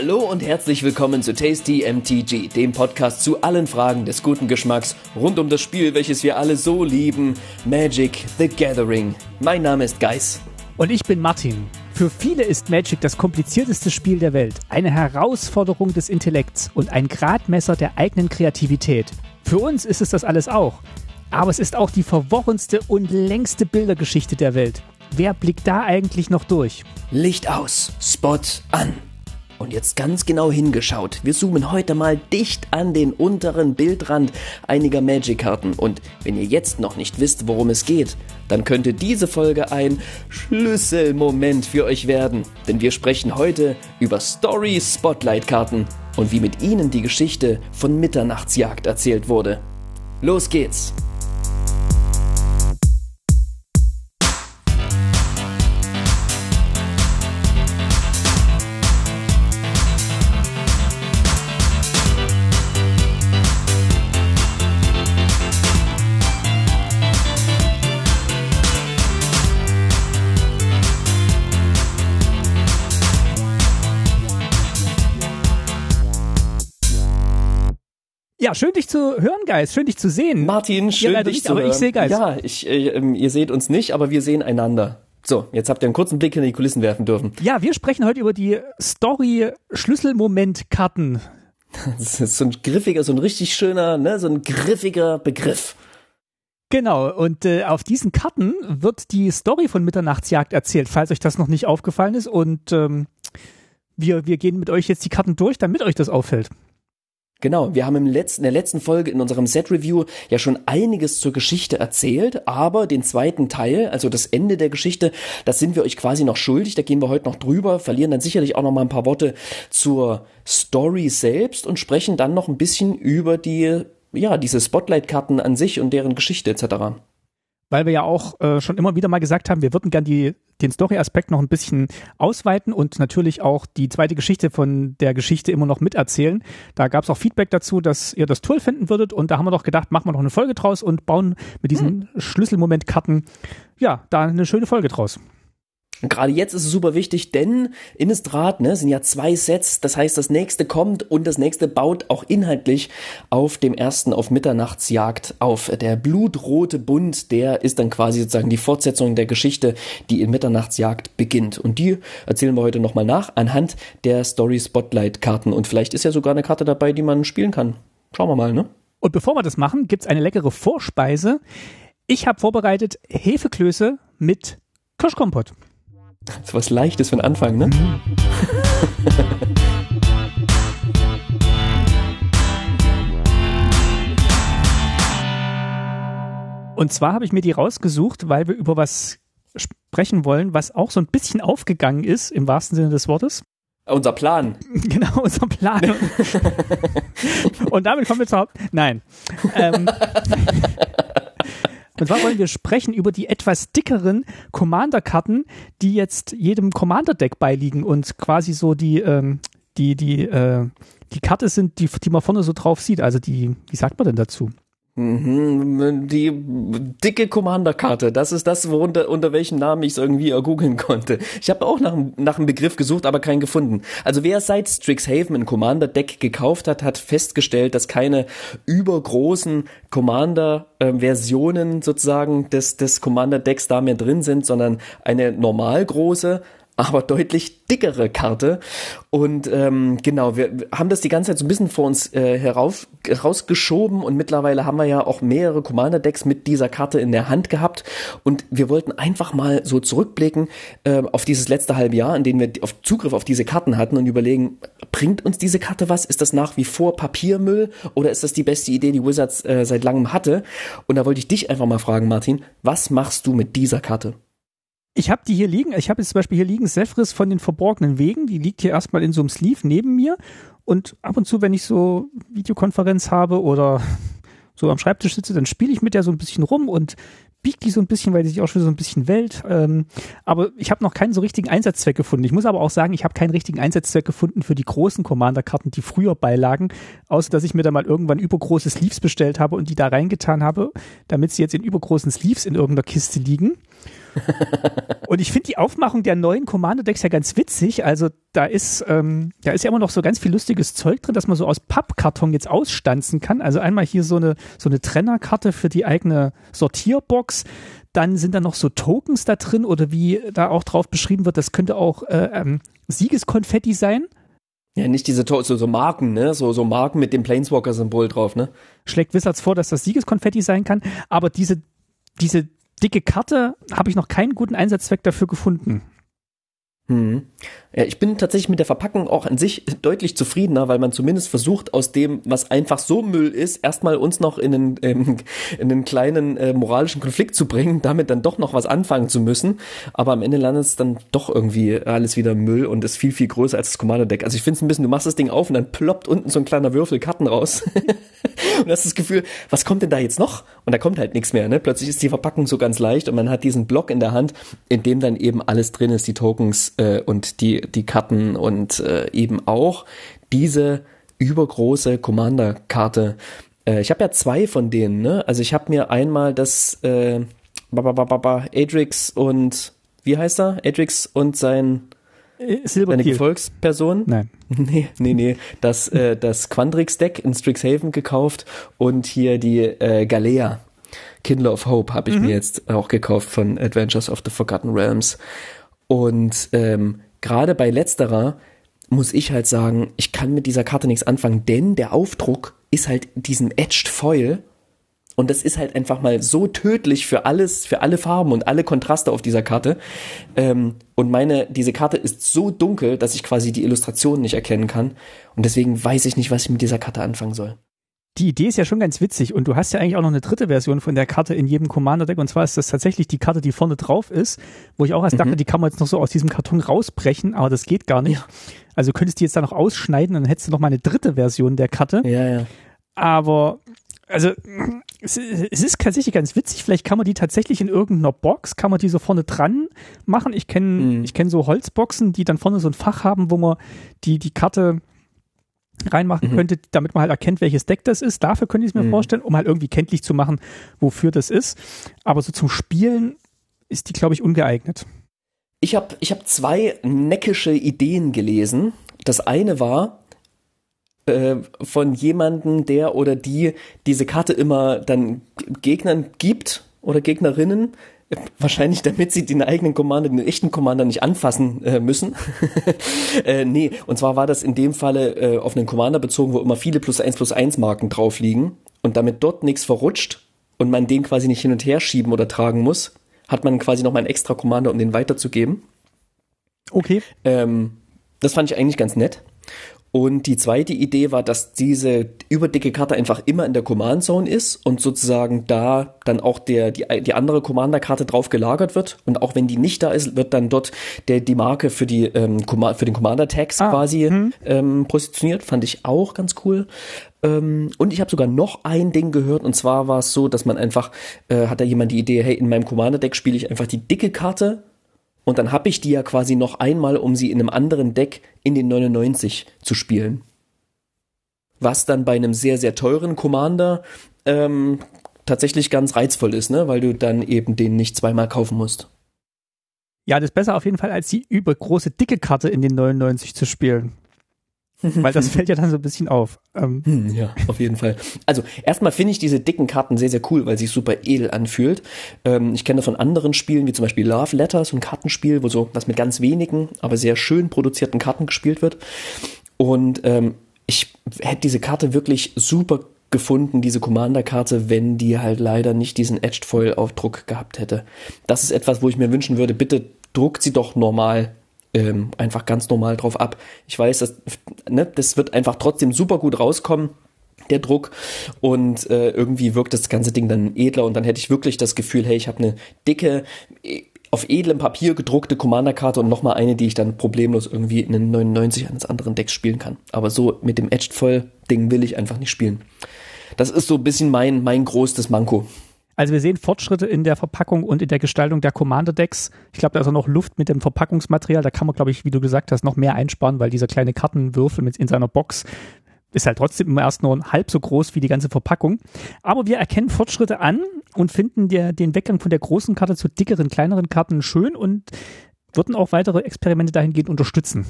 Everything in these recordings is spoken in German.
Hallo und herzlich willkommen zu Tasty MTG, dem Podcast zu allen Fragen des guten Geschmacks rund um das Spiel, welches wir alle so lieben, Magic the Gathering. Mein Name ist Geis. Und ich bin Martin. Für viele ist Magic das komplizierteste Spiel der Welt, eine Herausforderung des Intellekts und ein Gradmesser der eigenen Kreativität. Für uns ist es das alles auch. Aber es ist auch die verworrenste und längste Bildergeschichte der Welt. Wer blickt da eigentlich noch durch? Licht aus, Spot an. Und jetzt ganz genau hingeschaut. Wir zoomen heute mal dicht an den unteren Bildrand einiger Magic-Karten. Und wenn ihr jetzt noch nicht wisst, worum es geht, dann könnte diese Folge ein Schlüsselmoment für euch werden. Denn wir sprechen heute über Story Spotlight-Karten und wie mit ihnen die Geschichte von Mitternachtsjagd erzählt wurde. Los geht's! Ja, schön dich zu hören, Geist. Schön dich zu sehen. Martin, schön ja, dich nicht, zu aber hören. ich sehe Geist. Ja, ich, äh, ähm, ihr seht uns nicht, aber wir sehen einander. So, jetzt habt ihr einen kurzen Blick in die Kulissen werfen dürfen. Ja, wir sprechen heute über die Story-Schlüsselmoment-Karten. Das ist so ein griffiger, so ein richtig schöner, ne, so ein griffiger Begriff. Genau, und äh, auf diesen Karten wird die Story von Mitternachtsjagd erzählt, falls euch das noch nicht aufgefallen ist. Und ähm, wir, wir gehen mit euch jetzt die Karten durch, damit euch das auffällt. Genau, wir haben im letzten, in der letzten Folge in unserem Set-Review ja schon einiges zur Geschichte erzählt, aber den zweiten Teil, also das Ende der Geschichte, das sind wir euch quasi noch schuldig, da gehen wir heute noch drüber, verlieren dann sicherlich auch noch mal ein paar Worte zur Story selbst und sprechen dann noch ein bisschen über die, ja, diese Spotlight-Karten an sich und deren Geschichte etc. Weil wir ja auch äh, schon immer wieder mal gesagt haben, wir würden gern die, den Story-Aspekt noch ein bisschen ausweiten und natürlich auch die zweite Geschichte von der Geschichte immer noch miterzählen. Da gab es auch Feedback dazu, dass ihr das toll finden würdet und da haben wir doch gedacht, machen wir noch eine Folge draus und bauen mit diesen hm. Schlüsselmoment-Karten, ja, da eine schöne Folge draus. Gerade jetzt ist es super wichtig, denn Innistrad ne, sind ja zwei Sets. Das heißt, das nächste kommt und das nächste baut auch inhaltlich auf dem ersten auf Mitternachtsjagd auf. Der blutrote Bund, der ist dann quasi sozusagen die Fortsetzung der Geschichte, die in Mitternachtsjagd beginnt. Und die erzählen wir heute nochmal nach anhand der Story Spotlight Karten. Und vielleicht ist ja sogar eine Karte dabei, die man spielen kann. Schauen wir mal, ne? Und bevor wir das machen, gibt's eine leckere Vorspeise. Ich habe vorbereitet Hefeklöße mit Kirschkompott. So was Leichtes für den Anfang, ne? Und zwar habe ich mir die rausgesucht, weil wir über was sprechen wollen, was auch so ein bisschen aufgegangen ist, im wahrsten Sinne des Wortes. Unser Plan. Genau, unser Plan. Und damit kommen wir zur Haupt... Nein. Ähm, und zwar wollen wir sprechen über die etwas dickeren Commander-Karten, die jetzt jedem Commander-Deck beiliegen und quasi so die, ähm, die, die, äh, die Karte sind, die, die man vorne so drauf sieht. Also die, wie sagt man denn dazu? Mhm, die dicke Commander-Karte, das ist das, worunter, unter welchem Namen ich es irgendwie ergoogeln konnte. Ich habe auch nach, nach einem Begriff gesucht, aber keinen gefunden. Also wer seit Strixhaven ein Commander-Deck gekauft hat, hat festgestellt, dass keine übergroßen Commander-Versionen sozusagen des, des Commander-Decks da mehr drin sind, sondern eine normal große, aber deutlich dickere Karte. Und ähm, genau, wir haben das die ganze Zeit so ein bisschen vor uns äh, herauf, herausgeschoben und mittlerweile haben wir ja auch mehrere Commander-Decks mit dieser Karte in der Hand gehabt. Und wir wollten einfach mal so zurückblicken äh, auf dieses letzte halbe Jahr, in dem wir auf Zugriff auf diese Karten hatten und überlegen, bringt uns diese Karte was? Ist das nach wie vor Papiermüll oder ist das die beste Idee, die Wizards äh, seit langem hatte? Und da wollte ich dich einfach mal fragen, Martin, was machst du mit dieser Karte? Ich habe die hier liegen. Ich habe jetzt zum Beispiel hier liegen Sephris von den verborgenen Wegen. Die liegt hier erstmal in so einem Sleeve neben mir. Und ab und zu, wenn ich so Videokonferenz habe oder so am Schreibtisch sitze, dann spiele ich mit der so ein bisschen rum und biegt die so ein bisschen, weil die sich auch schon so ein bisschen wählt. Ähm, aber ich habe noch keinen so richtigen Einsatzzweck gefunden. Ich muss aber auch sagen, ich habe keinen richtigen Einsatzzweck gefunden für die großen Commander-Karten, die früher beilagen, außer dass ich mir da mal irgendwann übergroße Sleeves bestellt habe und die da reingetan habe, damit sie jetzt in übergroßen Sleeves in irgendeiner Kiste liegen. Und ich finde die Aufmachung der neuen Commander-Decks ja ganz witzig. Also da ist, ähm, da ist ja immer noch so ganz viel lustiges Zeug drin, dass man so aus Pappkarton jetzt ausstanzen kann. Also einmal hier so eine, so eine Trennerkarte für die eigene Sortierbox. Dann sind da noch so Tokens da drin oder wie da auch drauf beschrieben wird, das könnte auch äh, ähm, Siegeskonfetti sein. Ja, nicht diese so, so Marken, ne? So, so Marken mit dem Planeswalker-Symbol drauf, ne? Schlägt Wizards vor, dass das Siegeskonfetti sein kann, aber diese, diese dicke Karte habe ich noch keinen guten Einsatzzweck dafür gefunden. Hm. Ja, ich bin tatsächlich mit der Verpackung auch an sich deutlich zufriedener, weil man zumindest versucht, aus dem, was einfach so Müll ist, erstmal uns noch in einen, ähm, in einen kleinen äh, moralischen Konflikt zu bringen, damit dann doch noch was anfangen zu müssen. Aber am Ende landet es dann doch irgendwie alles wieder Müll und ist viel, viel größer als das Commander-Deck. Also ich finde es ein bisschen, du machst das Ding auf und dann ploppt unten so ein kleiner Würfel Karten raus. und hast das Gefühl, was kommt denn da jetzt noch? Und da kommt halt nichts mehr. Ne? Plötzlich ist die Verpackung so ganz leicht und man hat diesen Block in der Hand, in dem dann eben alles drin ist, die Tokens äh, und die, die Karten und äh, eben auch diese übergroße Commander-Karte. Äh, ich habe ja zwei von denen. Ne? Also ich habe mir einmal das äh, Adrix und wie heißt er? Adrix und sein Äh, seine Silberkiel. Gefolgsperson? Nein. Nee, nee, nee. Das, äh, das Quandrix-Deck in Strixhaven gekauft und hier die äh, Galea. Kindle of Hope habe ich mir jetzt auch gekauft von Adventures of the Forgotten Realms. Und ähm, gerade bei letzterer muss ich halt sagen, ich kann mit dieser Karte nichts anfangen, denn der Aufdruck ist halt diesen Etched Foil und das ist halt einfach mal so tödlich für alles, für alle Farben und alle Kontraste auf dieser Karte. Ähm, und meine, diese Karte ist so dunkel, dass ich quasi die Illustrationen nicht erkennen kann. Und deswegen weiß ich nicht, was ich mit dieser Karte anfangen soll. Die Idee ist ja schon ganz witzig und du hast ja eigentlich auch noch eine dritte Version von der Karte in jedem Commander-Deck und zwar ist das tatsächlich die Karte, die vorne drauf ist, wo ich auch erst dachte, die kann man jetzt noch so aus diesem Karton rausbrechen, aber das geht gar nicht. Ja. Also könntest du die jetzt da noch ausschneiden, dann hättest du noch mal eine dritte Version der Karte. Ja, ja. Aber also es, es ist tatsächlich ganz witzig. Vielleicht kann man die tatsächlich in irgendeiner Box, kann man die so vorne dran machen. Ich kenne Mhm. ich kenne so Holzboxen, die dann vorne so ein Fach haben, wo man die die Karte reinmachen Mhm. könnte, damit man halt erkennt, welches Deck das ist. Dafür könnte ich es mir Mhm. vorstellen, um halt irgendwie kenntlich zu machen, wofür das ist. Aber so zum Spielen ist die, glaube ich, ungeeignet. Ich habe ich hab zwei neckische Ideen gelesen. Das eine war äh, von jemandem, der oder die diese Karte immer dann Gegnern gibt oder Gegnerinnen. Wahrscheinlich, damit sie den eigenen Commander, den echten Commander nicht anfassen äh, müssen. äh, nee, und zwar war das in dem Falle äh, auf einen Commander bezogen, wo immer viele plus eins plus eins Marken drauf liegen. Und damit dort nichts verrutscht und man den quasi nicht hin und her schieben oder tragen muss, hat man quasi noch mal einen extra Commander, um den weiterzugeben. Okay. Ähm, das fand ich eigentlich ganz nett. Und die zweite Idee war, dass diese überdicke Karte einfach immer in der Command Zone ist und sozusagen da dann auch der, die, die andere Commander-Karte drauf gelagert wird. Und auch wenn die nicht da ist, wird dann dort der, die Marke für, die, ähm, für den Commander-Tags Ah, quasi ähm, positioniert. Fand ich auch ganz cool. Ähm, und ich habe sogar noch ein Ding gehört, und zwar war es so, dass man einfach, äh, hat da jemand die Idee, hey, in meinem Commander-Deck spiele ich einfach die dicke Karte und dann habe ich die ja quasi noch einmal, um sie in einem anderen Deck in den 99 zu spielen. Was dann bei einem sehr, sehr teuren Commander ähm, tatsächlich ganz reizvoll ist, ne? weil du dann eben den nicht zweimal kaufen musst. Ja, das ist besser auf jeden Fall, als die übergroße dicke Karte in den 99 zu spielen. Weil das fällt ja dann so ein bisschen auf. Ähm, Hm, ja, auf jeden Fall. Also erstmal finde ich diese dicken Karten sehr, sehr cool, weil sich super edel anfühlt. Ähm, ich kenne von anderen Spielen, wie zum Beispiel Love Letters, so ein Kartenspiel, wo so das mit ganz wenigen, aber sehr schön produzierten Karten gespielt wird. Und ähm, ich hätte diese Karte wirklich super gefunden, diese Commander-Karte, wenn die halt leider nicht diesen Edged Foil-Aufdruck gehabt hätte. Das ist etwas, wo ich mir wünschen würde, bitte druckt sie doch normal ähm, einfach ganz normal drauf ab. Ich weiß, das, ne, das wird einfach trotzdem super gut rauskommen, der Druck. Und äh, irgendwie wirkt das ganze Ding dann edler und dann hätte ich wirklich das Gefühl, hey, ich habe eine dicke, eh, auf edlem Papier gedruckte Commander-Karte und nochmal eine, die ich dann problemlos irgendwie in den 99 eines anderen Decks spielen kann. Aber so mit dem Edged Voll-Ding will ich einfach nicht spielen. Das ist so ein bisschen mein, mein größtes Manko. Also wir sehen Fortschritte in der Verpackung und in der Gestaltung der Commander-Decks. Ich glaube, da ist auch noch Luft mit dem Verpackungsmaterial. Da kann man, glaube ich, wie du gesagt hast, noch mehr einsparen, weil dieser kleine Kartenwürfel mit in seiner Box ist halt trotzdem immer erst nur halb so groß wie die ganze Verpackung. Aber wir erkennen Fortschritte an und finden der, den Weggang von der großen Karte zu dickeren, kleineren Karten schön und würden auch weitere Experimente dahingehend unterstützen.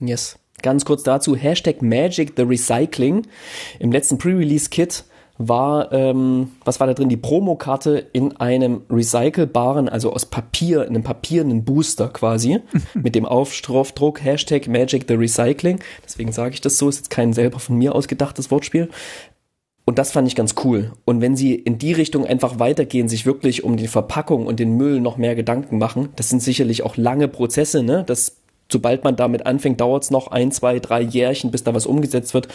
Yes. Ganz kurz dazu, Hashtag Magic the Recycling. Im letzten Pre-Release-Kit war, ähm, was war da drin? Die Promokarte in einem recycelbaren, also aus Papier, in einem papierenden Booster quasi, mit dem Aufdruck Hashtag Magic the Recycling. Deswegen sage ich das so, ist jetzt kein selber von mir ausgedachtes Wortspiel. Und das fand ich ganz cool. Und wenn sie in die Richtung einfach weitergehen, sich wirklich um die Verpackung und den Müll noch mehr Gedanken machen, das sind sicherlich auch lange Prozesse, ne? Das sobald man damit anfängt, dauert es noch ein, zwei, drei Jährchen, bis da was umgesetzt wird.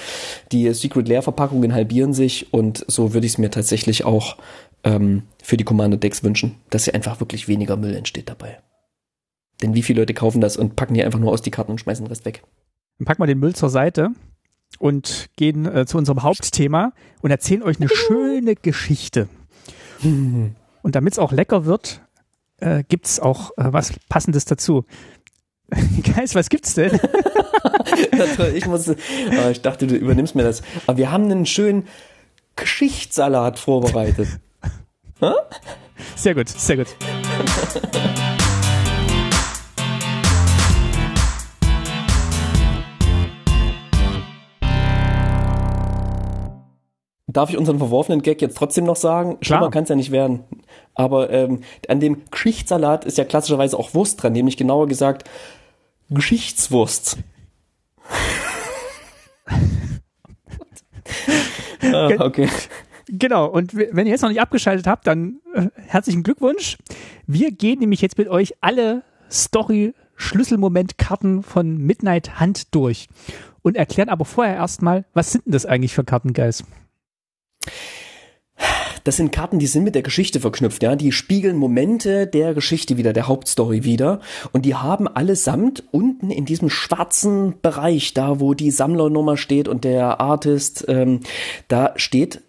Die Secret Lair Verpackungen halbieren sich und so würde ich es mir tatsächlich auch ähm, für die Commander Decks wünschen, dass hier einfach wirklich weniger Müll entsteht dabei. Denn wie viele Leute kaufen das und packen die einfach nur aus die Karten und schmeißen den Rest weg? Dann packen wir den Müll zur Seite und gehen äh, zu unserem Hauptthema und erzählen euch eine schöne Geschichte. Und damit es auch lecker wird, äh, gibt es auch äh, was Passendes dazu. Geist, was gibt's denn? ich, musste, oh, ich dachte, du übernimmst mir das. Aber wir haben einen schönen Geschichtssalat vorbereitet. sehr gut, sehr gut. Darf ich unseren verworfenen Gag jetzt trotzdem noch sagen? Schlimmer kann es ja nicht werden. Aber ähm, an dem Geschichtssalat ist ja klassischerweise auch Wurst dran, nämlich genauer gesagt Geschichtswurst. ah, okay. Genau, und wenn ihr jetzt noch nicht abgeschaltet habt, dann äh, herzlichen Glückwunsch. Wir gehen nämlich jetzt mit euch alle Story-Schlüsselmoment-Karten von Midnight Hand durch und erklären aber vorher erstmal, was sind denn das eigentlich für Karten, Guys? Das sind Karten, die sind mit der Geschichte verknüpft, ja. Die spiegeln Momente der Geschichte wieder, der Hauptstory wieder. Und die haben allesamt unten in diesem schwarzen Bereich, da wo die Sammlernummer steht und der Artist, ähm, da steht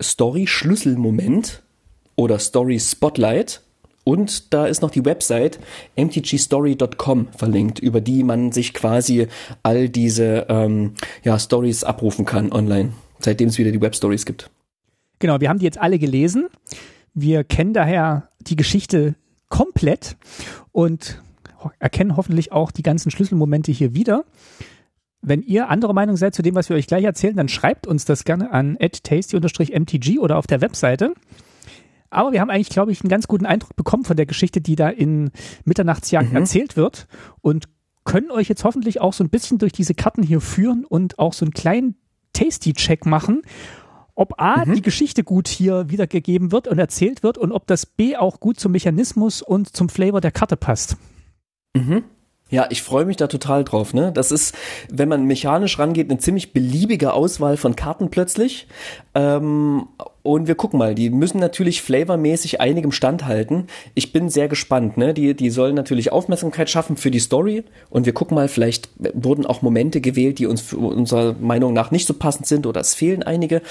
Story Schlüsselmoment oder Story Spotlight. Und da ist noch die Website mtgstory.com verlinkt, über die man sich quasi all diese ähm, ja, Stories abrufen kann online, seitdem es wieder die Webstories gibt. Genau, wir haben die jetzt alle gelesen. Wir kennen daher die Geschichte komplett und erkennen hoffentlich auch die ganzen Schlüsselmomente hier wieder. Wenn ihr anderer Meinung seid zu dem, was wir euch gleich erzählen, dann schreibt uns das gerne an tasty-mtg oder auf der Webseite. Aber wir haben eigentlich, glaube ich, einen ganz guten Eindruck bekommen von der Geschichte, die da in Mitternachtsjagd mhm. erzählt wird und können euch jetzt hoffentlich auch so ein bisschen durch diese Karten hier führen und auch so einen kleinen Tasty-Check machen, ob A, mhm. die Geschichte gut hier wiedergegeben wird und erzählt wird und ob das B auch gut zum Mechanismus und zum Flavor der Karte passt. Mhm. Ja, ich freue mich da total drauf. Ne? Das ist, wenn man mechanisch rangeht, eine ziemlich beliebige Auswahl von Karten plötzlich. Ähm, und wir gucken mal, die müssen natürlich flavormäßig einigem standhalten. Ich bin sehr gespannt. Ne? Die, die sollen natürlich Aufmerksamkeit schaffen für die Story. Und wir gucken mal, vielleicht wurden auch Momente gewählt, die uns unserer Meinung nach nicht so passend sind oder es fehlen einige.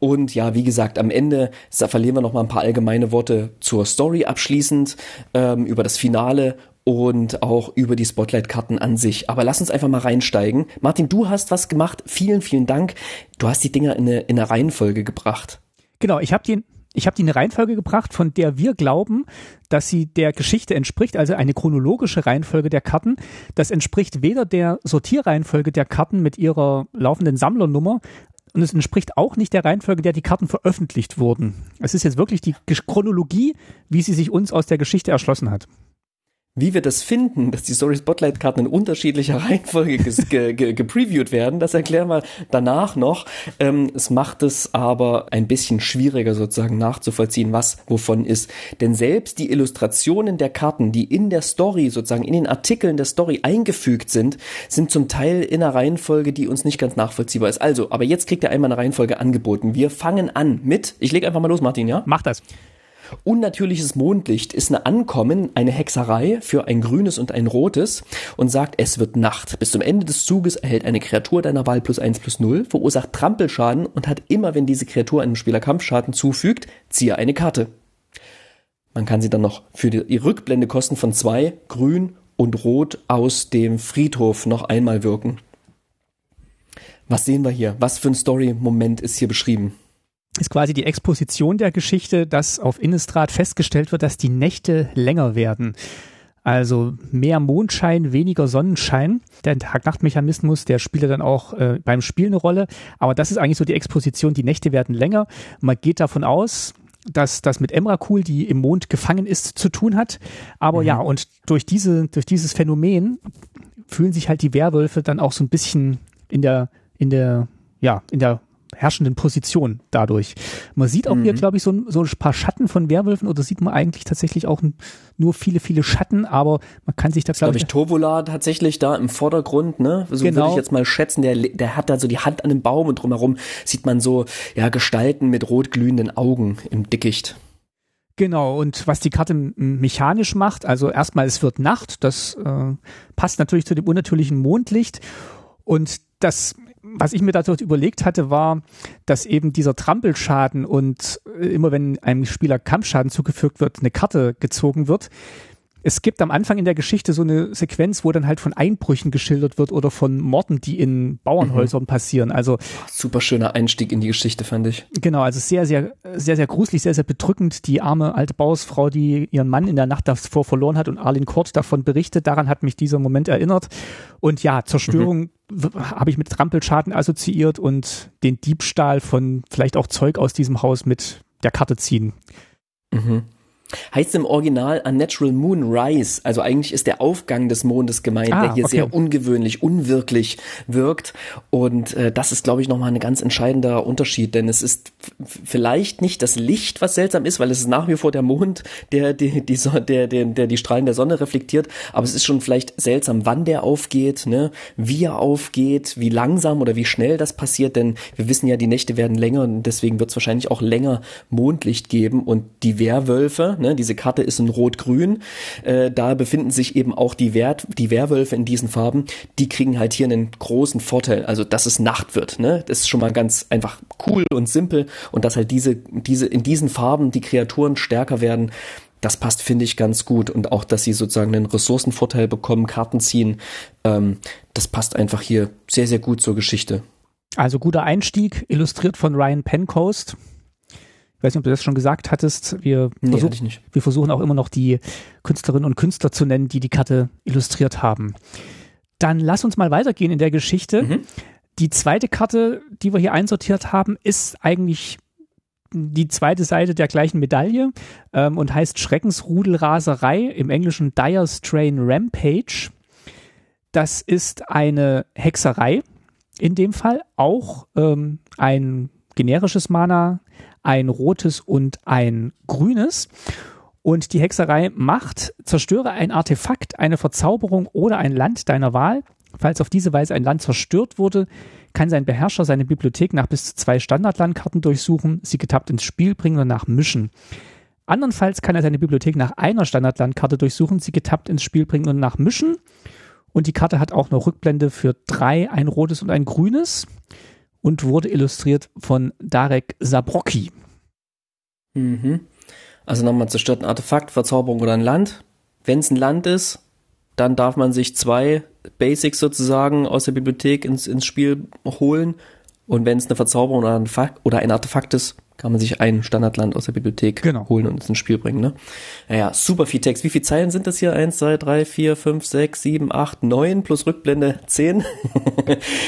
Und ja, wie gesagt, am Ende verlieren wir noch mal ein paar allgemeine Worte zur Story abschließend, ähm, über das Finale und auch über die Spotlight-Karten an sich. Aber lass uns einfach mal reinsteigen. Martin, du hast was gemacht. Vielen, vielen Dank. Du hast die Dinger in eine, in eine Reihenfolge gebracht. Genau, ich habe die, ich hab die in eine Reihenfolge gebracht, von der wir glauben, dass sie der Geschichte entspricht, also eine chronologische Reihenfolge der Karten. Das entspricht weder der Sortierreihenfolge der Karten mit ihrer laufenden Sammlernummer, und es entspricht auch nicht der Reihenfolge, der die Karten veröffentlicht wurden. Es ist jetzt wirklich die Chronologie, wie sie sich uns aus der Geschichte erschlossen hat. Wie wir das finden, dass die Story Spotlight Karten in unterschiedlicher Reihenfolge ge ge gepreviewt werden, das erklären wir danach noch. Ähm, es macht es aber ein bisschen schwieriger sozusagen nachzuvollziehen, was wovon ist. Denn selbst die Illustrationen der Karten, die in der Story sozusagen in den Artikeln der Story eingefügt sind, sind zum Teil in einer Reihenfolge, die uns nicht ganz nachvollziehbar ist. Also, aber jetzt kriegt ihr einmal eine Reihenfolge angeboten. Wir fangen an mit, ich leg einfach mal los, Martin, ja? Mach das. Unnatürliches Mondlicht ist ein Ankommen, eine Hexerei für ein grünes und ein rotes und sagt, es wird Nacht. Bis zum Ende des Zuges erhält eine Kreatur deiner Wahl plus eins plus null, verursacht Trampelschaden und hat immer, wenn diese Kreatur einem Spieler Kampfschaden zufügt, ziehe eine Karte. Man kann sie dann noch für die Rückblendekosten von zwei, grün und rot aus dem Friedhof noch einmal wirken. Was sehen wir hier? Was für ein Story-Moment ist hier beschrieben? Ist quasi die Exposition der Geschichte, dass auf Innistrad festgestellt wird, dass die Nächte länger werden. Also mehr Mondschein, weniger Sonnenschein. Der Tag-Nacht-Mechanismus, der spielt dann auch äh, beim Spiel eine Rolle. Aber das ist eigentlich so die Exposition. Die Nächte werden länger. Man geht davon aus, dass das mit Emrakul, die im Mond gefangen ist, zu tun hat. Aber mhm. ja, und durch diese, durch dieses Phänomen fühlen sich halt die Werwölfe dann auch so ein bisschen in der in der, ja, in der herrschenden Position dadurch. Man sieht auch mhm. hier, glaube ich, so, so, ein paar Schatten von Werwölfen oder sieht man eigentlich tatsächlich auch nur viele, viele Schatten, aber man kann sich da, glaube ich. Tovola tatsächlich da im Vordergrund, ne? So genau. würde ich jetzt mal schätzen, der, der hat da so die Hand an dem Baum und drumherum sieht man so, ja, Gestalten mit rot glühenden Augen im Dickicht. Genau, und was die Karte mechanisch macht, also erstmal es wird Nacht, das äh, passt natürlich zu dem unnatürlichen Mondlicht und das was ich mir dazu überlegt hatte, war, dass eben dieser Trampelschaden und äh, immer wenn einem Spieler Kampfschaden zugefügt wird, eine Karte gezogen wird, es gibt am Anfang in der Geschichte so eine Sequenz, wo dann halt von Einbrüchen geschildert wird oder von Morden, die in Bauernhäusern mhm. passieren. Also super schöner Einstieg in die Geschichte fand ich. Genau, also sehr, sehr, sehr, sehr gruselig, sehr, sehr bedrückend. Die arme alte Bauersfrau, die ihren Mann in der Nacht davor verloren hat und Arlene Kort davon berichtet. Daran hat mich dieser Moment erinnert. Und ja, Zerstörung mhm. habe ich mit Trampelschaden assoziiert und den Diebstahl von vielleicht auch Zeug aus diesem Haus mit der Karte ziehen. Mhm. Heißt im Original Unnatural Moon Rise. Also eigentlich ist der Aufgang des Mondes gemeint, ah, der hier okay. sehr ungewöhnlich, unwirklich wirkt. Und äh, das ist, glaube ich, nochmal ein ganz entscheidender Unterschied, denn es ist vielleicht nicht das Licht, was seltsam ist, weil es ist nach wie vor der Mond, der die, die, der, der, der die Strahlen der Sonne reflektiert. Aber es ist schon vielleicht seltsam, wann der aufgeht, ne? wie er aufgeht, wie langsam oder wie schnell das passiert. Denn wir wissen ja, die Nächte werden länger und deswegen wird es wahrscheinlich auch länger Mondlicht geben. Und die Werwölfe, Ne? Diese Karte ist in Rot-Grün. Äh, da befinden sich eben auch die, Wert, die Werwölfe in diesen Farben. Die kriegen halt hier einen großen Vorteil, also dass es Nacht wird. Ne? Das ist schon mal ganz einfach cool und simpel und dass halt diese, diese in diesen Farben die Kreaturen stärker werden. Das passt, finde ich, ganz gut. Und auch, dass sie sozusagen einen Ressourcenvorteil bekommen, Karten ziehen, ähm, das passt einfach hier sehr, sehr gut zur Geschichte. Also guter Einstieg, illustriert von Ryan Pencoast. Ich weiß nicht, ob du das schon gesagt hattest. Wir, nee, versuch, wir versuchen auch immer noch die Künstlerinnen und Künstler zu nennen, die die Karte illustriert haben. Dann lass uns mal weitergehen in der Geschichte. Mhm. Die zweite Karte, die wir hier einsortiert haben, ist eigentlich die zweite Seite der gleichen Medaille ähm, und heißt Schreckensrudelraserei, im Englischen Dire Strain Rampage. Das ist eine Hexerei in dem Fall, auch ähm, ein generisches Mana, ein rotes und ein grünes. Und die Hexerei macht, zerstöre ein Artefakt, eine Verzauberung oder ein Land deiner Wahl. Falls auf diese Weise ein Land zerstört wurde, kann sein Beherrscher seine Bibliothek nach bis zu zwei Standardlandkarten durchsuchen, sie getappt ins Spiel bringen und nachmischen. Andernfalls kann er seine Bibliothek nach einer Standardlandkarte durchsuchen, sie getappt ins Spiel bringen und nachmischen. Und die Karte hat auch noch Rückblende für drei, ein rotes und ein grünes und wurde illustriert von Darek Zabrocki. Mhm. Also nochmal zerstört ein Artefakt, Verzauberung oder ein Land. Wenn es ein Land ist, dann darf man sich zwei Basics sozusagen aus der Bibliothek ins, ins Spiel holen. Und wenn es eine Verzauberung oder ein, oder ein Artefakt ist, kann man sich ein Standardland aus der Bibliothek genau. holen und ins Spiel bringen. Ne? Naja, super viel Text. Wie viele Zeilen sind das hier? Eins, zwei, drei, vier, fünf, sechs, sieben, acht, neun plus Rückblende zehn.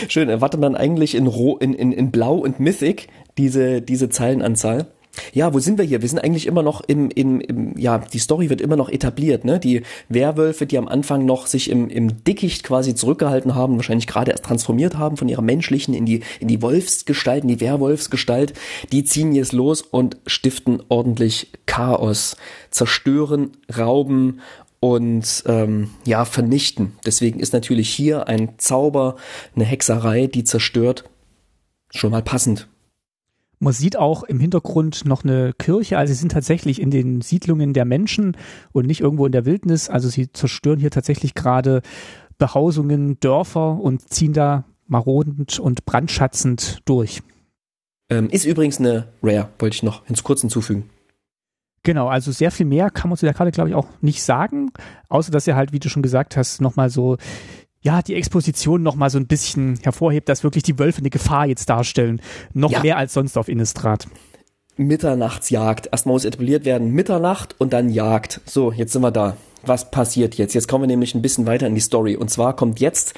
Schön, erwartet man eigentlich in, Ro in, in, in Blau und Mythic diese, diese Zeilenanzahl. Ja, wo sind wir hier? Wir sind eigentlich immer noch im, im, im, ja, die Story wird immer noch etabliert, ne? Die Werwölfe, die am Anfang noch sich im, im Dickicht quasi zurückgehalten haben, wahrscheinlich gerade erst transformiert haben von ihrer menschlichen in die, in die Wolfsgestalt, in die Werwolfsgestalt, die ziehen jetzt los und stiften ordentlich Chaos, zerstören, rauben und ähm, ja, vernichten. Deswegen ist natürlich hier ein Zauber, eine Hexerei, die zerstört, schon mal passend. Man sieht auch im Hintergrund noch eine Kirche, also sie sind tatsächlich in den Siedlungen der Menschen und nicht irgendwo in der Wildnis. Also sie zerstören hier tatsächlich gerade Behausungen, Dörfer und ziehen da marodend und brandschatzend durch. Ähm, ist übrigens eine Rare, wollte ich noch ins kurz hinzufügen. Genau, also sehr viel mehr kann man zu der Karte, glaube ich, auch nicht sagen, außer dass er halt, wie du schon gesagt hast, nochmal so ja, die Exposition noch mal so ein bisschen hervorhebt, dass wirklich die Wölfe eine Gefahr jetzt darstellen. Noch ja. mehr als sonst auf Innistrad. Mitternachtsjagd. Erstmal muss etabliert werden Mitternacht und dann Jagd. So, jetzt sind wir da. Was passiert jetzt? Jetzt kommen wir nämlich ein bisschen weiter in die Story. Und zwar kommt jetzt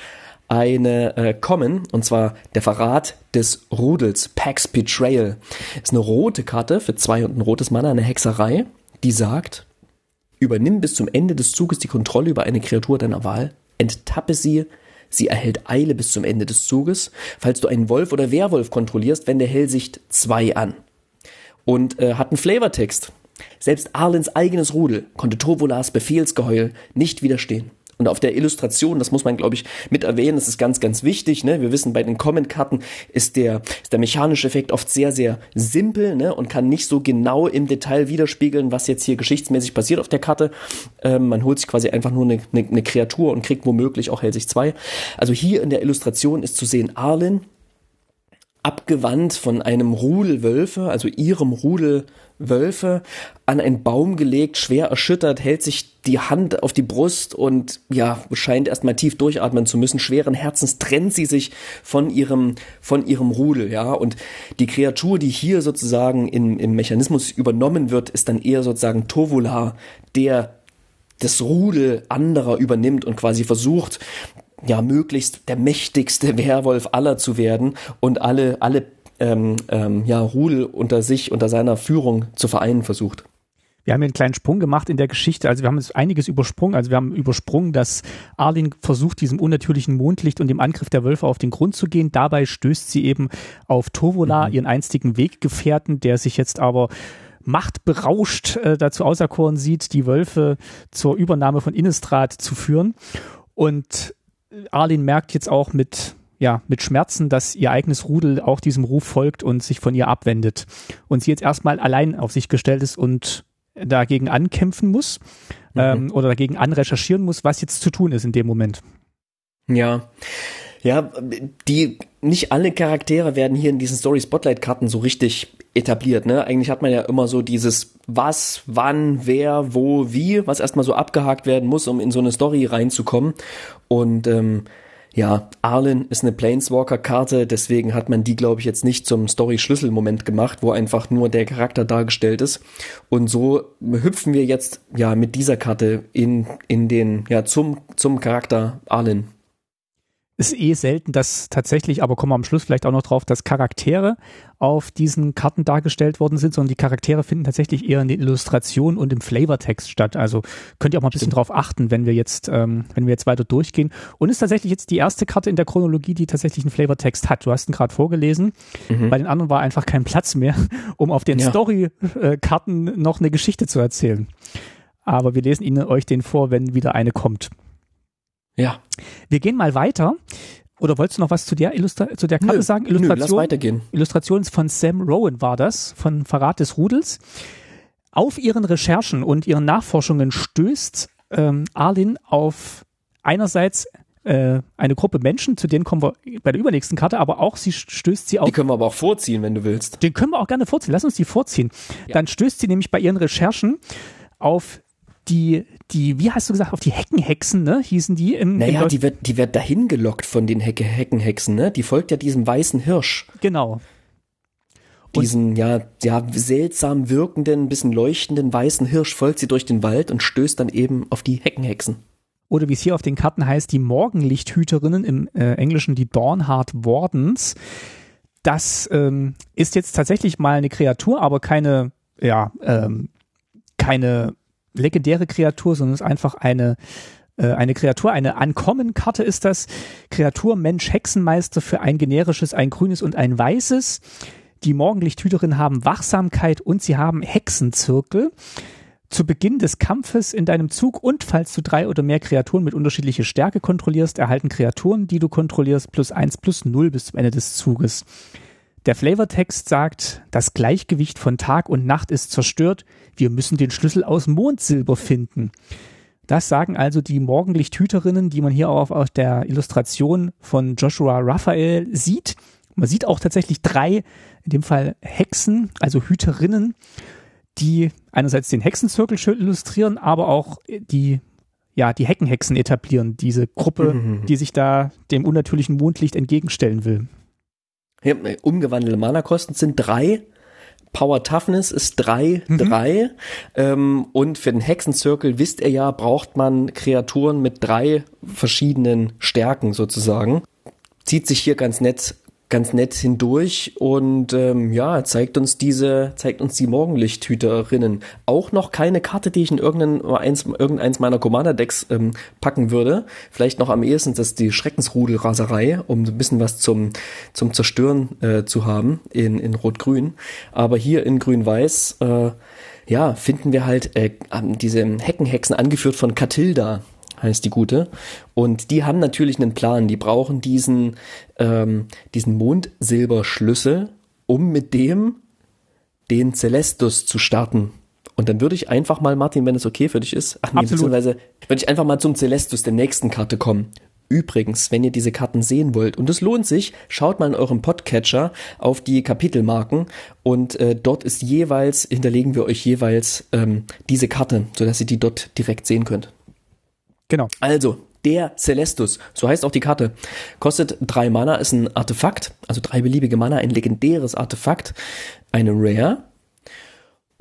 eine äh, kommen, und zwar der Verrat des Rudels, Pax Betrayal. Ist eine rote Karte für zwei und ein rotes Mana, eine Hexerei, die sagt, übernimm bis zum Ende des Zuges die Kontrolle über eine Kreatur deiner Wahl, enttappe sie, sie erhält Eile bis zum Ende des Zuges, falls du einen Wolf oder Werwolf kontrollierst, wende Hellsicht 2 an. Und äh, hat einen Flavortext. Selbst Arlens eigenes Rudel konnte Tovolas Befehlsgeheul nicht widerstehen. Und auf der Illustration, das muss man, glaube ich, mit erwähnen, das ist ganz, ganz wichtig. Ne? Wir wissen, bei den Comment-Karten ist der, ist der mechanische Effekt oft sehr, sehr simpel ne? und kann nicht so genau im Detail widerspiegeln, was jetzt hier geschichtsmäßig passiert auf der Karte. Ähm, man holt sich quasi einfach nur eine, eine, eine Kreatur und kriegt womöglich auch Hellsicht 2. Also hier in der Illustration ist zu sehen Arlen, abgewandt von einem Rudel Wölfe, also ihrem Rudel Wölfe, an einen Baum gelegt, schwer erschüttert, hält sich die Hand auf die Brust und ja, scheint erstmal tief durchatmen zu müssen. Schweren Herzens trennt sie sich von ihrem, von ihrem Rudel, ja. Und die Kreatur, die hier sozusagen in, im Mechanismus übernommen wird, ist dann eher sozusagen Tovula, der das Rudel anderer übernimmt und quasi versucht, ja möglichst der mächtigste Werwolf aller zu werden und alle alle ähm, ähm, ja Rudel unter sich unter seiner Führung zu vereinen versucht. Wir haben hier einen kleinen Sprung gemacht in der Geschichte. Also wir haben jetzt einiges übersprungen. Also wir haben übersprungen, dass Arlin versucht, diesem unnatürlichen Mondlicht und dem Angriff der Wölfe auf den Grund zu gehen. Dabei stößt sie eben auf Tovola, mhm. ihren einstigen Weggefährten, der sich jetzt aber machtberauscht äh, dazu auserkoren sieht, die Wölfe zur Übernahme von Innistrad zu führen. Und Arlin merkt jetzt auch mit ja, mit Schmerzen, dass ihr eigenes Rudel auch diesem Ruf folgt und sich von ihr abwendet. Und sie jetzt erstmal allein auf sich gestellt ist und dagegen ankämpfen muss mhm. ähm, oder dagegen anrecherchieren muss, was jetzt zu tun ist in dem Moment. Ja. Ja, die nicht alle Charaktere werden hier in diesen Story Spotlight Karten so richtig etabliert, ne? Eigentlich hat man ja immer so dieses was, wann, wer, wo, wie, was erstmal so abgehakt werden muss, um in so eine Story reinzukommen. Und ähm, ja, Arlen ist eine Planeswalker-Karte, deswegen hat man die, glaube ich, jetzt nicht zum Story-Schlüsselmoment gemacht, wo einfach nur der Charakter dargestellt ist. Und so hüpfen wir jetzt ja mit dieser Karte in, in den, ja, zum, zum Charakter Arlen ist eh selten, dass tatsächlich, aber kommen wir am Schluss vielleicht auch noch drauf, dass Charaktere auf diesen Karten dargestellt worden sind, sondern die Charaktere finden tatsächlich eher in den Illustrationen und im Flavortext statt. Also könnt ihr auch mal ein bisschen drauf achten, wenn wir jetzt, ähm, wenn wir jetzt weiter durchgehen. Und ist tatsächlich jetzt die erste Karte in der Chronologie, die tatsächlich einen Flavortext hat. Du hast ihn gerade vorgelesen. Mhm. Bei den anderen war einfach kein Platz mehr, um auf den ja. Story-Karten noch eine Geschichte zu erzählen. Aber wir lesen Ihnen euch den vor, wenn wieder eine kommt. Ja. Wir gehen mal weiter. Oder wolltest du noch was zu der, Illustra zu der Karte nö, sagen? Illustration, nö, lass weitergehen. Illustration von Sam Rowan war das, von Verrat des Rudels. Auf ihren Recherchen und ihren Nachforschungen stößt ähm, Arlin auf einerseits äh, eine Gruppe Menschen, zu denen kommen wir bei der übernächsten Karte, aber auch sie stößt sie auf. Die können wir aber auch vorziehen, wenn du willst. Den können wir auch gerne vorziehen. Lass uns die vorziehen. Ja. Dann stößt sie nämlich bei ihren Recherchen auf die, die, wie hast du gesagt, auf die Heckenhexen, ne, hießen die im. Naja, im die wird, die wird dahin gelockt von den Hecke Heckenhexen, ne? Die folgt ja diesem weißen Hirsch. Genau. Diesen, ja, ja, seltsam wirkenden, bisschen leuchtenden weißen Hirsch folgt sie durch den Wald und stößt dann eben auf die Heckenhexen. Oder wie es hier auf den Karten heißt, die Morgenlichthüterinnen, im äh, Englischen die Dawnheart Wardens. Das ähm, ist jetzt tatsächlich mal eine Kreatur, aber keine, ja, ähm, keine legendäre Kreatur, sondern es ist einfach eine äh, eine Kreatur, eine Ankommen-Karte ist das. Kreatur, Mensch, Hexenmeister für ein generisches, ein grünes und ein weißes. Die Morgenlichthüterin haben Wachsamkeit und sie haben Hexenzirkel. Zu Beginn des Kampfes in deinem Zug und falls du drei oder mehr Kreaturen mit unterschiedlicher Stärke kontrollierst, erhalten Kreaturen, die du kontrollierst, plus eins plus null bis zum Ende des Zuges. Der Flavortext sagt, das Gleichgewicht von Tag und Nacht ist zerstört. Wir müssen den Schlüssel aus Mondsilber finden. Das sagen also die Morgenlichthüterinnen, die man hier auch auf der Illustration von Joshua Raphael sieht. Man sieht auch tatsächlich drei, in dem Fall Hexen, also Hüterinnen, die einerseits den Hexenzirkel schön illustrieren, aber auch die ja, die Heckenhexen etablieren, diese Gruppe, Mhm. die sich da dem unnatürlichen Mondlicht entgegenstellen will. Ja, umgewandelte Mana-Kosten sind drei. Power Toughness ist drei, Mhm. drei. Ähm, und für den Hexenzirkel, wisst ihr ja, braucht man Kreaturen mit drei verschiedenen Stärken sozusagen. Zieht sich hier ganz nett, ganz nett hindurch und ähm, ja, zeigt uns diese, zeigt uns die Morgenlichthüterinnen. Auch noch keine Karte, die ich in irgendein, eins, irgendeins meiner Commander-Decks ähm, packen würde. Vielleicht noch am ehesten das die Schreckensrudelraserei, um ein bisschen was zum, zum Zerstören äh, zu haben in, in Rot-Grün. Aber hier in Grün-Weiß, äh, ja, finden wir halt äh, diese Heckenhexen angeführt von Katilda heißt die gute. Und die haben natürlich einen Plan. Die brauchen diesen, ähm, diesen Mondsilberschlüssel, um mit dem den Celestus zu starten. Und dann würde ich einfach mal, Martin, wenn es okay für dich ist, ach nee, Absolut. beziehungsweise würde ich einfach mal zum Celestus der nächsten Karte kommen. Übrigens, wenn ihr diese Karten sehen wollt, und es lohnt sich, schaut mal in eurem Podcatcher auf die Kapitelmarken und äh, dort ist jeweils, hinterlegen wir euch jeweils ähm, diese Karte, sodass ihr die dort direkt sehen könnt. Genau. Also, der Celestus, so heißt auch die Karte, kostet drei Mana, ist ein Artefakt, also drei beliebige Mana, ein legendäres Artefakt, eine Rare.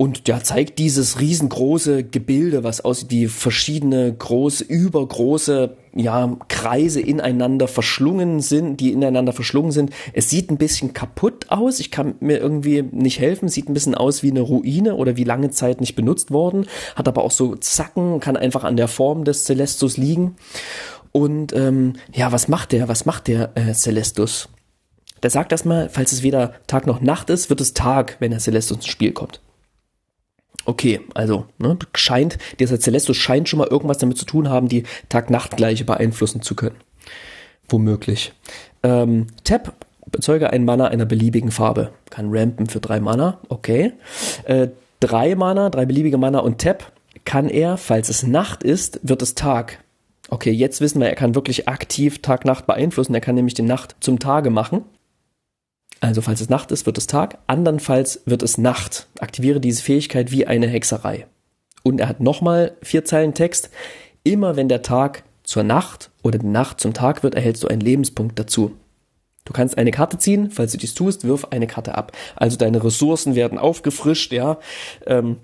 Und der zeigt dieses riesengroße Gebilde, was aussieht wie verschiedene große, übergroße, ja, Kreise ineinander verschlungen sind, die ineinander verschlungen sind. Es sieht ein bisschen kaputt aus. Ich kann mir irgendwie nicht helfen. Sieht ein bisschen aus wie eine Ruine oder wie lange Zeit nicht benutzt worden. Hat aber auch so Zacken, kann einfach an der Form des Celestus liegen. Und ähm, ja, was macht der? Was macht der äh, Celestus? Der sagt erstmal, falls es weder Tag noch Nacht ist, wird es Tag, wenn der Celestus ins Spiel kommt. Okay, also ne, scheint, dieser Celestus scheint schon mal irgendwas damit zu tun haben, die Tag-Nacht-Gleiche beeinflussen zu können. Womöglich. Ähm, Tap, bezeuge ein Mana einer beliebigen Farbe. Kann rampen für drei Mana, okay. Äh, drei Mana, drei beliebige Mana und Tap kann er, falls es Nacht ist, wird es Tag. Okay, jetzt wissen wir, er kann wirklich aktiv Tag-Nacht beeinflussen. Er kann nämlich die Nacht zum Tage machen. Also falls es Nacht ist, wird es Tag. Andernfalls wird es Nacht. Aktiviere diese Fähigkeit wie eine Hexerei. Und er hat nochmal vier Zeilen Text. Immer wenn der Tag zur Nacht oder die Nacht zum Tag wird, erhältst du einen Lebenspunkt dazu. Du kannst eine Karte ziehen, falls du dies tust, wirf eine Karte ab. Also deine Ressourcen werden aufgefrischt, ja. Ähm,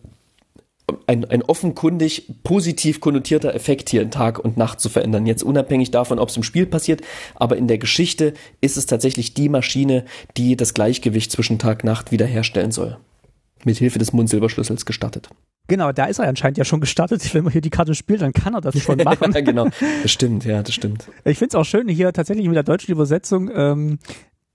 ein, ein offenkundig positiv konnotierter Effekt hier in Tag und Nacht zu verändern. Jetzt unabhängig davon, ob es im Spiel passiert, aber in der Geschichte ist es tatsächlich die Maschine, die das Gleichgewicht zwischen Tag und Nacht wiederherstellen soll. Mit Hilfe des Mundsilberschlüssels gestartet. Genau, da ist er anscheinend ja schon gestartet. Wenn man hier die Karte spielt, dann kann er das schon machen. genau, das stimmt, ja, das stimmt. Ich finde es auch schön hier tatsächlich mit der deutschen Übersetzung, ähm,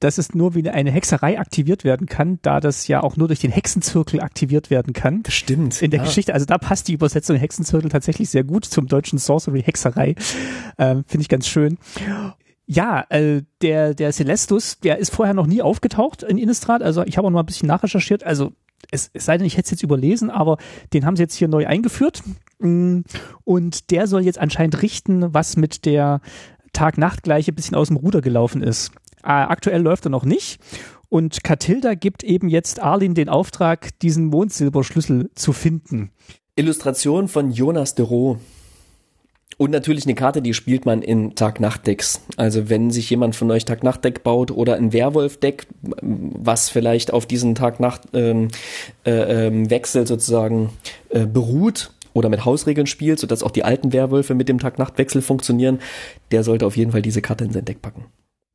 dass es nur wie eine Hexerei aktiviert werden kann, da das ja auch nur durch den Hexenzirkel aktiviert werden kann. Das stimmt. In der ja. Geschichte, also da passt die Übersetzung Hexenzirkel tatsächlich sehr gut zum deutschen Sorcery Hexerei. Ähm, Finde ich ganz schön. Ja, äh, der, der Celestus, der ist vorher noch nie aufgetaucht in Innistrad. Also ich habe auch noch mal ein bisschen nachrecherchiert. Also es, es sei denn, ich hätte es jetzt überlesen, aber den haben sie jetzt hier neu eingeführt. Mm, Und der soll jetzt anscheinend richten, was mit der Tag-Nacht-Gleiche ein bisschen aus dem Ruder gelaufen ist. Äh, aktuell läuft er noch nicht. Und Katilda gibt eben jetzt Arlin den Auftrag, diesen Mondsilberschlüssel zu finden. Illustration von Jonas de Roo. Und natürlich eine Karte, die spielt man in Tag-Nacht-Decks. Also wenn sich jemand von euch Tag-Nacht-Deck baut oder ein Werwolf-Deck, was vielleicht auf diesen Tag-Nacht-Wechsel äh, äh, sozusagen äh, beruht oder mit Hausregeln spielt, sodass auch die alten Werwölfe mit dem Tag-Nacht-Wechsel funktionieren, der sollte auf jeden Fall diese Karte in sein Deck packen.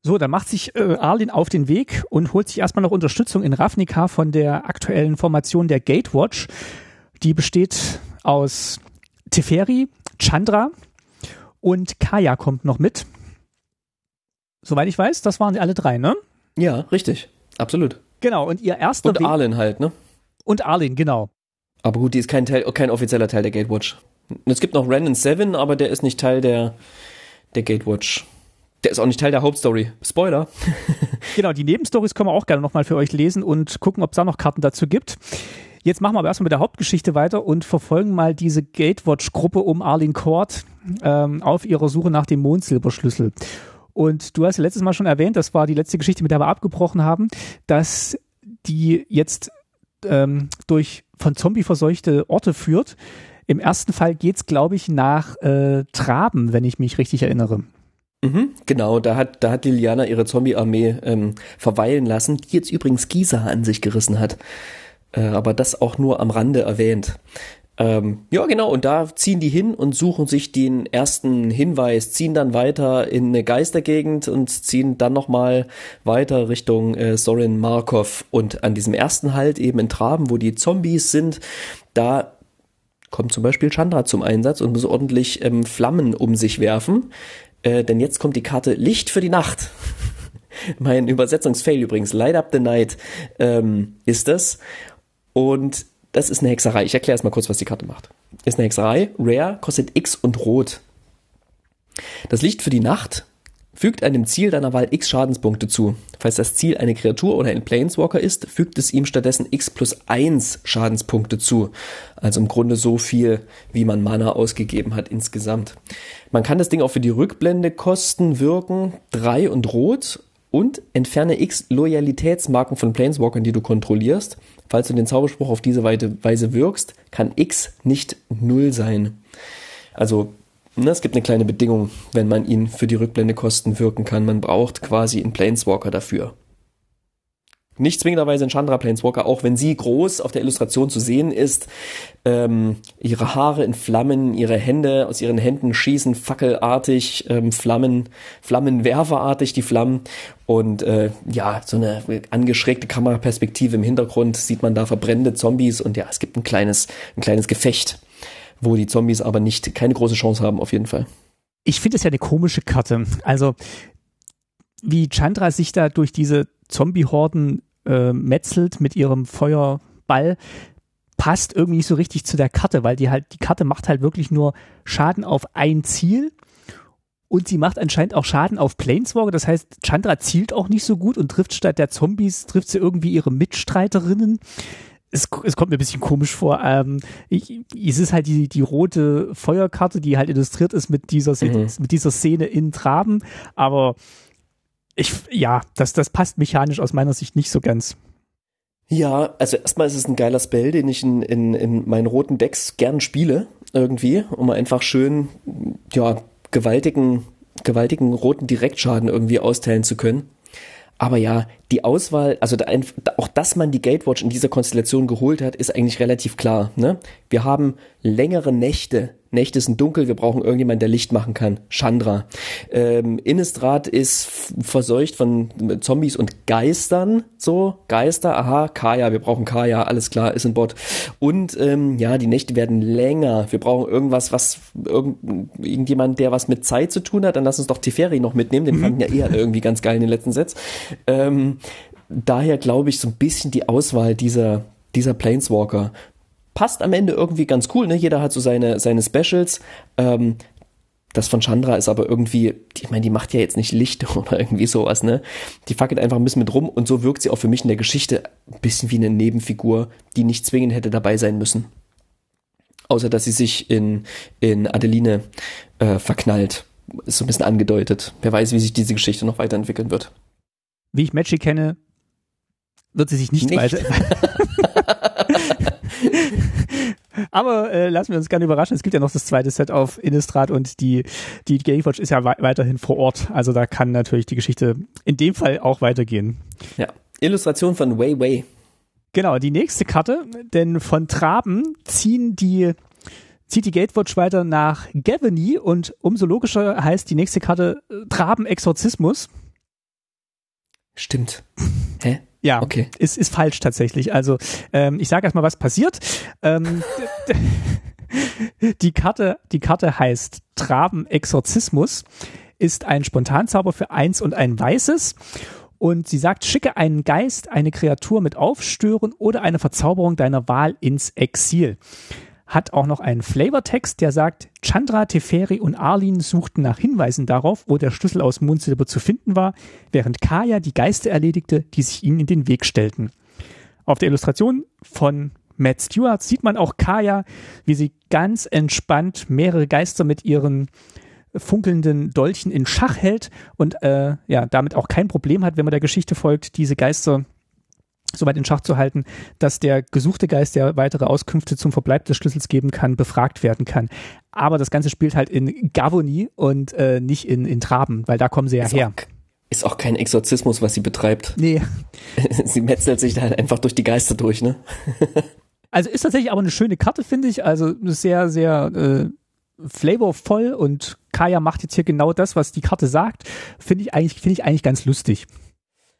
So, dann macht sich äh, Arlin auf den Weg und holt sich erstmal noch Unterstützung in Ravnica von der aktuellen Formation der Gatewatch. Die besteht aus Teferi, Chandra und Kaya kommt noch mit. Soweit ich weiß, das waren sie alle drei, ne? Ja, richtig. Absolut. Genau, und ihr erster Und Arlen halt, ne? und Arlin, genau. Aber gut, die ist kein Teil, kein offizieller Teil der Gatewatch. Es gibt noch Random Seven, aber der ist nicht Teil der, der Gatewatch. Der ist auch nicht Teil der Hauptstory. Spoiler. Genau, die Nebenstories können wir auch gerne nochmal für euch lesen und gucken, ob es da noch Karten dazu gibt. Jetzt machen wir aber erstmal mit der Hauptgeschichte weiter und verfolgen mal diese Gatewatch-Gruppe um Arlene Court ähm, auf ihrer Suche nach dem Mondsilberschlüssel. Und du hast ja letztes Mal schon erwähnt, das war die letzte Geschichte, mit der wir abgebrochen haben, dass die jetzt ähm, durch von Zombie verseuchte Orte führt, Im ersten Fall geht's, glaube ich, nach äh, Traben, wenn ich mich richtig erinnere. Mhm, genau, da hat, da hat Liliana ihre Zombie-Armee ähm, verweilen lassen, die jetzt übrigens Gisa an sich gerissen hat. Äh, aber das auch nur am Rande erwähnt. Ähm, ja, genau, und da ziehen die hin und suchen sich den ersten Hinweis, ziehen dann weiter in eine Geistergegend und ziehen dann nochmal weiter Richtung äh, Sorin Markov. Und an diesem ersten Halt eben in Traben, wo die Zombies sind, da kommt zum Beispiel Chandra zum Einsatz und muss ordentlich ähm, Flammen um sich werfen. Äh, denn jetzt kommt die Karte Licht für die Nacht. mein Übersetzungsfail übrigens, Light Up the Night ähm, ist das. Und das ist eine Hexerei. Ich erkläre erst mal kurz, was die Karte macht. Ist eine Hexerei. Rare kostet X und Rot. Das Licht für die Nacht fügt einem Ziel deiner Wahl X Schadenspunkte zu. Falls das Ziel eine Kreatur oder ein Planeswalker ist, fügt es ihm stattdessen X plus 1 Schadenspunkte zu. Also im Grunde so viel, wie man Mana ausgegeben hat insgesamt. Man kann das Ding auch für die Rückblende wirken. 3 und Rot und entferne X Loyalitätsmarken von Planeswalkern, die du kontrollierst. Falls du den Zauberspruch auf diese Weise wirkst, kann X nicht null sein. Also, ne, es gibt eine kleine Bedingung, wenn man ihn für die Rückblendekosten wirken kann. Man braucht quasi einen Planeswalker dafür. Nicht zwingenderweise ein Chandra Planeswalker, auch wenn sie groß auf der Illustration zu sehen ist. Ähm, ihre Haare in Flammen, ihre Hände, aus ihren Händen schießen fackelartig, ähm, Flammen, Flammenwerferartig die Flammen. Und äh, ja, so eine angeschrägte Kameraperspektive im Hintergrund sieht man da verbrennende Zombies und ja, es gibt ein kleines, ein kleines Gefecht, wo die Zombies aber nicht keine große Chance haben, auf jeden Fall. Ich finde es ja eine komische Karte. Also wie Chandra sich da durch diese Zombie-Horden äh, metzelt mit ihrem Feuerball, passt irgendwie nicht so richtig zu der Karte, weil die halt, die Karte macht halt wirklich nur Schaden auf ein Ziel und sie macht anscheinend auch Schaden auf Planeswalker. Das heißt, Chandra zielt auch nicht so gut und trifft statt der Zombies, trifft sie irgendwie ihre Mitstreiterinnen. Es, es kommt mir ein bisschen komisch vor. Ähm, ich, es ist halt die, die rote Feuerkarte, die halt illustriert ist mit dieser, mhm. mit dieser Szene in Traben, aber ich, ja, das, das passt mechanisch aus meiner Sicht nicht so ganz. Ja, also erstmal ist es ein geiler Spell, den ich in, in, in meinen roten Decks gern spiele, irgendwie, um einfach schön, ja, gewaltigen, gewaltigen roten Direktschaden irgendwie austeilen zu können. Aber ja, die Auswahl, also da, auch dass man die Gatewatch in dieser Konstellation geholt hat, ist eigentlich relativ klar. Ne? Wir haben längere Nächte Nächte sind dunkel, wir brauchen irgendjemand, der Licht machen kann. Chandra. Ähm, Innistrad ist verseucht von Zombies und Geistern. So, Geister, aha, Kaya, wir brauchen Kaya, alles klar, ist ein Bot. Und ähm, ja, die Nächte werden länger. Wir brauchen irgendwas, was irgend, irgendjemand, der was mit Zeit zu tun hat. Dann lass uns doch Teferi noch mitnehmen, den mhm. fanden ja eher irgendwie ganz geil in den letzten Sets. Ähm, daher glaube ich so ein bisschen die Auswahl dieser dieser Planeswalker passt am Ende irgendwie ganz cool, ne? Jeder hat so seine, seine Specials. Ähm, das von Chandra ist aber irgendwie, ich meine, die macht ja jetzt nicht Licht oder irgendwie sowas, ne? Die fackelt einfach ein bisschen mit rum und so wirkt sie auch für mich in der Geschichte ein bisschen wie eine Nebenfigur, die nicht zwingend hätte dabei sein müssen. Außer, dass sie sich in, in Adeline äh, verknallt. Ist so ein bisschen angedeutet. Wer weiß, wie sich diese Geschichte noch weiterentwickeln wird. Wie ich Magic kenne, wird sie sich nicht, nicht. weiter. Aber äh, lassen wir uns gerne überraschen. Es gibt ja noch das zweite Set auf Innistrad und die, die Gatewatch ist ja weiterhin vor Ort. Also da kann natürlich die Geschichte in dem Fall auch weitergehen. Ja. Illustration von Wei Wei. Genau, die nächste Karte, denn von Traben ziehen die zieht die Gatewatch weiter nach Gavany und umso logischer heißt die nächste Karte äh, Traben Exorzismus. Stimmt. Hä? Ja, okay. ist, ist falsch tatsächlich. Also ähm, ich sage erstmal, was passiert. Ähm, die, Karte, die Karte heißt Traben Exorzismus, ist ein Spontanzauber für eins und ein weißes. Und sie sagt, schicke einen Geist, eine Kreatur mit Aufstören oder eine Verzauberung deiner Wahl ins Exil hat auch noch einen Flavortext, der sagt, Chandra, Teferi und Arlin suchten nach Hinweisen darauf, wo der Schlüssel aus Mondsilber zu finden war, während Kaya die Geister erledigte, die sich ihnen in den Weg stellten. Auf der Illustration von Matt Stewart sieht man auch Kaya, wie sie ganz entspannt mehrere Geister mit ihren funkelnden Dolchen in Schach hält und äh, ja damit auch kein Problem hat, wenn man der Geschichte folgt, diese Geister soweit in Schach zu halten, dass der gesuchte Geist, der weitere Auskünfte zum Verbleib des Schlüssels geben kann, befragt werden kann. Aber das Ganze spielt halt in Gavonie und äh, nicht in, in Traben, weil da kommen sie ja ist her. Auch, ist auch kein Exorzismus, was sie betreibt. Nee. sie metzelt sich da halt einfach durch die Geister durch, ne? also ist tatsächlich aber eine schöne Karte, finde ich. Also sehr, sehr äh, flavorvoll und Kaya macht jetzt hier genau das, was die Karte sagt. Finde ich eigentlich, finde ich eigentlich ganz lustig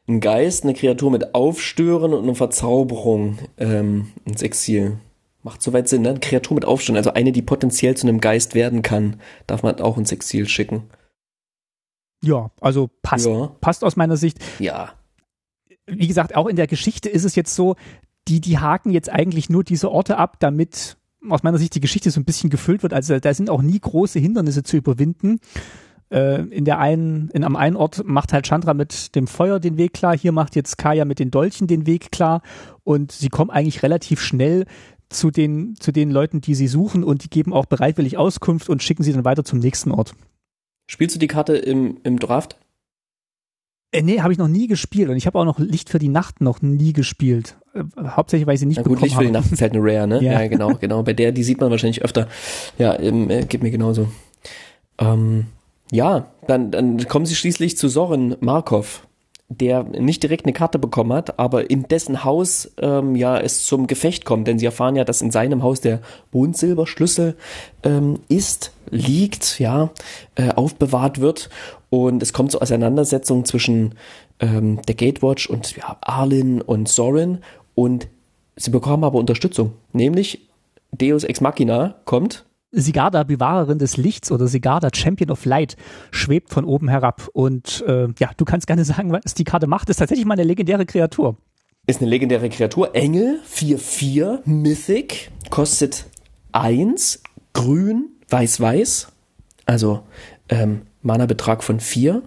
ein Geist, eine Kreatur mit Aufstören und eine Verzauberung ähm, ins Exil. Macht soweit Sinn, ne? Eine Kreatur mit Aufstören, also eine, die potenziell zu einem Geist werden kann, darf man auch ins Exil schicken. Ja, also passt, ja. passt aus meiner Sicht. Ja. Wie gesagt, auch in der Geschichte ist es jetzt so, die, die haken jetzt eigentlich nur diese Orte ab, damit aus meiner Sicht die Geschichte so ein bisschen gefüllt wird. Also da sind auch nie große Hindernisse zu überwinden. Äh, in der einen, in am einen Ort macht halt Chandra mit dem Feuer den Weg klar, hier macht jetzt Kaya mit den Dolchen den Weg klar und sie kommen eigentlich relativ schnell zu den, zu den Leuten, die sie suchen und die geben auch bereitwillig Auskunft und schicken sie dann weiter zum nächsten Ort. Spielst du die Karte im, im Draft? Äh, nee, habe ich noch nie gespielt und ich habe auch noch Licht für die Nacht noch nie gespielt. Äh, hauptsächlich, weil ich sie nicht Na gut, Licht für die Nacht ist halt eine Rare, ne? ja. ja, genau, genau. Bei der, die sieht man wahrscheinlich öfter. Ja, ähm, äh, geht mir genauso. Ähm, ja, dann, dann kommen sie schließlich zu Soren Markov, der nicht direkt eine Karte bekommen hat, aber in dessen Haus ähm, ja es zum Gefecht kommt, denn sie erfahren ja, dass in seinem Haus der Mondsilberschlüssel ähm, ist, liegt, ja, äh, aufbewahrt wird. Und es kommt zur Auseinandersetzung zwischen ähm, der Gatewatch und ja, Arlin und Soren. Und sie bekommen aber Unterstützung, nämlich Deus Ex Machina kommt Sigarda, Bewahrerin des Lichts oder Sigarda, Champion of Light, schwebt von oben herab. Und äh, ja, du kannst gerne sagen, was die Karte macht. Ist tatsächlich mal eine legendäre Kreatur. Ist eine legendäre Kreatur. Engel, 4-4, Mythic, kostet 1, grün, weiß-weiß. Also ähm, Mana-Betrag von 4.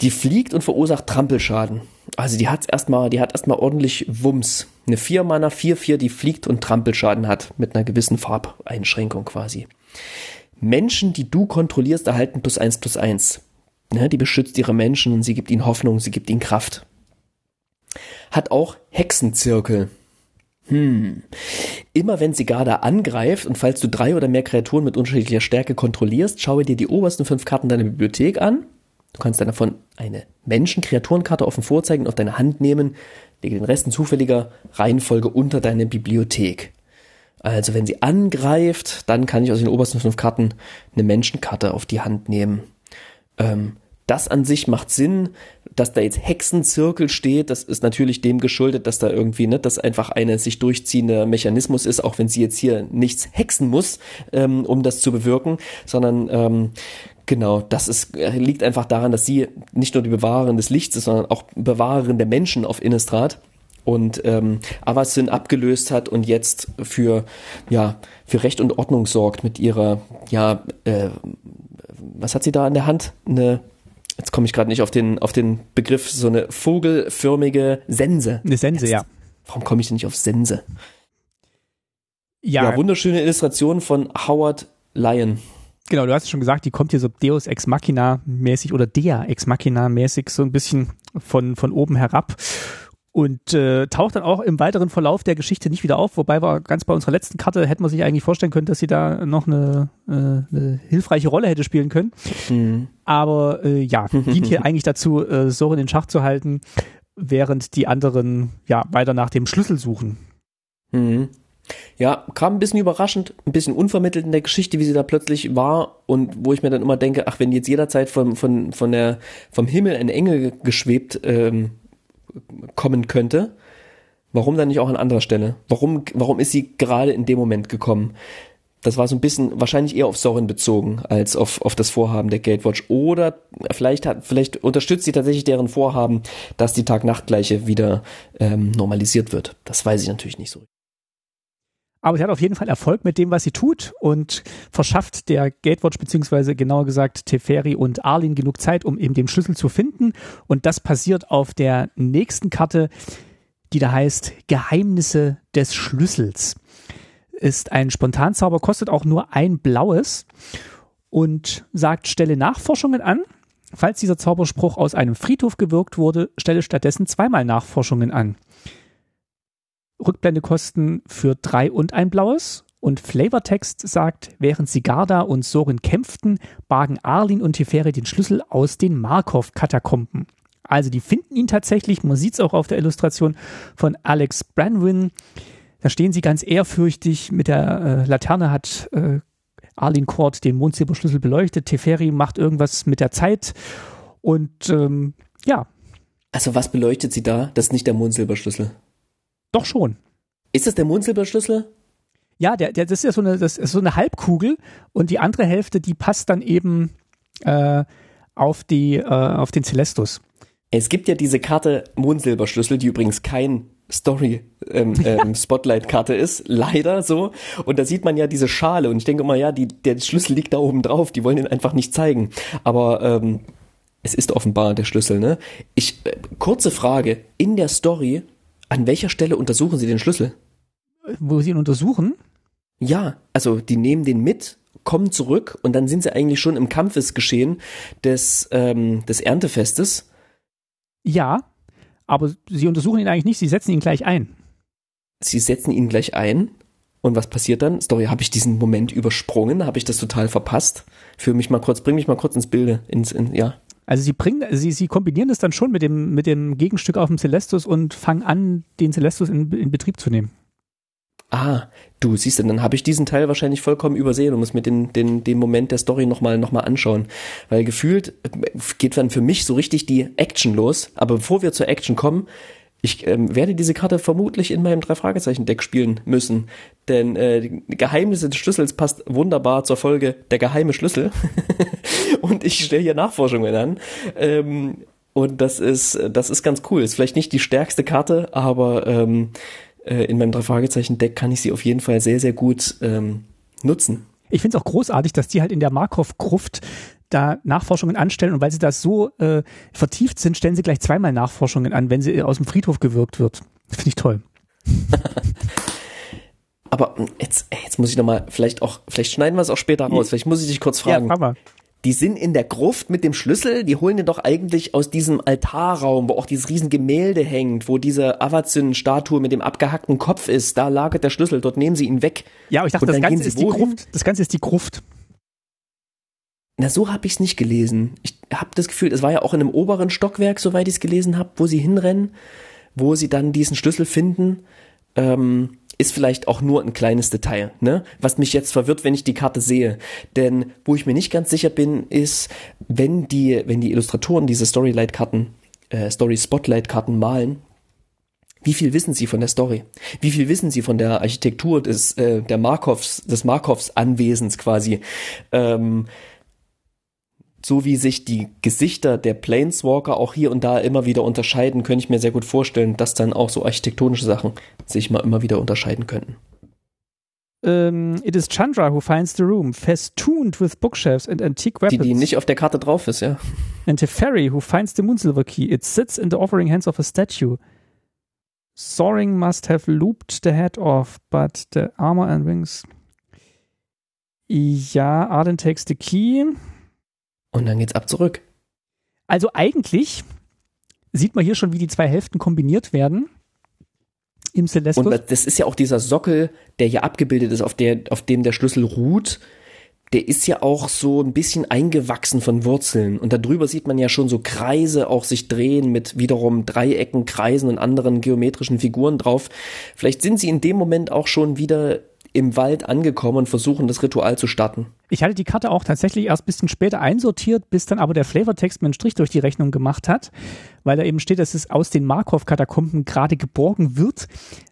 Die fliegt und verursacht Trampelschaden. Also die hat erstmal, die hat erstmal ordentlich Wumms. Eine 4 Mana 4-4, die fliegt und Trampelschaden hat, mit einer gewissen Farbeinschränkung quasi. Menschen, die du kontrollierst, erhalten plus 1 plus 1. Ne, die beschützt ihre Menschen und sie gibt ihnen Hoffnung, sie gibt ihnen Kraft. Hat auch Hexenzirkel. Hm. Immer wenn Sigarda angreift und falls du drei oder mehr Kreaturen mit unterschiedlicher Stärke kontrollierst, schaue dir die obersten fünf Karten deiner Bibliothek an Du kannst dann davon eine Menschen-Kreaturenkarte offen vorzeigen und auf deine Hand nehmen, lege den Rest in zufälliger Reihenfolge unter deine Bibliothek. Also wenn sie angreift, dann kann ich aus den obersten fünf Karten eine Menschenkarte auf die Hand nehmen. Ähm, das an sich macht Sinn, dass da jetzt Hexenzirkel steht. Das ist natürlich dem geschuldet, dass da irgendwie, ne, das einfach eine sich durchziehende Mechanismus ist, auch wenn sie jetzt hier nichts hexen muss, ähm, um das zu bewirken, sondern ähm, Genau, das ist, äh, liegt einfach daran, dass sie nicht nur die Bewahrerin des Lichts ist, sondern auch Bewahrerin der Menschen auf Innistrad. Und ähm, Avacyn abgelöst hat und jetzt für ja für Recht und Ordnung sorgt mit ihrer ja äh, was hat sie da in der Hand? Eine jetzt komme ich gerade nicht auf den auf den Begriff so eine vogelförmige Sense. Eine Sense jetzt, ja. Warum komme ich denn nicht auf Sense? Ja, ja wunderschöne Illustration von Howard Lyon Genau, du hast schon gesagt, die kommt hier so Deus Ex Machina mäßig oder Dea Ex Machina mäßig so ein bisschen von, von oben herab und äh, taucht dann auch im weiteren Verlauf der Geschichte nicht wieder auf. Wobei war ganz bei unserer letzten Karte hätte man sich eigentlich vorstellen können, dass sie da noch eine, äh, eine hilfreiche Rolle hätte spielen können. Mhm. Aber äh, ja, dient hier eigentlich dazu, äh, Soren in Schach zu halten, während die anderen ja weiter nach dem Schlüssel suchen. Mhm. Ja, kam ein bisschen überraschend, ein bisschen unvermittelt in der Geschichte, wie sie da plötzlich war und wo ich mir dann immer denke, ach, wenn jetzt jederzeit vom, von, von der, vom Himmel ein Engel geschwebt ähm, kommen könnte, warum dann nicht auch an anderer Stelle? Warum, warum ist sie gerade in dem Moment gekommen? Das war so ein bisschen wahrscheinlich eher auf Sorin bezogen als auf, auf das Vorhaben der Gatewatch. Oder vielleicht hat, vielleicht unterstützt sie tatsächlich deren Vorhaben, dass die Tag-Nacht-Gleiche wieder ähm, normalisiert wird. Das weiß ich natürlich nicht so. Aber sie hat auf jeden Fall Erfolg mit dem, was sie tut und verschafft der Gatewatch beziehungsweise genauer gesagt Teferi und Arlin genug Zeit, um eben den Schlüssel zu finden. Und das passiert auf der nächsten Karte, die da heißt Geheimnisse des Schlüssels. Ist ein Spontanzauber, kostet auch nur ein blaues und sagt, stelle Nachforschungen an. Falls dieser Zauberspruch aus einem Friedhof gewirkt wurde, stelle stattdessen zweimal Nachforschungen an. Rückblendekosten für drei und ein blaues. Und Flavortext sagt, während Sigarda und Sorin kämpften, bargen Arlin und Teferi den Schlüssel aus den Markov-Katakomben. Also die finden ihn tatsächlich, man sieht es auch auf der Illustration von Alex Branwin. Da stehen sie ganz ehrfürchtig mit der äh, Laterne, hat äh, Arlin Court den Mondsilberschlüssel beleuchtet. Teferi macht irgendwas mit der Zeit und ähm, ja. Also was beleuchtet sie da? Das ist nicht der Mondsilberschlüssel. Doch schon. Ist das der Mondsilberschlüssel? Ja, der, der, das ist ja so eine, das ist so eine Halbkugel und die andere Hälfte, die passt dann eben äh, auf die, äh, auf den Celestus. Es gibt ja diese Karte Mondsilberschlüssel, die übrigens kein Story ähm, ähm, Spotlight Karte ist, leider so. Und da sieht man ja diese Schale und ich denke immer, ja, die, der Schlüssel liegt da oben drauf, die wollen ihn einfach nicht zeigen. Aber ähm, es ist offenbar der Schlüssel, ne? Ich äh, kurze Frage in der Story, an welcher Stelle untersuchen Sie den Schlüssel? Wo sie ihn untersuchen? Ja, also die nehmen den mit, kommen zurück und dann sind sie eigentlich schon im Kampfesgeschehen des, ähm, des Erntefestes. Ja, aber sie untersuchen ihn eigentlich nicht, sie setzen ihn gleich ein. Sie setzen ihn gleich ein. Und was passiert dann? Story, habe ich diesen Moment übersprungen? Habe ich das total verpasst? Für mich mal kurz, bring mich mal kurz ins Bilde, ins, in, ja. Also sie bringen, sie, sie kombinieren das dann schon mit dem, mit dem Gegenstück auf dem Celestus und fangen an, den Celestus in, in Betrieb zu nehmen. Ah, du siehst du, dann habe ich diesen Teil wahrscheinlich vollkommen übersehen und muss mir den, den, den Moment der Story nochmal noch mal anschauen. Weil gefühlt äh, geht dann für mich so richtig die Action los. Aber bevor wir zur Action kommen, ich ähm, werde diese Karte vermutlich in meinem Drei-Fragezeichen-Deck spielen müssen. Denn äh, Geheimnisse des Schlüssels passt wunderbar zur Folge der geheime Schlüssel. und ich stelle hier Nachforschungen an. Ähm, und das ist, das ist ganz cool. Ist vielleicht nicht die stärkste Karte, aber ähm, äh, in meinem Drei-Fragezeichen-Deck kann ich sie auf jeden Fall sehr, sehr gut ähm, nutzen. Ich finde es auch großartig, dass die halt in der Markov-Gruft da Nachforschungen anstellen und weil sie das so äh, vertieft sind, stellen sie gleich zweimal Nachforschungen an, wenn sie aus dem Friedhof gewirkt wird. Finde ich toll. Aber jetzt, jetzt muss ich nochmal, vielleicht auch, vielleicht schneiden wir es auch später raus, vielleicht muss ich dich kurz fragen. Ja, die sind in der Gruft mit dem Schlüssel, die holen den doch eigentlich aus diesem Altarraum, wo auch dieses riesen Gemälde hängt, wo diese Avazyn-Statue mit dem abgehackten Kopf ist, da lagert der Schlüssel, dort nehmen sie ihn weg. Ja, aber ich dachte, das Ganze ist die Gruft. Das Ganze ist die Gruft. Na, so habe ich es nicht gelesen. Ich habe das Gefühl, es war ja auch in einem oberen Stockwerk, soweit ich es gelesen habe, wo sie hinrennen, wo sie dann diesen Schlüssel finden. Ähm, ist vielleicht auch nur ein kleines Detail, ne? Was mich jetzt verwirrt, wenn ich die Karte sehe. Denn wo ich mir nicht ganz sicher bin, ist, wenn die, wenn die Illustratoren diese Storylight-Karten, äh, Story-Spotlight-Karten malen, wie viel wissen Sie von der Story? Wie viel wissen Sie von der Architektur des, äh, der Markovs, des Markovs Anwesens quasi? Ähm, so wie sich die Gesichter der Planeswalker auch hier und da immer wieder unterscheiden, könnte ich mir sehr gut vorstellen, dass dann auch so architektonische Sachen sich mal immer wieder unterscheiden könnten. Um, it is Chandra who finds the room, festooned with bookshelves and antique weapons. Die, die nicht auf der Karte drauf ist, ja. And Teferi who finds the Moonsilver Key. It sits in the offering hands of a statue. Soaring must have looped the head off, but the armor and wings. Ja, Arden takes the key. Und dann geht's ab zurück. Also eigentlich sieht man hier schon, wie die zwei Hälften kombiniert werden im Celestus. Und das ist ja auch dieser Sockel, der hier abgebildet ist, auf, der, auf dem der Schlüssel ruht. Der ist ja auch so ein bisschen eingewachsen von Wurzeln. Und darüber sieht man ja schon so Kreise auch sich drehen mit wiederum Dreiecken, Kreisen und anderen geometrischen Figuren drauf. Vielleicht sind sie in dem Moment auch schon wieder im Wald angekommen und versuchen, das Ritual zu starten. Ich hatte die Karte auch tatsächlich erst ein bisschen später einsortiert, bis dann aber der Flavortext mir einen Strich durch die Rechnung gemacht hat, weil da eben steht, dass es aus den Markov-Katakomben gerade geborgen wird.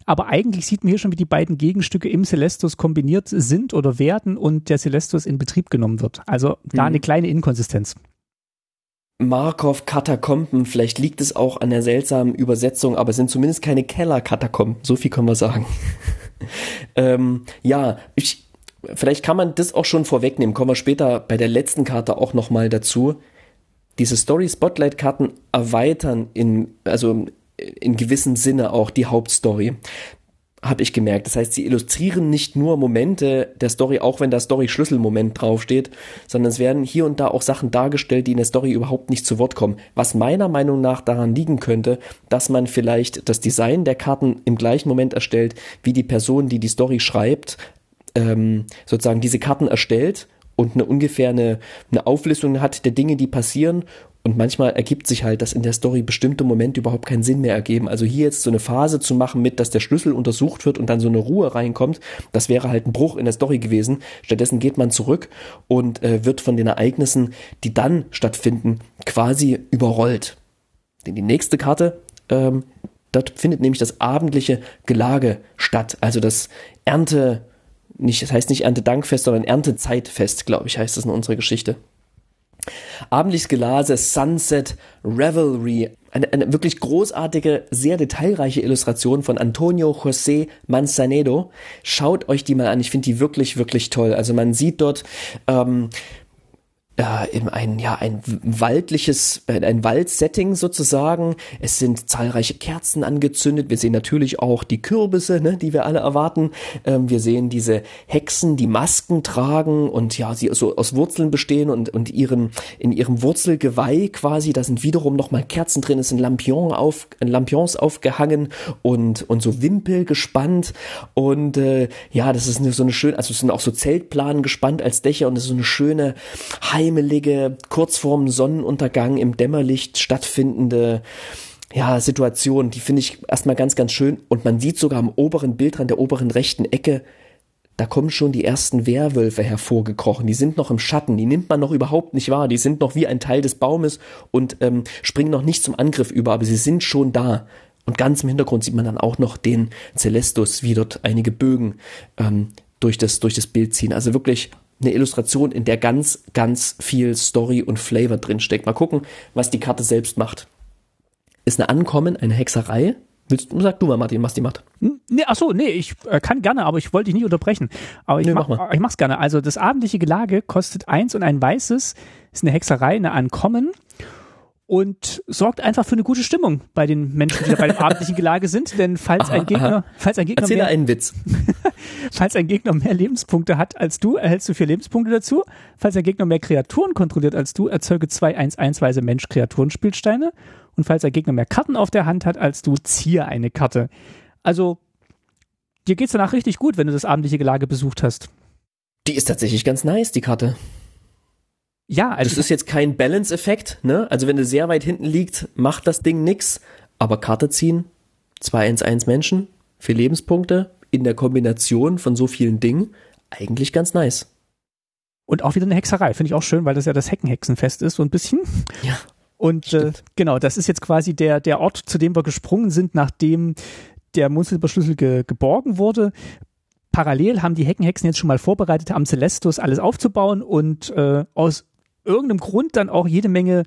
Aber eigentlich sieht man hier schon, wie die beiden Gegenstücke im Celestus kombiniert sind oder werden und der Celestus in Betrieb genommen wird. Also da hm. eine kleine Inkonsistenz. Markov-Katakomben, vielleicht liegt es auch an der seltsamen Übersetzung, aber es sind zumindest keine Keller-Katakomben, so viel können wir sagen. ähm, ja, ich, vielleicht kann man das auch schon vorwegnehmen. Kommen wir später bei der letzten Karte auch nochmal dazu. Diese Story-Spotlight-Karten erweitern in, also in gewissem Sinne auch die Hauptstory. Habe ich gemerkt. Das heißt, sie illustrieren nicht nur Momente der Story, auch wenn da Story Schlüsselmoment draufsteht, sondern es werden hier und da auch Sachen dargestellt, die in der Story überhaupt nicht zu Wort kommen. Was meiner Meinung nach daran liegen könnte, dass man vielleicht das Design der Karten im gleichen Moment erstellt, wie die Person, die die Story schreibt, ähm, sozusagen diese Karten erstellt und eine ungefähr eine, eine Auflistung hat der Dinge, die passieren und manchmal ergibt sich halt, dass in der Story bestimmte Momente überhaupt keinen Sinn mehr ergeben. Also hier jetzt so eine Phase zu machen mit, dass der Schlüssel untersucht wird und dann so eine Ruhe reinkommt, das wäre halt ein Bruch in der Story gewesen. Stattdessen geht man zurück und äh, wird von den Ereignissen, die dann stattfinden, quasi überrollt. Denn die nächste Karte, ähm, dort findet nämlich das abendliche Gelage statt. Also das Ernte, nicht, das heißt nicht Erntedankfest, sondern Erntezeitfest, glaube ich, heißt es in unserer Geschichte. Abendliches Gelase, Sunset Revelry. Eine, eine wirklich großartige, sehr detailreiche Illustration von Antonio José Manzanedo. Schaut euch die mal an. Ich finde die wirklich, wirklich toll. Also man sieht dort ähm, äh, ein, ja, ein waldliches, ein Waldsetting sozusagen. Es sind zahlreiche Kerzen angezündet. Wir sehen natürlich auch die Kürbisse, ne, die wir alle erwarten. Ähm, wir sehen diese Hexen, die Masken tragen und ja, sie so aus Wurzeln bestehen und, und ihren, in ihrem Wurzelgeweih quasi, da sind wiederum nochmal Kerzen drin, es sind Lampion auf, Lampions aufgehangen und, und so Wimpel gespannt und äh, ja, das ist so eine schöne, also es sind auch so Zeltplanen gespannt als Dächer und es ist so eine schöne heimelige, kurz vorm Sonnenuntergang im Dämmerlicht stattfindende ja, Situation, die finde ich erstmal ganz, ganz schön. Und man sieht sogar am oberen Bildrand der oberen rechten Ecke, da kommen schon die ersten Werwölfe hervorgekrochen. Die sind noch im Schatten, die nimmt man noch überhaupt nicht wahr. Die sind noch wie ein Teil des Baumes und ähm, springen noch nicht zum Angriff über, aber sie sind schon da. Und ganz im Hintergrund sieht man dann auch noch den Celestus, wie dort einige Bögen ähm, durch, das, durch das Bild ziehen. Also wirklich eine Illustration, in der ganz, ganz viel Story und Flavor drinsteckt. Mal gucken, was die Karte selbst macht. Ist eine Ankommen, eine Hexerei. Willst, sag du mal, Martin, was die macht. Hm, nee, ach so, nee, ich äh, kann gerne, aber ich wollte dich nicht unterbrechen. Aber ich, nee, mach, mach ich mach's gerne. Also das abendliche Gelage kostet eins und ein weißes, ist eine Hexerei, eine Ankommen und sorgt einfach für eine gute Stimmung bei den Menschen, die da bei dem abendlichen Gelage sind. Denn falls aha, ein Gegner, aha. falls ein Gegner Erzähl mehr, einen Witz. falls ein Gegner mehr Lebenspunkte hat als du, erhältst du vier Lebenspunkte dazu. Falls ein Gegner mehr Kreaturen kontrolliert als du, erzeuge zwei 1-1-weise Mensch-Kreaturenspielsteine. Und falls ein Gegner mehr Karten auf der Hand hat als du, ziehe eine Karte. Also, dir geht's danach richtig gut, wenn du das abendliche Gelage besucht hast. Die ist tatsächlich ganz nice, die Karte. Ja, also das ist jetzt kein Balance-Effekt, ne? Also wenn du sehr weit hinten liegt, macht das Ding nix. Aber Karte ziehen, 2-1-1 Menschen, vier Lebenspunkte in der Kombination von so vielen Dingen, eigentlich ganz nice. Und auch wieder eine Hexerei, finde ich auch schön, weil das ja das Heckenhexenfest ist, so ein bisschen. Ja. Und äh, genau, das ist jetzt quasi der, der Ort, zu dem wir gesprungen sind, nachdem der Mundsilberschlüssel ge geborgen wurde. Parallel haben die Heckenhexen jetzt schon mal vorbereitet, am Celestus alles aufzubauen und äh, aus irgendeinem Grund dann auch jede Menge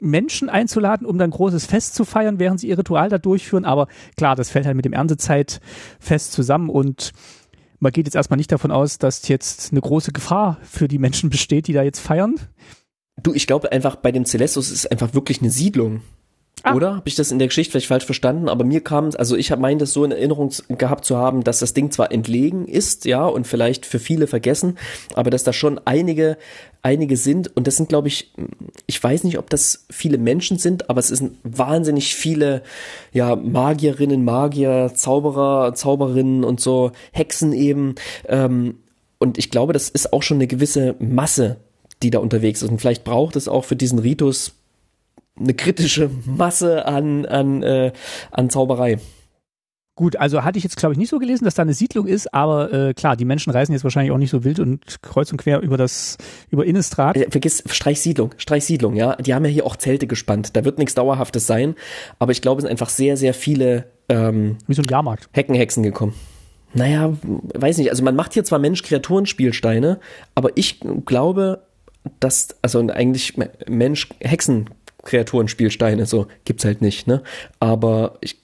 Menschen einzuladen, um dann großes Fest zu feiern, während sie ihr Ritual da durchführen. Aber klar, das fällt halt mit dem Erntezeitfest zusammen und man geht jetzt erstmal nicht davon aus, dass jetzt eine große Gefahr für die Menschen besteht, die da jetzt feiern. Du, ich glaube einfach bei dem Celestus ist einfach wirklich eine Siedlung. Ah. Oder? Habe ich das in der Geschichte vielleicht falsch verstanden? Aber mir kam es, also ich habe meint, das so in Erinnerung gehabt zu haben, dass das Ding zwar entlegen ist, ja, und vielleicht für viele vergessen, aber dass da schon einige, einige sind. Und das sind, glaube ich, ich weiß nicht, ob das viele Menschen sind, aber es sind wahnsinnig viele, ja, Magierinnen, Magier, Zauberer, Zauberinnen und so, Hexen eben. Ähm, und ich glaube, das ist auch schon eine gewisse Masse, die da unterwegs ist. Und vielleicht braucht es auch für diesen Ritus eine kritische Masse an, an, äh, an Zauberei. Gut, also hatte ich jetzt, glaube ich, nicht so gelesen, dass da eine Siedlung ist, aber äh, klar, die Menschen reisen jetzt wahrscheinlich auch nicht so wild und kreuz und quer über das, über Innistrad. Äh, vergiss, Streich Siedlung, Streich Siedlung, ja. Die haben ja hier auch Zelte gespannt. Da wird nichts Dauerhaftes sein, aber ich glaube, es sind einfach sehr, sehr viele ähm, Wie so ein Jahrmarkt. Heckenhexen gekommen. Naja, weiß nicht. Also man macht hier zwar Mensch-Kreaturen-Spielsteine, aber ich glaube, dass, also eigentlich Mensch-Hexen Kreaturenspielsteine, so gibt's halt nicht, ne? Aber ich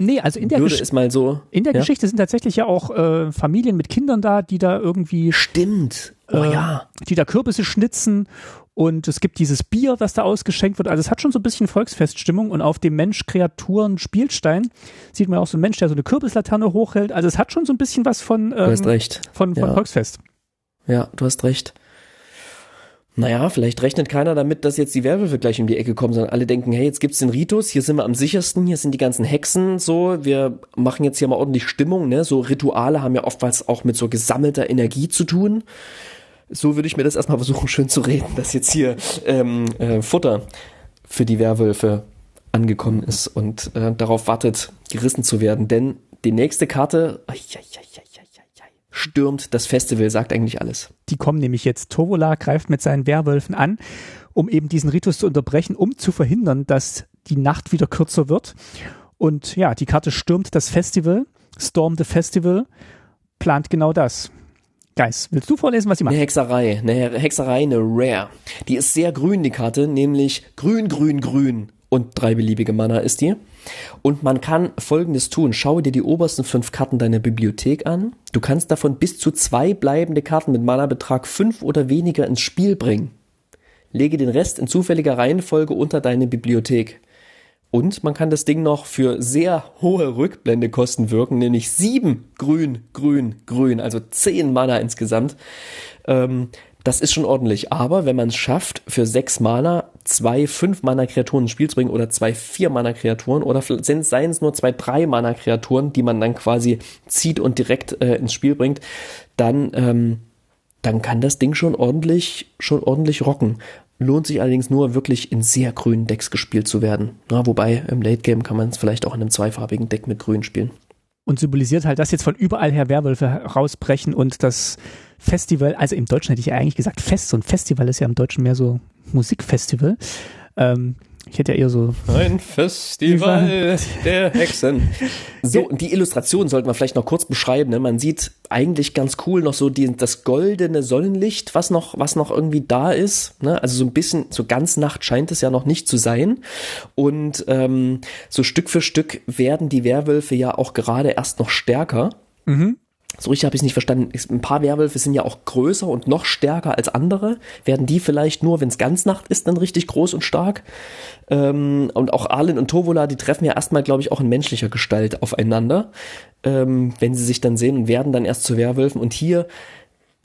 Nee, also in der, Gesch ist mal so, in der ja? Geschichte sind tatsächlich ja auch äh, Familien mit Kindern da, die da irgendwie Stimmt. Oh äh, ja. Die da Kürbisse schnitzen Und es gibt dieses Bier, das da ausgeschenkt wird. Also es hat schon so ein bisschen Volksfeststimmung. Und auf dem Mensch-Kreaturen-Spielstein sieht man auch so einen Mensch, der so eine Kürbislaterne hochhält. Also es hat schon so ein bisschen was von, ähm, Du hast recht. von, von Ja. Volksfest. Ja, du hast recht. Naja, vielleicht rechnet keiner damit, dass jetzt die Werwölfe gleich um die Ecke kommen, sondern alle denken, hey, jetzt gibt's den Ritus, hier sind wir am sichersten, hier sind die ganzen Hexen, so, wir machen jetzt hier mal ordentlich Stimmung, ne, so Rituale haben ja oftmals auch mit so gesammelter Energie zu tun. So würde ich mir das erstmal versuchen, schön zu reden, dass jetzt hier ähm, äh, Futter für die Werwölfe angekommen ist und äh, darauf wartet, gerissen zu werden, denn die nächste Karte, ai, ai, ai, stürmt das Festival, sagt eigentlich alles. Die kommen nämlich jetzt. Tovola greift mit seinen Werwölfen an, um eben diesen Ritus zu unterbrechen, um zu verhindern, dass die Nacht wieder kürzer wird. Und ja, die Karte stürmt das Festival, Storm the Festival, plant genau das. Geist, willst du vorlesen, was sie Eine macht? Hexerei, eine Hexerei, eine Rare. Die ist sehr grün, die Karte, nämlich grün, grün, grün und drei beliebige Mana ist die. Und man kann folgendes tun. Schau dir die obersten fünf Karten deiner Bibliothek an. Du kannst davon bis zu zwei bleibende Karten mit Mana-Betrag fünf oder weniger ins Spiel bringen. Lege den Rest in zufälliger Reihenfolge unter deine Bibliothek. Und man kann das Ding noch für sehr hohe Rückblendekosten wirken, nämlich sieben grün, grün, grün, also zehn Mana insgesamt. Ähm, das ist schon ordentlich. Aber wenn man es schafft, für sechs Mana zwei fünf Mana Kreaturen ins Spiel zu bringen oder zwei vier Mana Kreaturen oder seien es nur zwei drei Mana Kreaturen, die man dann quasi zieht und direkt äh, ins Spiel bringt, dann ähm, dann kann das Ding schon ordentlich, schon ordentlich rocken. Lohnt sich allerdings nur wirklich in sehr grünen Decks gespielt zu werden. Na, wobei im Late Game kann man es vielleicht auch in einem zweifarbigen Deck mit grün spielen. Und symbolisiert halt, dass jetzt von überall her Werwölfe rausbrechen und das Festival, also im Deutschen hätte ich ja eigentlich gesagt Fest, so ein Festival ist ja im Deutschen mehr so Musikfestival. Ähm, ich hätte ja eher so Ein Festival der Hexen. So, und die Illustration sollten wir vielleicht noch kurz beschreiben. Ne? Man sieht eigentlich ganz cool noch so die, das goldene Sonnenlicht, was noch, was noch irgendwie da ist. Ne? Also so ein bisschen, so ganz Nacht scheint es ja noch nicht zu sein. Und ähm, so Stück für Stück werden die Werwölfe ja auch gerade erst noch stärker. So richtig habe ich es nicht verstanden. Ein paar Werwölfe sind ja auch größer und noch stärker als andere. Werden die vielleicht nur, wenn es ganz Nacht ist, dann richtig groß und stark? Ähm, und auch Arlen und Tovola, die treffen ja erstmal, glaube ich, auch in menschlicher Gestalt aufeinander, ähm, wenn sie sich dann sehen und werden dann erst zu Werwölfen. Und hier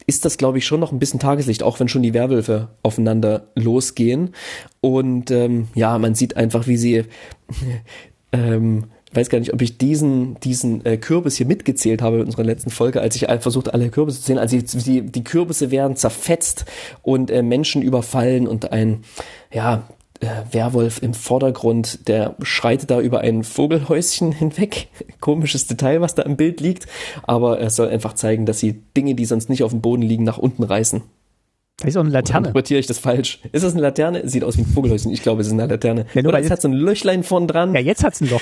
ist das, glaube ich, schon noch ein bisschen Tageslicht, auch wenn schon die Werwölfe aufeinander losgehen. Und ähm, ja, man sieht einfach, wie sie ähm, weiß gar nicht, ob ich diesen, diesen äh, Kürbis hier mitgezählt habe in unserer letzten Folge, als ich versucht alle Kürbisse zu zählen. Also die, die, Kürbisse werden zerfetzt und äh, Menschen überfallen und ein, ja, äh, Werwolf im Vordergrund, der schreitet da über ein Vogelhäuschen hinweg. Komisches Detail, was da im Bild liegt. Aber er soll einfach zeigen, dass sie Dinge, die sonst nicht auf dem Boden liegen, nach unten reißen. Da ist auch eine Laterne. Interpretiere ich das falsch? Ist das eine Laterne? Sieht aus wie ein Vogelhäuschen. Ich glaube, es ist eine Laterne. Ja, nur Oder es hat so ein Löchlein vorn dran. Ja, jetzt hat's ein Loch.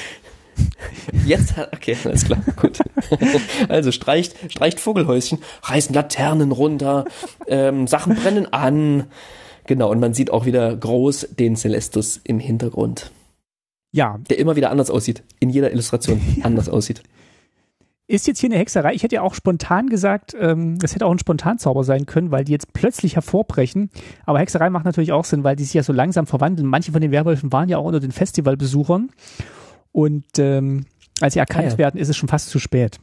Jetzt hat, okay, alles klar, gut. Also streicht, streicht Vogelhäuschen, reißen Laternen runter, ähm, Sachen brennen an. Genau, und man sieht auch wieder groß den Celestus im Hintergrund, Ja, der immer wieder anders aussieht, in jeder Illustration anders aussieht. ist jetzt hier eine Hexerei. Ich hätte ja auch spontan gesagt, ähm, das hätte auch ein Spontanzauber sein können, weil die jetzt plötzlich hervorbrechen. Aber Hexerei macht natürlich auch Sinn, weil die sich ja so langsam verwandeln. Manche von den Werwölfen waren ja auch unter den Festivalbesuchern. Und ähm, als sie erkannt Ah ja. werden, ist es schon fast zu spät.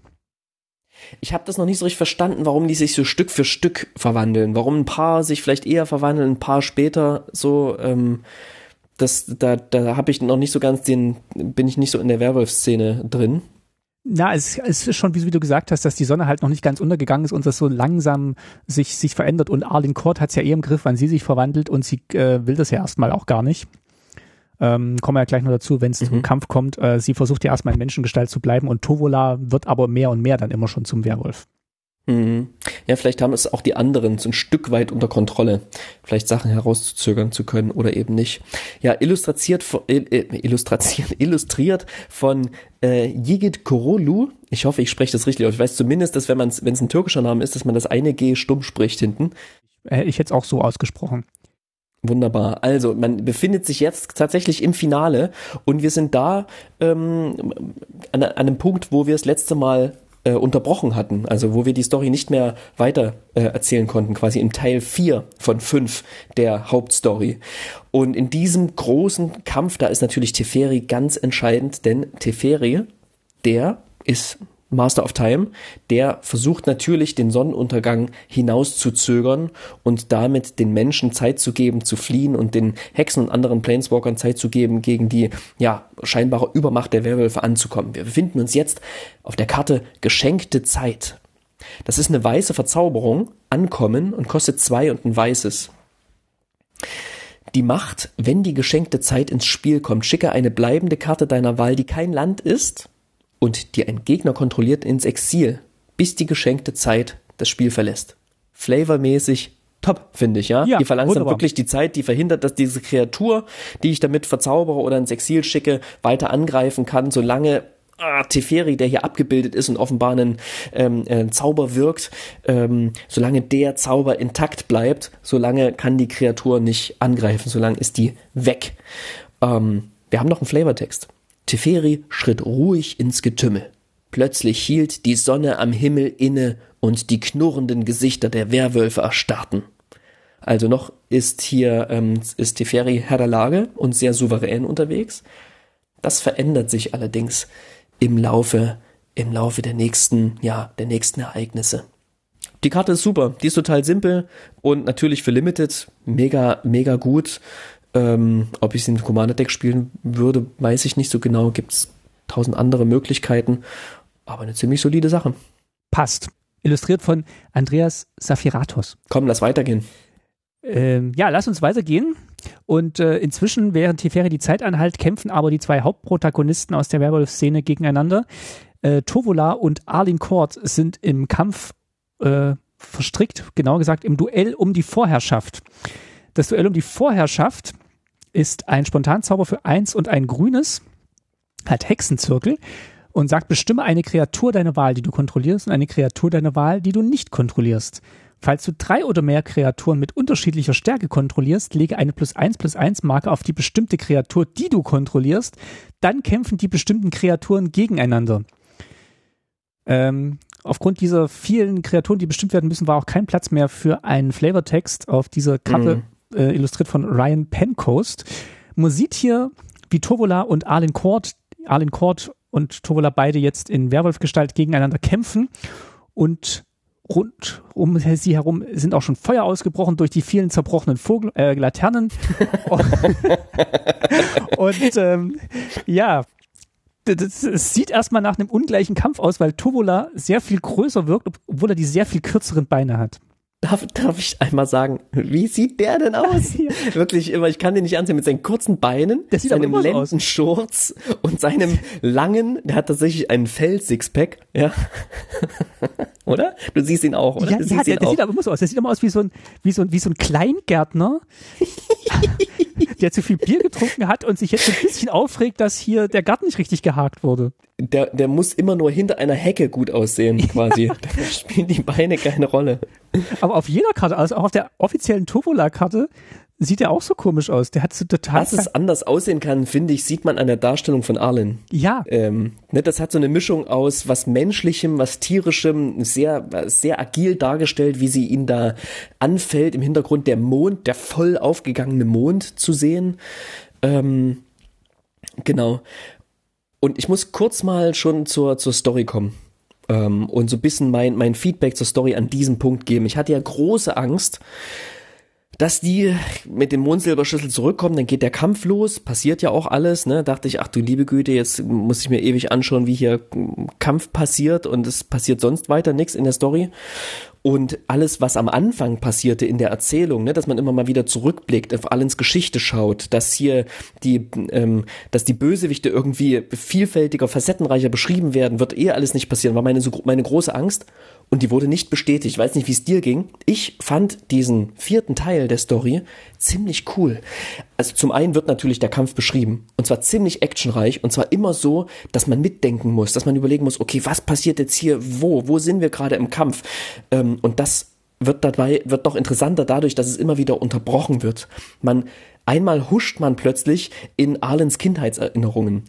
Ich habe das noch nicht so richtig verstanden, warum die sich so Stück für Stück verwandeln. Warum ein paar sich vielleicht eher verwandeln, ein paar später so. Ähm, das, da da habe ich noch nicht so ganz den, bin ich nicht so in der Werwolf-Szene drin. Na, es, es ist schon, wie du gesagt hast, dass die Sonne halt noch nicht ganz untergegangen ist und das so langsam sich, sich verändert. Und Arlene Court hat es ja eh im Griff, wann sie sich verwandelt und sie äh, will das ja erstmal auch gar nicht. Ähm, kommen wir ja gleich noch dazu, wenn es zum Mhm. Kampf kommt. Äh, sie versucht ja erstmal in Menschengestalt zu bleiben und Tovola wird aber mehr und mehr dann immer schon zum Werwolf. Mhm. Ja, vielleicht haben es auch die anderen so ein Stück weit unter Kontrolle, vielleicht Sachen herauszuzögern zu können oder eben nicht. Ja, illustriert, von- illustriert, illustriert von äh, Yigit Korolu. Ich hoffe, ich spreche das richtig aus. Ich weiß zumindest, dass wenn man wenn es ein türkischer Name ist, dass man das eine G stumm spricht hinten. Äh, ich hätte es auch so ausgesprochen. Wunderbar. Also, man befindet sich jetzt tatsächlich im Finale und wir sind da ähm, an, an einem Punkt, wo wir das letzte Mal äh, unterbrochen hatten, also wo wir die Story nicht mehr weiter äh, erzählen konnten, quasi im Teil 4 von 5 der Hauptstory. Und in diesem großen Kampf, da ist natürlich Teferi ganz entscheidend, denn Teferi, der ist Master of Time, der versucht natürlich den Sonnenuntergang hinauszuzögern und damit den Menschen Zeit zu geben, zu fliehen und den Hexen und anderen Planeswalkern Zeit zu geben, gegen die ja scheinbare Übermacht der Werwölfe anzukommen. Wir befinden uns jetzt auf der Karte geschenkte Zeit. Das ist eine weiße Verzauberung, ankommen und kostet zwei und ein weißes. Die Macht, wenn die geschenkte Zeit ins Spiel kommt, schicke eine bleibende Karte deiner Wahl, die kein Land ist, und die ein Gegner kontrolliert ins Exil, bis die geschenkte Zeit das Spiel verlässt. Flavormäßig top, finde ich, ja. Ja, die verlangsamt wirklich die Zeit, die verhindert, dass diese Kreatur, die ich damit verzaubere oder ins Exil schicke, weiter angreifen kann, solange ah, Teferi, der hier abgebildet ist und offenbar einen ähm, äh, Zauber wirkt, ähm, solange der Zauber intakt bleibt, solange kann die Kreatur nicht angreifen, solange ist die weg. Ähm, wir haben noch einen Flavortext. Teferi schritt ruhig ins Getümmel. Plötzlich hielt die Sonne am Himmel inne und die knurrenden Gesichter der Werwölfe erstarrten. Also noch ist hier ähm, ist Teferi Herr der Lage und sehr souverän unterwegs. Das verändert sich allerdings im Laufe im Laufe der nächsten ja der nächsten Ereignisse. Die Karte ist super, die ist total simpel und natürlich für Limited mega mega gut. Ähm, ob ich sie im Commander Deck spielen würde, weiß ich nicht so genau. Gibt's tausend andere Möglichkeiten, aber eine ziemlich solide Sache. Passt. Illustriert von Andreas Safiratos. Komm, lass weitergehen. Ähm, ja, lass uns weitergehen. Und äh, inzwischen, während Teferi die Zeit anhält, kämpfen aber die zwei Hauptprotagonisten aus der Werwolf-Szene gegeneinander. Äh, Tovola und Arlin Kort sind im Kampf äh, verstrickt, genauer gesagt im Duell um die Vorherrschaft. Das Duell um die Vorherrschaft ist ein Spontanzauber für eins und ein grünes, hat Hexenzirkel und sagt, bestimme eine Kreatur deiner Wahl, die du kontrollierst und eine Kreatur deiner Wahl, die du nicht kontrollierst. Falls du drei oder mehr Kreaturen mit unterschiedlicher Stärke kontrollierst, lege eine plus eins plus eins Marke auf die bestimmte Kreatur, die du kontrollierst. Dann kämpfen die bestimmten Kreaturen gegeneinander. Ähm, aufgrund dieser vielen Kreaturen, die bestimmt werden müssen, war auch kein Platz mehr für einen Flavortext auf dieser Karte, äh, illustriert von Ryan Pencoast. Man sieht hier, wie Tovola und Arlen Court, Arlen Court und Tovola beide jetzt in Werwolf-Gestalt gegeneinander kämpfen und rund um sie herum sind auch schon Feuer ausgebrochen durch die vielen zerbrochenen Vogel, äh, Laternen. und ähm, ja, das, es sieht erstmal nach einem ungleichen Kampf aus, weil Tovola sehr viel größer wirkt, obwohl er die sehr viel kürzeren Beine hat. Darf, darf ich einmal sagen, wie sieht der denn aus? Wirklich immer, ich kann den nicht ansehen, mit seinen kurzen Beinen, sieht aber seinem aus. Lendenschurz und seinem langen, der hat tatsächlich einen Fell-Sixpack, ja. oder? Du siehst ihn auch, oder? Ja, ja der, der sieht aber immer so aus. Der sieht immer aus wie so ein, wie so ein, wie so ein Kleingärtner, der zu viel Bier getrunken hat und sich jetzt ein bisschen aufregt, dass hier der Garten nicht richtig gehakt wurde. Der, der muss immer nur hinter einer Hecke gut aussehen, quasi. da spielen die Beine keine Rolle. Aber auf jeder Karte, also auch auf der offiziellen Tovola-Karte, sieht er auch so komisch aus. Der hat so total. Dass es anders aussehen kann, finde ich, sieht man an der Darstellung von Arlen. ja, Ähm, ne, das hat so eine Mischung aus was Menschlichem, was Tierischem, sehr, sehr agil dargestellt, wie sie ihn da anfällt. Im Hintergrund der Mond, der voll aufgegangene Mond zu sehen. Ähm, genau. Und ich muss kurz mal schon zur, zur Story kommen. Ähm, und so ein bisschen mein, mein Feedback zur Story an diesem Punkt geben. Ich hatte ja große Angst, dass die mit dem Mondsilberschlüssel zurückkommen, dann geht der Kampf los, passiert ja auch alles, ne? Dachte ich, ach du liebe Güte, jetzt muss ich mir ewig anschauen, wie hier Kampf passiert und es passiert sonst weiter nichts in der Story. Und alles, was am Anfang passierte in der Erzählung, ne, dass man immer mal wieder zurückblickt, auf Allens Geschichte schaut, dass hier die, ähm, dass die Bösewichte irgendwie vielfältiger, facettenreicher beschrieben werden, wird eh alles nicht passieren, war meine, so, meine große Angst. Und die wurde nicht bestätigt. Ich weiß nicht, wie es dir ging. Ich fand diesen vierten Teil der Story ziemlich cool. Also zum einen wird natürlich der Kampf beschrieben. Und zwar ziemlich actionreich. Und zwar immer so, dass man mitdenken muss, dass man überlegen muss, okay, was passiert jetzt hier? Wo? Wo sind wir gerade im Kampf? Ähm, und das wird dabei, wird noch interessanter dadurch, dass es immer wieder unterbrochen wird. Man, einmal huscht man plötzlich in Arlens Kindheitserinnerungen.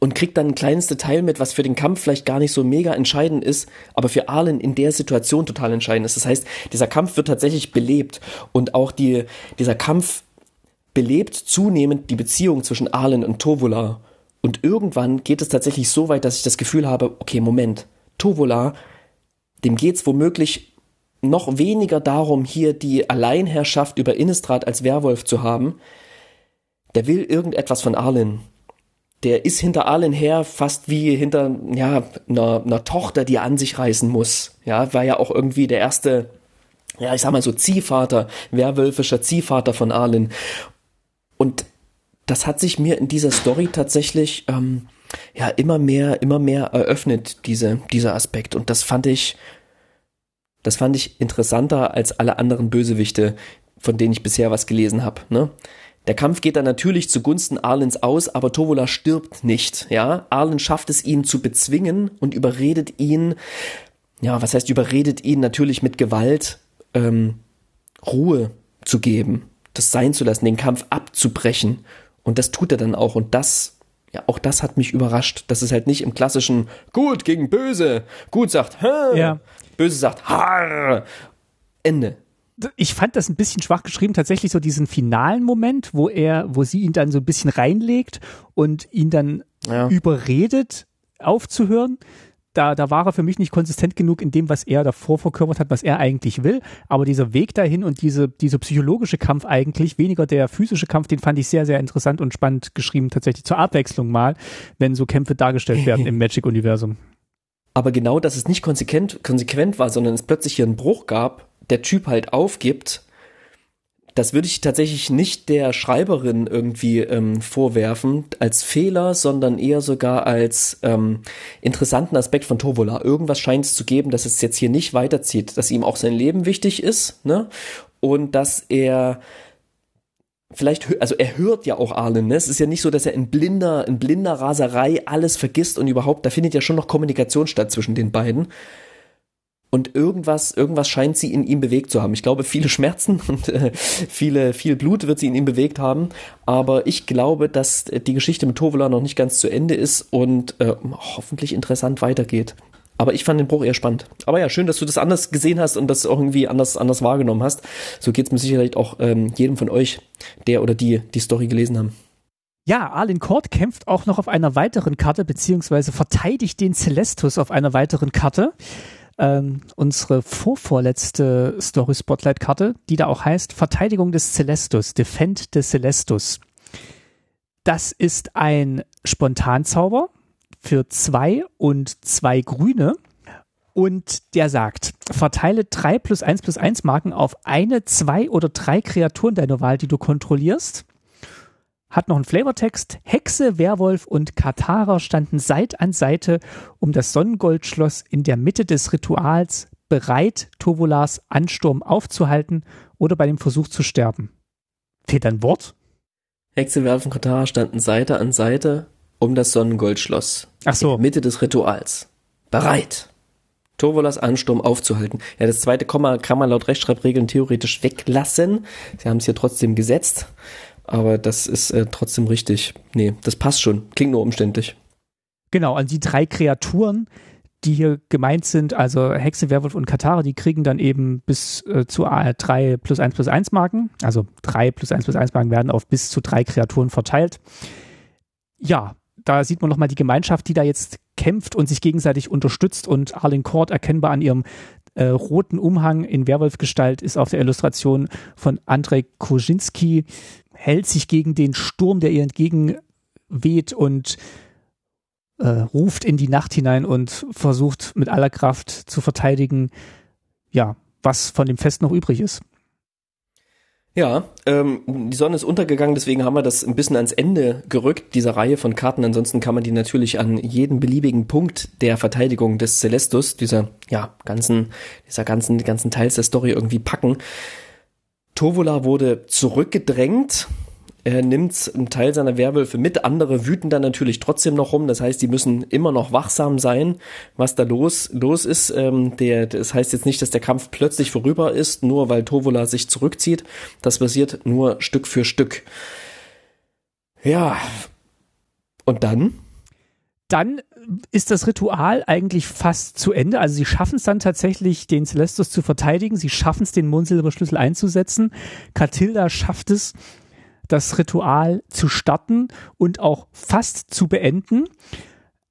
Und kriegt dann ein kleines Detail mit, was für den Kampf vielleicht gar nicht so mega entscheidend ist, aber für Arlen in der Situation total entscheidend ist. Das heißt, dieser Kampf wird tatsächlich belebt und auch die, dieser Kampf belebt zunehmend die Beziehung zwischen Arlen und Tovola. Und irgendwann geht es tatsächlich so weit, dass ich das Gefühl habe, okay, Moment, Tovola, dem geht's womöglich noch weniger darum, hier die Alleinherrschaft über Innistrad als Werwolf zu haben. Der will irgendetwas von Arlen der ist hinter allen her fast wie hinter ja einer, einer Tochter, die er an sich reißen muss. Ja, war ja auch irgendwie der erste, ja ich sag mal so Ziehvater, werwölfischer Ziehvater von Arlen. Und das hat sich mir in dieser Story tatsächlich ähm, ja immer mehr, immer mehr eröffnet diese dieser Aspekt. Und das fand ich, das fand ich interessanter als alle anderen Bösewichte, von denen ich bisher was gelesen habe. Ne? Der Kampf geht dann natürlich zugunsten Arlens aus, aber Tovola stirbt nicht, ja. Arlen schafft es ihn zu bezwingen und überredet ihn, ja, was heißt überredet ihn natürlich mit Gewalt, ähm, Ruhe zu geben, das sein zu lassen, den Kampf abzubrechen. Und das tut er dann auch und das ja, auch das hat mich überrascht. Das ist halt nicht im klassischen Gut gegen Böse. Gut sagt, Hä! ja. Böse sagt, Harr. Ende ich fand das ein bisschen schwach geschrieben, tatsächlich so diesen finalen Moment, wo er, wo sie ihn dann so ein bisschen reinlegt und ihn dann ja. überredet, aufzuhören. Da, da war er für mich nicht konsistent genug in dem, was er davor verkörpert hat, was er eigentlich will. Aber dieser Weg dahin und diese, diese psychologische Kampf eigentlich, weniger der physische Kampf, den fand ich sehr, sehr interessant und spannend geschrieben, tatsächlich zur Abwechslung mal, wenn so Kämpfe dargestellt werden im Magic-Universum. Aber genau, dass es nicht konsequent, konsequent war, sondern es plötzlich hier einen Bruch gab, der Typ halt aufgibt, das würde ich tatsächlich nicht der Schreiberin irgendwie ähm, vorwerfen als Fehler, sondern eher sogar als ähm, interessanten Aspekt von Tovola. Irgendwas scheint es zu geben, dass es jetzt hier nicht weiterzieht, dass ihm auch sein Leben wichtig ist, ne? Und dass er vielleicht, also er hört ja auch Arlen, ne? Es ist ja nicht so, dass er in blinder, in blinder Raserei alles vergisst und überhaupt, da findet ja schon noch Kommunikation statt zwischen den beiden und irgendwas, irgendwas scheint sie in ihm bewegt zu haben. Ich glaube, viele Schmerzen und äh, viele, viel Blut wird sie in ihm bewegt haben. Aber ich glaube, dass die Geschichte mit Tovola noch nicht ganz zu Ende ist und äh, hoffentlich interessant weitergeht. Aber ich fand den Bruch eher spannend. Aber ja, schön, dass du das anders gesehen hast und das irgendwie anders, anders wahrgenommen hast. So geht's mir sicherlich auch ähm, jedem von euch, der oder die die Story gelesen haben. Ja, Arlen Kort kämpft auch noch auf einer weiteren Karte, beziehungsweise verteidigt den Celestus auf einer weiteren Karte ähm, unsere vorvorletzte Story Spotlight Karte, die da auch heißt Verteidigung des Celestus, Defend des Celestus. Das ist ein Spontanzauber für zwei und zwei Grüne. Und der sagt, verteile drei plus eins plus eins Marken auf eine, zwei oder drei Kreaturen deiner Wahl, die du kontrollierst hat noch einen Flavortext. Hexe, Werwolf und Katara standen Seite an Seite um das Sonnengoldschloss in der Mitte des Rituals, bereit, Tovolas Ansturm aufzuhalten oder bei dem Versuch zu sterben. Fehlt ein Wort? Hexe, Werwolf und Katara standen Seite an Seite um das Sonnengoldschloss. Ach so. In der Mitte des Rituals. Bereit. Tovolas Ansturm aufzuhalten. Ja, das zweite Komma kann man laut Rechtschreibregeln theoretisch weglassen. Sie haben es hier trotzdem gesetzt aber das ist äh, trotzdem richtig. Nee, das passt schon. Klingt nur umständlich. Genau, an die drei Kreaturen, die hier gemeint sind, also Hexe, Werwolf und Katara, die kriegen dann eben bis äh, zu äh, drei plus eins plus eins Marken. Also drei plus eins plus eins Marken werden auf bis zu drei Kreaturen verteilt. Ja, da sieht man nochmal die Gemeinschaft, die da jetzt kämpft und sich gegenseitig unterstützt und Arlen Court erkennbar an ihrem äh, roten Umhang in Werwolfgestalt ist auf der Illustration von Andrei Kozinski hält sich gegen den Sturm, der ihr entgegenweht und äh, ruft in die Nacht hinein und versucht mit aller Kraft zu verteidigen, ja, was von dem Fest noch übrig ist. Ja, ähm, die Sonne ist untergegangen, deswegen haben wir das ein bisschen ans Ende gerückt, dieser Reihe von Karten. Ansonsten kann man die natürlich an jeden beliebigen Punkt der Verteidigung des Celestus, dieser, ja, ganzen, dieser ganzen, ganzen Teils der Story irgendwie packen. Tovola wurde zurückgedrängt. Er nimmt einen Teil seiner Werwölfe mit, andere wüten dann natürlich trotzdem noch rum. Das heißt, die müssen immer noch wachsam sein, was da los, los ist. Ähm, der, das heißt jetzt nicht, dass der Kampf plötzlich vorüber ist, nur weil Tovola sich zurückzieht. Das passiert nur Stück für Stück. Ja. Und dann? dann ist das Ritual eigentlich fast zu Ende. Also sie schaffen es dann tatsächlich, den Celestus zu verteidigen. Sie schaffen es, den Mondsilberschlüssel einzusetzen. Catilda schafft es, das Ritual zu starten und auch fast zu beenden.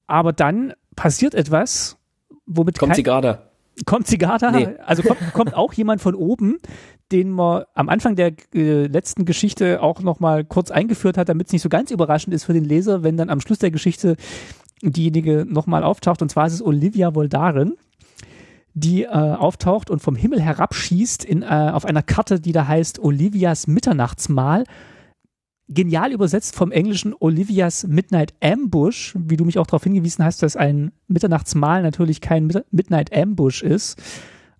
Aber dann passiert etwas, womit kommt Zigarda. Kommt Zigarda? Nee. Also kommt, kommt auch jemand von oben, den man am Anfang der äh, letzten Geschichte auch noch mal kurz eingeführt hat, damit es nicht so ganz überraschend ist für den Leser, wenn dann am Schluss der Geschichte diejenige nochmal auftaucht. Und zwar ist es Olivia Voldaren, die äh, auftaucht und vom Himmel herabschießt in, äh, auf einer Karte, die da heißt Olivias Mitternachtsmahl. Genial übersetzt vom englischen Olivias Midnight Ambush, wie du mich auch darauf hingewiesen hast, dass ein Mitternachtsmahl natürlich kein Midnight Ambush ist.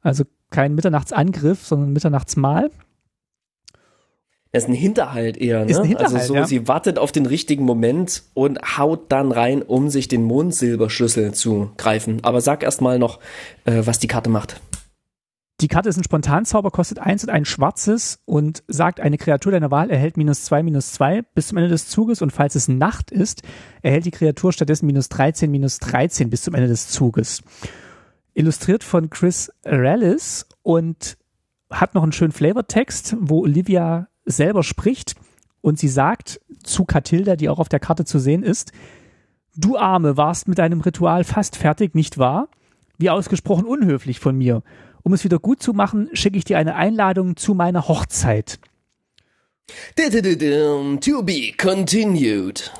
Also kein Mitternachtsangriff, sondern Mitternachtsmahl. Das ist ein Hinterhalt eher, ne? Ein Hinterhalt, also so, ja. sie wartet auf den richtigen Moment und haut dann rein, um sich den Mondsilberschlüssel zu greifen. Aber sag erst mal noch, äh, was die Karte macht. Die Karte ist ein Spontanzauber, kostet eins und ein schwarzes und sagt, eine Kreatur deiner Wahl erhält minus zwei, minus zwei bis zum Ende des Zuges und falls es Nacht ist, erhält die Kreatur stattdessen minus 13, minus 13 bis zum Ende des Zuges. Illustriert von Chris Rallis und hat noch einen schönen Flavortext, wo Olivia selber spricht und sie sagt zu Katilda, die auch auf der Karte zu sehen ist, Du Arme warst mit deinem Ritual fast fertig, nicht wahr? Wie ausgesprochen unhöflich von mir. Um es wieder gut zu machen, schicke ich dir eine Einladung zu meiner Hochzeit. To be continued.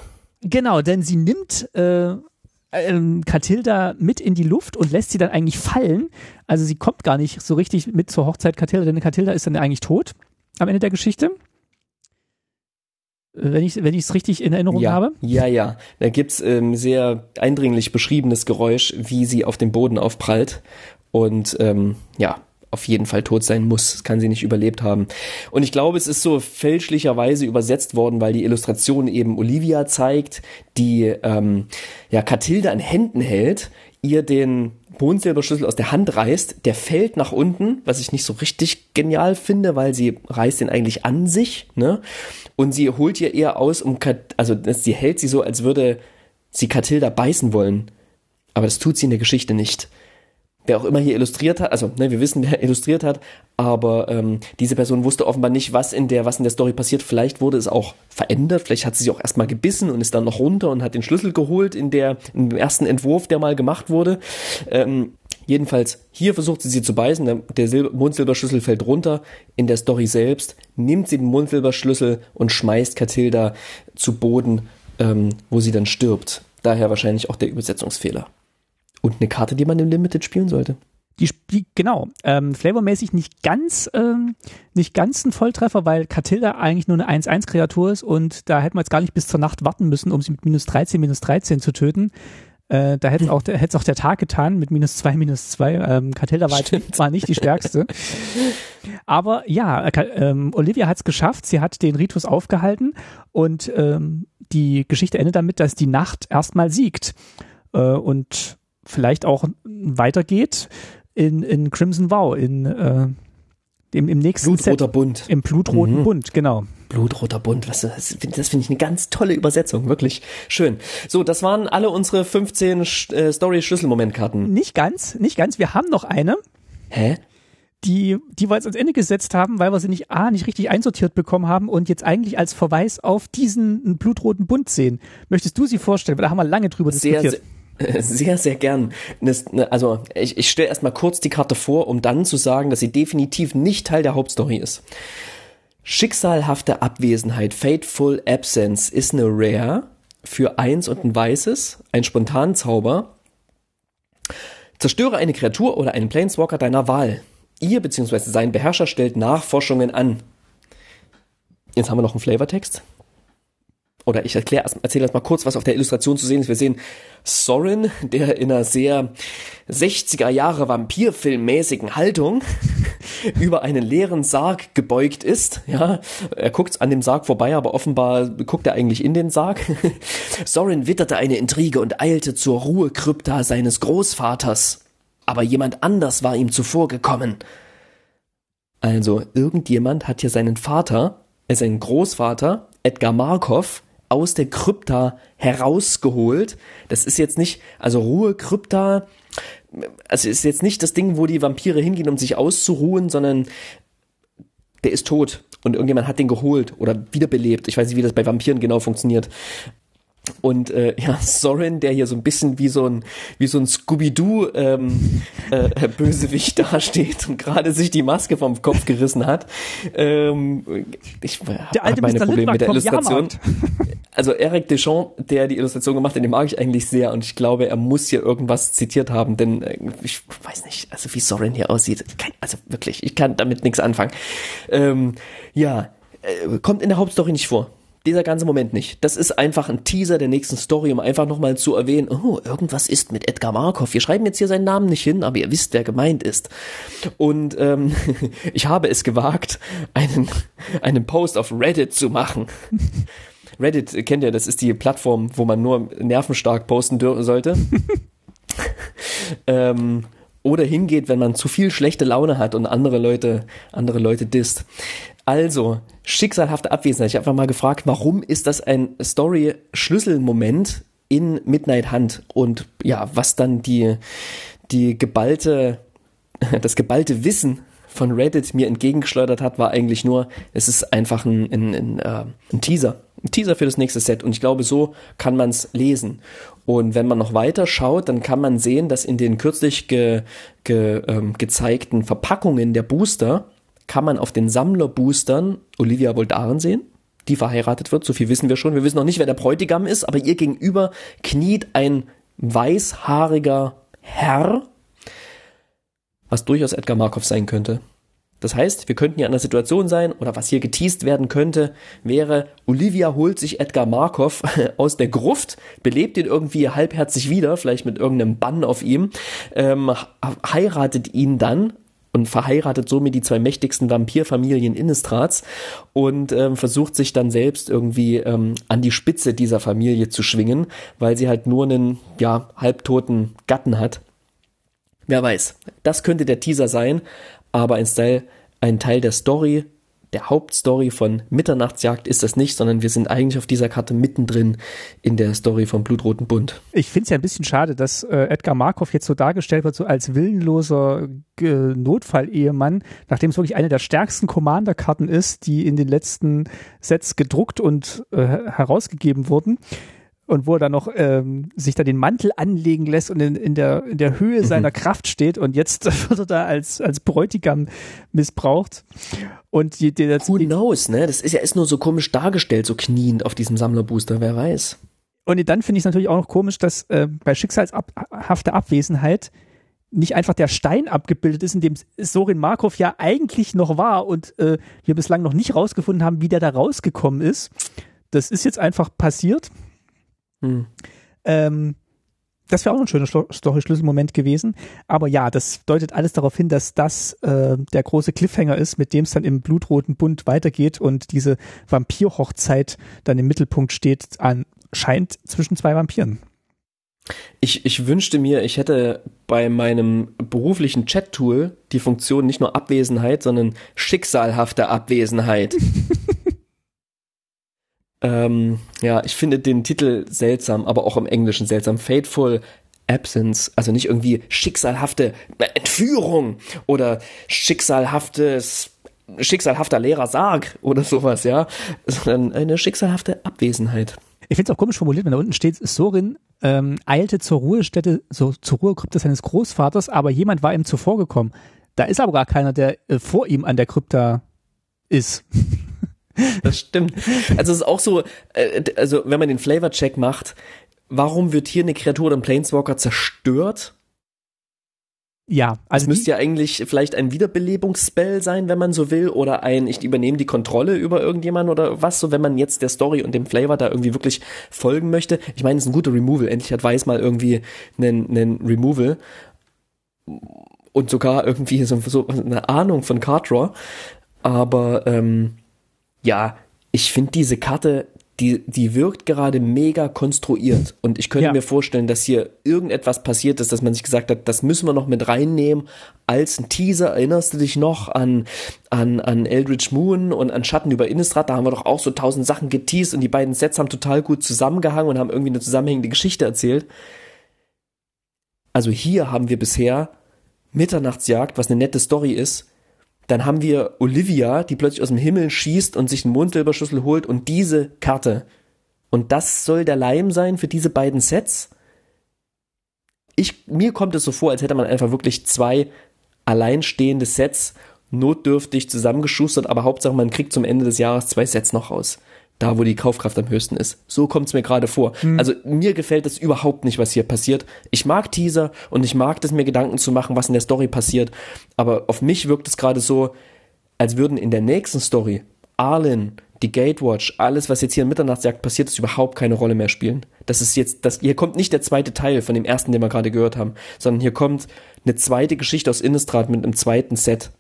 Genau, denn sie nimmt äh, ähm, Katilda mit in die Luft und lässt sie dann eigentlich fallen. Also sie kommt gar nicht so richtig mit zur Hochzeit Katilda, denn Katilda ist dann eigentlich tot am Ende der Geschichte. Wenn ich es richtig in Erinnerung ja, habe. Ja, ja. Da gibt's ähm, sehr eindringlich beschriebenes Geräusch, wie sie auf dem Boden aufprallt. Und ähm, ja, auf jeden Fall tot sein muss. Das kann sie nicht überlebt haben. Und ich glaube, es ist so fälschlicherweise übersetzt worden, weil die Illustration eben Olivia zeigt, die ähm, ja Katilda in Händen hält, ihr den Mondsilberschlüssel aus der Hand reißt, der fällt nach unten, was ich nicht so richtig genial finde, weil sie reißt den eigentlich an sich, ne? Und sie holt ihr eher aus, um, also sie hält sie so, als würde sie Katilda beißen wollen. Aber das tut sie in der Geschichte nicht wer auch immer hier illustriert hat, also ne, wir wissen, wer illustriert hat, aber ähm, diese Person wusste offenbar nicht, was in der, was in der Story passiert. Vielleicht wurde es auch verändert, vielleicht hat sie sich auch erstmal gebissen und ist dann noch runter und hat den Schlüssel geholt in der, im ersten Entwurf, der mal gemacht wurde. Ähm, jedenfalls, hier versucht sie sie zu beißen, der, Silber, Mondsilberschlüssel fällt runter. In der Story selbst nimmt sie den Mondsilberschlüssel und schmeißt Katilda zu Boden, ähm, wo sie dann stirbt. Daher wahrscheinlich auch der Übersetzungsfehler. Und eine Karte, die man im Limited spielen sollte. Die Spiel, genau, ähm, flavormäßig nicht ganz, ähm, nicht ganz ein Volltreffer, weil Catilda eigentlich nur eine 1-1-Kreatur ist und da hätten wir jetzt gar nicht bis zur Nacht warten müssen, um sie mit minus 13, minus 13 zu töten. Äh, da hätte es auch, hätte auch der Tag getan mit minus 2, minus 2. Ähm, Catilda war, war nicht die stärkste. Aber ja, äh, Olivia hat es geschafft, sie hat den Ritus aufgehalten und ähm, die Geschichte endet damit, dass die Nacht erstmal siegt. Äh, und vielleicht auch weitergeht in, in Crimson Vow, in äh, dem, im nächsten Blutroter Set, Bund. Im Blutroten mhm. Bund, genau. Blutroter Bund, was, das, das finde ich eine ganz tolle Übersetzung, wirklich schön. So, das waren alle unsere 15 äh, Story-Schlüsselmomentkarten. Nicht ganz, nicht ganz. Wir haben noch eine. Hä? Die, die wir jetzt ans Ende gesetzt haben, weil wir sie nicht, A, nicht richtig einsortiert bekommen haben und jetzt eigentlich als Verweis auf diesen blutroten Bund sehen. Möchtest du sie vorstellen? Weil da haben wir lange drüber sehr, diskutiert. Sehr, Sehr, sehr gern. Ne, also ich, ich stelle erstmal kurz die Karte vor, um dann zu sagen, dass sie definitiv nicht Teil der Hauptstory ist. Schicksalhafte Abwesenheit, Fateful Absence, ist eine Rare für eins und ein weißes, ein Spontanzauber. Zerstöre eine Kreatur oder einen Planeswalker deiner Wahl. Ihr bzw. sein Beherrscher stellt Nachforschungen an. Jetzt haben wir noch einen Flavortext oder ich erkläre erzähle erst mal kurz, was auf der Illustration zu sehen ist. Wir sehen Sorin, der in einer sehr 60er Jahre Vampirfilmmäßigen Haltung über einen leeren Sarg gebeugt ist. Ja, er guckt an dem Sarg vorbei, aber offenbar guckt er eigentlich in den Sarg. Sorin witterte eine Intrige und eilte zur Ruhekrypta seines Großvaters. Aber jemand anders war ihm zuvor gekommen. Also irgendjemand hat hier seinen Vater, äh seinen Großvater Edgar Markov aus der Krypta herausgeholt. Das ist jetzt nicht, also Ruhe, Krypta, also ist jetzt nicht das Ding, wo die Vampire hingehen, um sich auszuruhen, sondern der ist tot und irgendjemand hat den geholt oder wiederbelebt. Ich weiß nicht, wie das bei Vampiren genau funktioniert. Und äh, ja, Sorin, der hier so ein bisschen wie so ein wie so ein Scooby-Doo ähm, äh, Bösewicht dasteht und gerade sich die Maske vom Kopf gerissen hat. Ähm, ich der alte meine Mr. Probleme mit der Illustration. Also Eric Deschamps, der die Illustration gemacht hat, den mag ich eigentlich sehr und ich glaube, er muss hier irgendwas zitiert haben, denn äh, ich weiß nicht, also wie Sorin hier aussieht. Kein, also wirklich, ich kann damit nichts anfangen. Ähm, ja, äh, kommt in der Hauptstory nicht vor dieser ganze Moment nicht. Das ist einfach ein Teaser der nächsten Story, um einfach nochmal zu erwähnen, oh, irgendwas ist mit Edgar Markov. Wir schreiben jetzt hier seinen Namen nicht hin, aber ihr wisst, wer gemeint ist. Und ähm, ich habe es gewagt, einen, einen Post auf Reddit zu machen. Reddit kennt ihr, das ist die Plattform, wo man nur nervenstark posten sollte. ähm, oder hingeht, wenn man zu viel schlechte Laune hat und andere Leute, andere Leute disst. Also, schicksalhafte Abwesenheit. Ich habe einfach mal gefragt, warum ist das ein Story-Schlüsselmoment in Midnight Hunt? Und ja, was dann die, die geballte, das geballte Wissen von Reddit mir entgegengeschleudert hat, war eigentlich nur, es ist einfach ein, ein, ein, äh, ein Teaser. Ein Teaser für das nächste Set. Und ich glaube, so kann man es lesen. Und wenn man noch weiter schaut, dann kann man sehen, dass in den kürzlich ge, ge, ähm, gezeigten Verpackungen der Booster kann man auf den Sammlerboostern Olivia Voldaren sehen, die verheiratet wird. So viel wissen wir schon. Wir wissen noch nicht, wer der Bräutigam ist, aber ihr gegenüber kniet ein weißhaariger Herr, was durchaus Edgar Markov sein könnte. Das heißt, wir könnten ja in einer Situation sein, oder was hier geteased werden könnte, wäre, Olivia holt sich Edgar Markov aus der Gruft, belebt ihn irgendwie halbherzig wieder, vielleicht mit irgendeinem Bann auf ihm, ähm, heiratet ihn dann und verheiratet somit die zwei mächtigsten Vampirfamilien Innistrats und ähm, versucht sich dann selbst irgendwie ähm, an die Spitze dieser Familie zu schwingen, weil sie halt nur einen ja halbtoten Gatten hat. Wer weiß, das könnte der Teaser sein, aber ein Style, ein Teil der Story der Hauptstory von Mitternachtsjagd ist das nicht, sondern wir sind eigentlich auf dieser Karte mittendrin in der Story vom Blutroten Bund. Ich finde es ja ein bisschen schade, dass äh, Edgar Markov jetzt so dargestellt wird, so als willenloser äh, Notfallehemann, nachdem es wirklich eine der stärksten Commander-Karten ist, die in den letzten Sets gedruckt und äh, herausgegeben wurden und wo er dann noch ähm, sich da den Mantel anlegen lässt und in, in, der, in der Höhe mhm. seiner Kraft steht und jetzt wird er da als, als Bräutigam missbraucht. Und die, die, Who knows, ne? Das ist ja ist nur so komisch dargestellt, so kniend auf diesem Sammlerbooster, wer weiß. Und dann finde ich es natürlich auch noch komisch, dass äh, bei schicksalshafter Abwesenheit nicht einfach der Stein abgebildet ist, in dem Sorin Markov ja eigentlich noch war und äh, wir bislang noch nicht rausgefunden haben, wie der da rausgekommen ist. Das ist jetzt einfach passiert. Hm. Ähm, das wäre auch ein schöner Story-Schlüsselmoment gewesen. Aber ja, das deutet alles darauf hin, dass das äh, der große Cliffhanger ist, mit dem es dann im blutroten Bund weitergeht und diese Vampir-Hochzeit dann im Mittelpunkt steht, anscheinend zwischen zwei Vampiren. Ich, ich wünschte mir, ich hätte bei meinem beruflichen Chat-Tool die Funktion nicht nur Abwesenheit, sondern schicksalhafte Abwesenheit. Ähm, ja, ich finde den Titel seltsam, aber auch im Englischen seltsam. Fateful Absence, also nicht irgendwie schicksalhafte Entführung oder schicksalhaftes schicksalhafter leerer Sarg oder sowas, ja, sondern eine schicksalhafte Abwesenheit. Ich finde es auch komisch formuliert, wenn da unten steht, Sorin ähm, eilte zur Ruhestätte, so zur Ruhekrypta seines Großvaters, aber jemand war ihm zuvorgekommen. Da ist aber gar keiner, der äh, vor ihm an der Krypta ist. Das stimmt. Also es ist auch so, äh, also wenn man den Flavor-Check macht, warum wird hier eine Kreatur oder ein Planeswalker zerstört? Ja, also es müsste ja eigentlich vielleicht ein Wiederbelebungsspell sein, wenn man so will, oder ein, ich übernehme die Kontrolle über irgendjemanden oder was, so wenn man jetzt der Story und dem Flavor da irgendwie wirklich folgen möchte. Ich meine, es ist ein guter Removal. Endlich hat Weiß mal irgendwie einen, einen Removal und sogar irgendwie so, so eine Ahnung von Card Draw. Aber ähm, ja, ich finde diese Karte, die, die wirkt gerade mega konstruiert. Und ich könnte Ja. mir vorstellen, dass hier irgendetwas passiert ist, dass man sich gesagt hat, das müssen wir noch mit reinnehmen als ein Teaser. Erinnerst du dich noch an, an, an Eldritch Moon und an Schatten über Innistrad? Da haben wir doch auch so tausend Sachen geteased und die beiden Sets haben total gut zusammengehangen und haben irgendwie eine zusammenhängende Geschichte erzählt. Also hier haben wir bisher Mitternachtsjagd, was eine nette Story ist. Dann haben wir Olivia, die plötzlich aus dem Himmel schießt und sich einen Mondsilberschlüssel holt und diese Karte. Und das soll der Leim sein für diese beiden Sets. Ich, mir kommt es so vor, als hätte man einfach wirklich zwei alleinstehende Sets notdürftig zusammengeschustert, aber Hauptsache man kriegt zum Ende des Jahres zwei Sets noch raus. Da, wo die Kaufkraft am höchsten ist. So kommt es mir gerade vor. Also mir gefällt das überhaupt nicht, was hier passiert. Ich mag Teaser und ich mag es, mir Gedanken zu machen, was in der Story passiert. Aber auf mich wirkt es gerade so, als würden in der nächsten Story Arlen, die Gatewatch, alles, was jetzt hier in Mitternachtsjagd passiert, ist überhaupt keine Rolle mehr spielen. Das ist jetzt, das, hier kommt nicht der zweite Teil von dem ersten, den wir gerade gehört haben, sondern hier kommt eine zweite Geschichte aus Innistrad mit einem zweiten Set.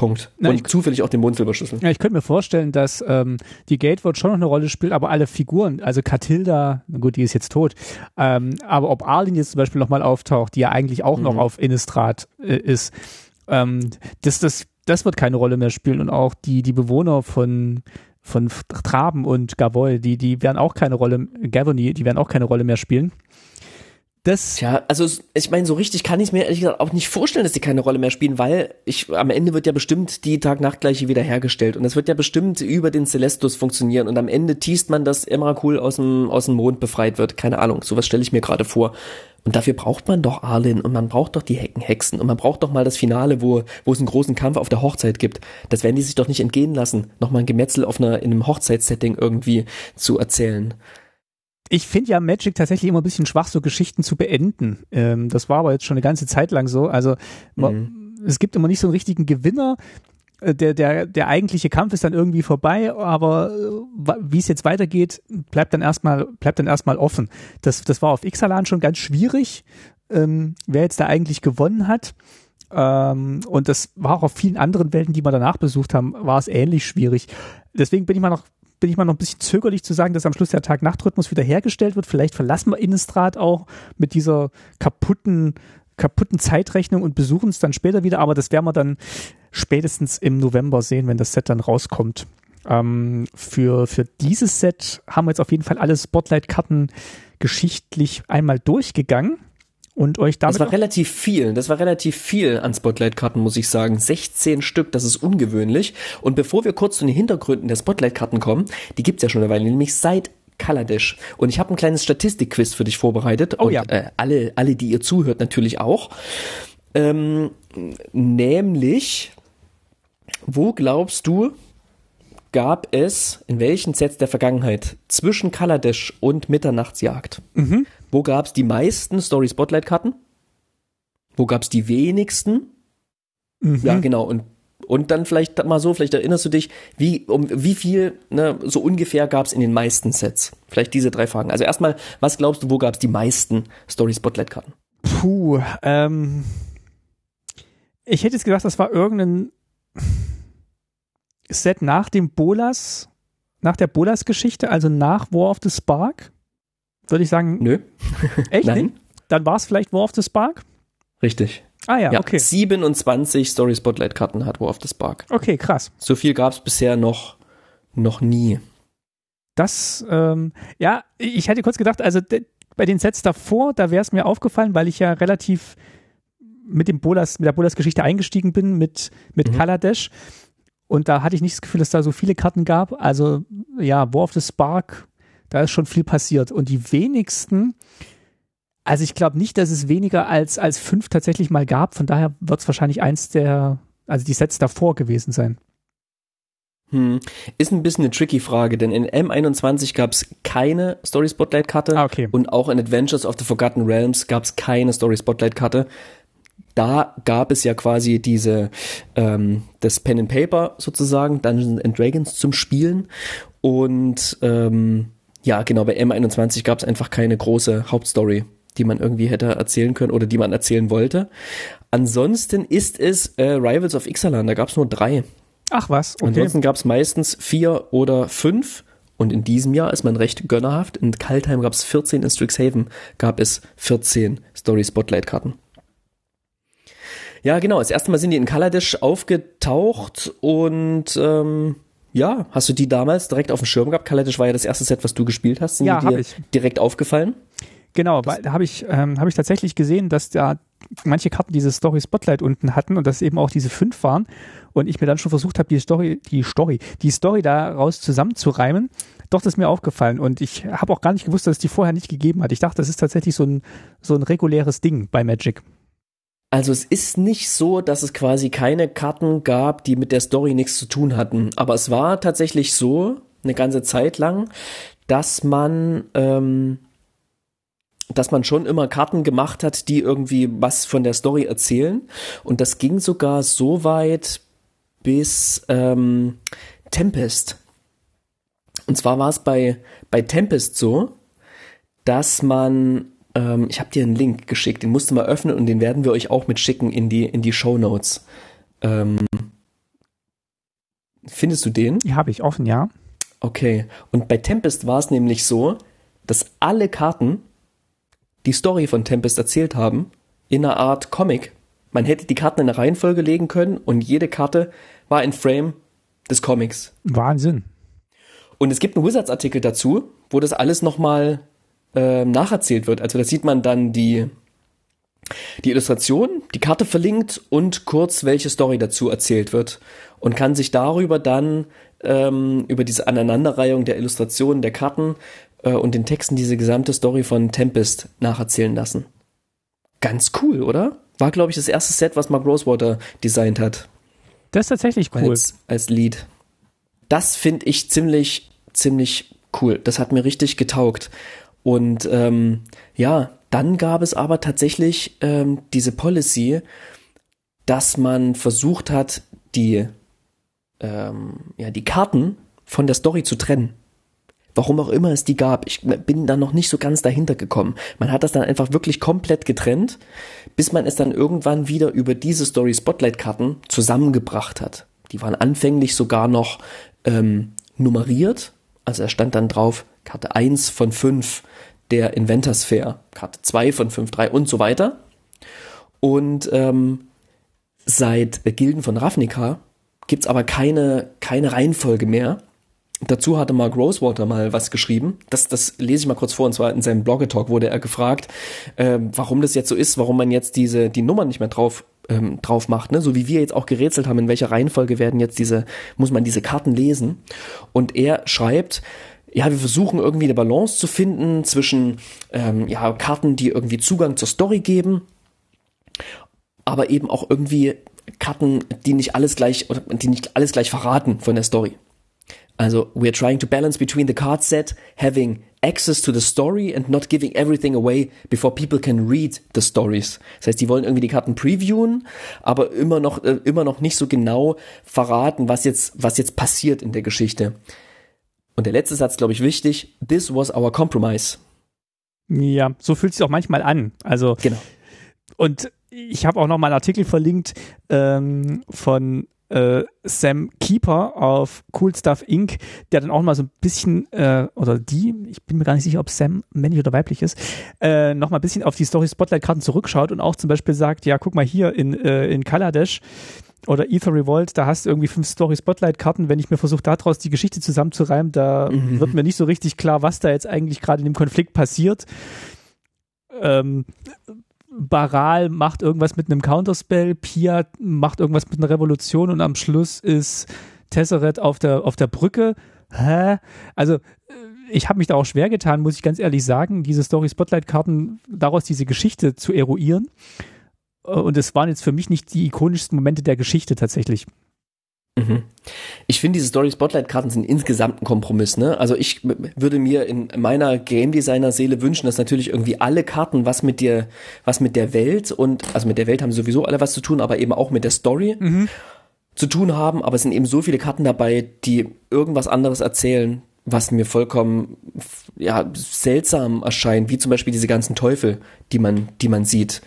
Punkt. Na, Und ich- zufällig auch den Mondsilberschlüssel. Ja, ich könnte mir vorstellen, dass ähm, die Gatewatch schon noch eine Rolle spielt, aber alle Figuren, also Katilda, na gut, die ist jetzt tot, ähm, aber ob Arlene jetzt zum Beispiel nochmal auftaucht, die ja eigentlich auch noch auf Innistrad äh, ist, ähm, das, das, das wird keine Rolle mehr spielen und auch die, die Bewohner von von Traben und Gavoy, die, die werden auch keine Rolle, Gavony, die werden auch keine Rolle mehr spielen. Das, Tja, also ich meine, so richtig kann ich es mir ehrlich gesagt auch nicht vorstellen, dass die keine Rolle mehr spielen, weil ich am Ende wird ja bestimmt die Tag-Nacht-Gleiche wiederhergestellt und es wird ja bestimmt über den Celestus funktionieren und am Ende teast man, dass Emrakul aus dem, aus dem Mond befreit wird. Keine Ahnung, sowas stelle ich mir gerade vor. Und dafür braucht man doch Arlen und man braucht doch die Heckenhexen und man braucht doch mal das Finale, wo, wo es einen großen Kampf auf der Hochzeit gibt. Das werden die sich doch nicht entgehen lassen, nochmal ein Gemetzel auf einer, in einem Hochzeitssetting irgendwie zu erzählen. Ich finde ja Magic tatsächlich immer ein bisschen schwach, so Geschichten zu beenden. Ähm, das war aber jetzt schon eine ganze Zeit lang so. Also man, es gibt immer nicht so einen richtigen Gewinner. Äh, Der, der, der eigentliche Kampf ist dann irgendwie vorbei, aber äh, wie es jetzt weitergeht, bleibt dann erstmal, bleibt dann erstmal offen. Das, das war auf Ixalan schon ganz schwierig, ähm, wer jetzt da eigentlich gewonnen hat. Ähm, und das war auch auf vielen anderen Welten, die wir danach besucht haben, war es ähnlich schwierig. Deswegen bin ich mal noch bin ich mal noch ein bisschen zögerlich zu sagen, dass am Schluss der Tag-Nacht-Rhythmus wieder hergestellt wird. Vielleicht verlassen wir Innistrad auch mit dieser kaputten, kaputten Zeitrechnung und besuchen es dann später wieder. Aber das werden wir dann spätestens im November sehen, wenn das Set dann rauskommt. Ähm, für, für dieses Set haben wir jetzt auf jeden Fall alle Spotlight-Karten geschichtlich einmal durchgegangen und euch damit Das war relativ viel. Das war relativ viel an Spotlight-Karten, muss ich sagen. 16 Stück, das ist ungewöhnlich. Und bevor wir kurz zu den Hintergründen der Spotlight-Karten kommen, die gibt's ja schon eine Weile, nämlich seit Kaladesh. Und ich habe ein kleines Statistikquiz für dich vorbereitet. Oh und, ja. Äh, alle, alle, die ihr zuhört, natürlich auch. Ähm, nämlich, wo glaubst du, gab es in welchen Sets der Vergangenheit zwischen Kaladesh und Mitternachtsjagd? Wo gab es die meisten Story Spotlight Karten? Wo gab es die wenigsten? Mhm. Ja, genau. Und und dann vielleicht mal so, vielleicht erinnerst du dich, wie um wie viel ne, so ungefähr gab es in den meisten Sets? Vielleicht diese drei Fragen. Also erstmal, was glaubst du, wo gab es die meisten Story Spotlight Karten? Puh, ähm, ich hätte jetzt gedacht, das war irgendein Set nach dem Bolas, nach der Bolas-Geschichte, also nach War of the Spark. Würde ich sagen, Nö, echt? nein. Dann war es vielleicht War of the Spark? richtig. Ah ja, Ja, okay. 27 Story Spotlight Karten hat War of the Spark. Okay, krass. So viel gab es bisher noch noch nie. Das, ähm, ja, ich hatte kurz gedacht, also bei den Sets davor, da wäre es mir aufgefallen, weil ich ja relativ mit dem Bolas, mit der Bolas-Geschichte eingestiegen bin, mit, mit Mhm. Kaladesh. Und da hatte ich nicht das Gefühl, dass da so viele Karten gab. Also, ja, War of the Spark, da ist schon viel passiert. Und die wenigsten, also ich glaube nicht, dass es weniger als, als fünf tatsächlich mal gab. Von daher wird es wahrscheinlich eins der, also die Sets davor gewesen sein. Hm. Ist ein bisschen eine tricky Frage, denn in M21 gab es keine Story Spotlight Karte Ah, okay. und auch in Adventures of the Forgotten Realms gab es keine Story Spotlight Karte. Da gab es ja quasi diese ähm, das Pen and Paper sozusagen Dungeons and Dragons zum Spielen und ähm, ja genau bei M21 gab es einfach keine große Hauptstory, die man irgendwie hätte erzählen können oder die man erzählen wollte. Ansonsten ist es äh, Rivals of Ixalan, da gab es nur drei. Ach was, okay. Ansonsten gab es meistens vier oder fünf Und in diesem Jahr ist man recht gönnerhaft. In Kaltheim gab es 14, in Strixhaven gab es 14 Story Spotlight Karten. Ja, genau. Das erste Mal sind die in Kaladesh aufgetaucht und ähm, ja, hast du die damals direkt auf dem Schirm gehabt? Kaladesh war ja das erste Set, was du gespielt hast. Sind Ja, die dir ich. direkt aufgefallen? Genau, weil da habe ich, ähm, hab ich tatsächlich gesehen, dass da manche Karten diese Story Spotlight unten hatten und dass eben auch diese fünf waren und ich mir dann schon versucht habe, die Story, die Story, die Story daraus zusammenzureimen. Doch, das ist mir aufgefallen und ich habe auch gar nicht gewusst, dass es die vorher nicht gegeben hat. Ich dachte, das ist tatsächlich so ein, so ein reguläres Ding bei Magic. Also es ist nicht so, dass es quasi keine Karten gab, die mit der Story nichts zu tun hatten. Aber es war tatsächlich so, eine ganze Zeit lang, dass man, ähm, dass man schon immer Karten gemacht hat, die irgendwie was von der Story erzählen. Und das ging sogar so weit bis ähm, Tempest. Und zwar war es bei, bei Tempest so, dass man, ähm, ich habe dir einen Link geschickt, den musst du mal öffnen und den werden wir euch auch mitschicken in die, in die Show Notes. Ähm, findest du den? Die habe ich offen, ja. Okay. Und bei Tempest war es nämlich so, dass alle Karten die Story von Tempest erzählt haben, in einer Art Comic. Man hätte die Karten in eine Reihenfolge legen können und jede Karte war ein Frame des Comics. Wahnsinn. Und es gibt einen Wizards-Artikel dazu, wo das alles nochmal äh, nacherzählt wird. Also da sieht man dann die, die Illustration, die Karte verlinkt und kurz, welche Story dazu erzählt wird. Und kann sich darüber dann ähm, über diese Aneinanderreihung der Illustrationen der Karten äh, und den Texten diese gesamte Story von Tempest nacherzählen lassen. Ganz cool, oder? War, glaube ich, das erste Set, was Mark Rosewater designt hat Das ist tatsächlich cool. als, als Lied. Das finde ich ziemlich, ziemlich cool. Das hat mir richtig getaugt. Und ähm, ja, dann gab es aber tatsächlich ähm, diese Policy, dass man versucht hat, die, ähm, ja, die Karten von der Story zu trennen. Warum auch immer es die gab. Ich bin da noch nicht so ganz dahinter gekommen. Man hat das dann einfach wirklich komplett getrennt, bis man es dann irgendwann wieder über diese Story Spotlight Karten zusammengebracht hat. Die waren anfänglich sogar noch ähm, nummeriert. Also da stand dann drauf Karte 1 von 5 der Inventor Sphere, Karte 2 von 5, 3 und so weiter. Und ähm, seit Gilden von Ravnica gibt's aber keine, keine Reihenfolge mehr. Dazu hatte Mark Rosewater mal was geschrieben. Das, das lese ich mal kurz vor. Und zwar in seinem Blogger-Talk wurde er gefragt, ähm, warum das jetzt so ist, warum man jetzt diese die Nummern nicht mehr drauf ähm, drauf macht, ne? So wie wir jetzt auch gerätselt haben, in welcher Reihenfolge werden jetzt diese muss man diese Karten lesen. Und er schreibt, ja, wir versuchen irgendwie eine Balance zu finden zwischen ähm, ja Karten, die irgendwie Zugang zur Story geben, aber eben auch irgendwie Karten, die nicht alles gleich oder die nicht alles gleich verraten von der Story. Also, we're trying to balance between the card set having access to the story and not giving everything away before people can read the stories. Das heißt, die wollen irgendwie die Karten previewen, aber immer noch, äh, immer noch nicht so genau verraten, was jetzt, was jetzt passiert in der Geschichte. Und der letzte Satz, glaube ich, wichtig. This was our compromise. Ja, so fühlt sich auch manchmal an. Also, Genau. und ich habe auch noch mal einen Artikel verlinkt ähm, von äh, Sam Keeper auf Cool Stuff Inc., der dann auch mal so ein bisschen, äh, oder die, ich bin mir gar nicht sicher, ob Sam männlich oder weiblich ist, äh, noch mal ein bisschen auf die Story Spotlight-Karten zurückschaut und auch zum Beispiel sagt, ja, guck mal hier in, äh, in Kaladesh oder Ether Revolt, da hast du irgendwie fünf Story Spotlight-Karten. Wenn ich mir versuche, daraus die Geschichte zusammenzureimen, da wird mir nicht so richtig klar, was da jetzt eigentlich gerade in dem Konflikt passiert. Ähm, Baral macht irgendwas mit einem Counterspell, Pia macht irgendwas mit einer Revolution und am Schluss ist Tesseret auf der, auf der Brücke. Hä? Also, äh, ich habe mich da auch schwer getan, muss ich ganz ehrlich sagen, diese Story-Spotlight-Karten, daraus diese Geschichte zu eruieren. Und es waren jetzt für mich nicht die ikonischsten Momente der Geschichte tatsächlich. Mhm. Ich finde, diese Story Spotlight Karten sind insgesamt ein Kompromiss, ne? Also ich würde mir in meiner Game Designer Seele wünschen, dass natürlich irgendwie alle Karten was mit dir, was mit der Welt und, also mit der Welt haben sowieso alle was zu tun, aber eben auch mit der Story zu tun haben, aber es sind eben so viele Karten dabei, die irgendwas anderes erzählen, was mir vollkommen, ja, seltsam erscheint, wie zum Beispiel diese ganzen Teufel, die man, die man sieht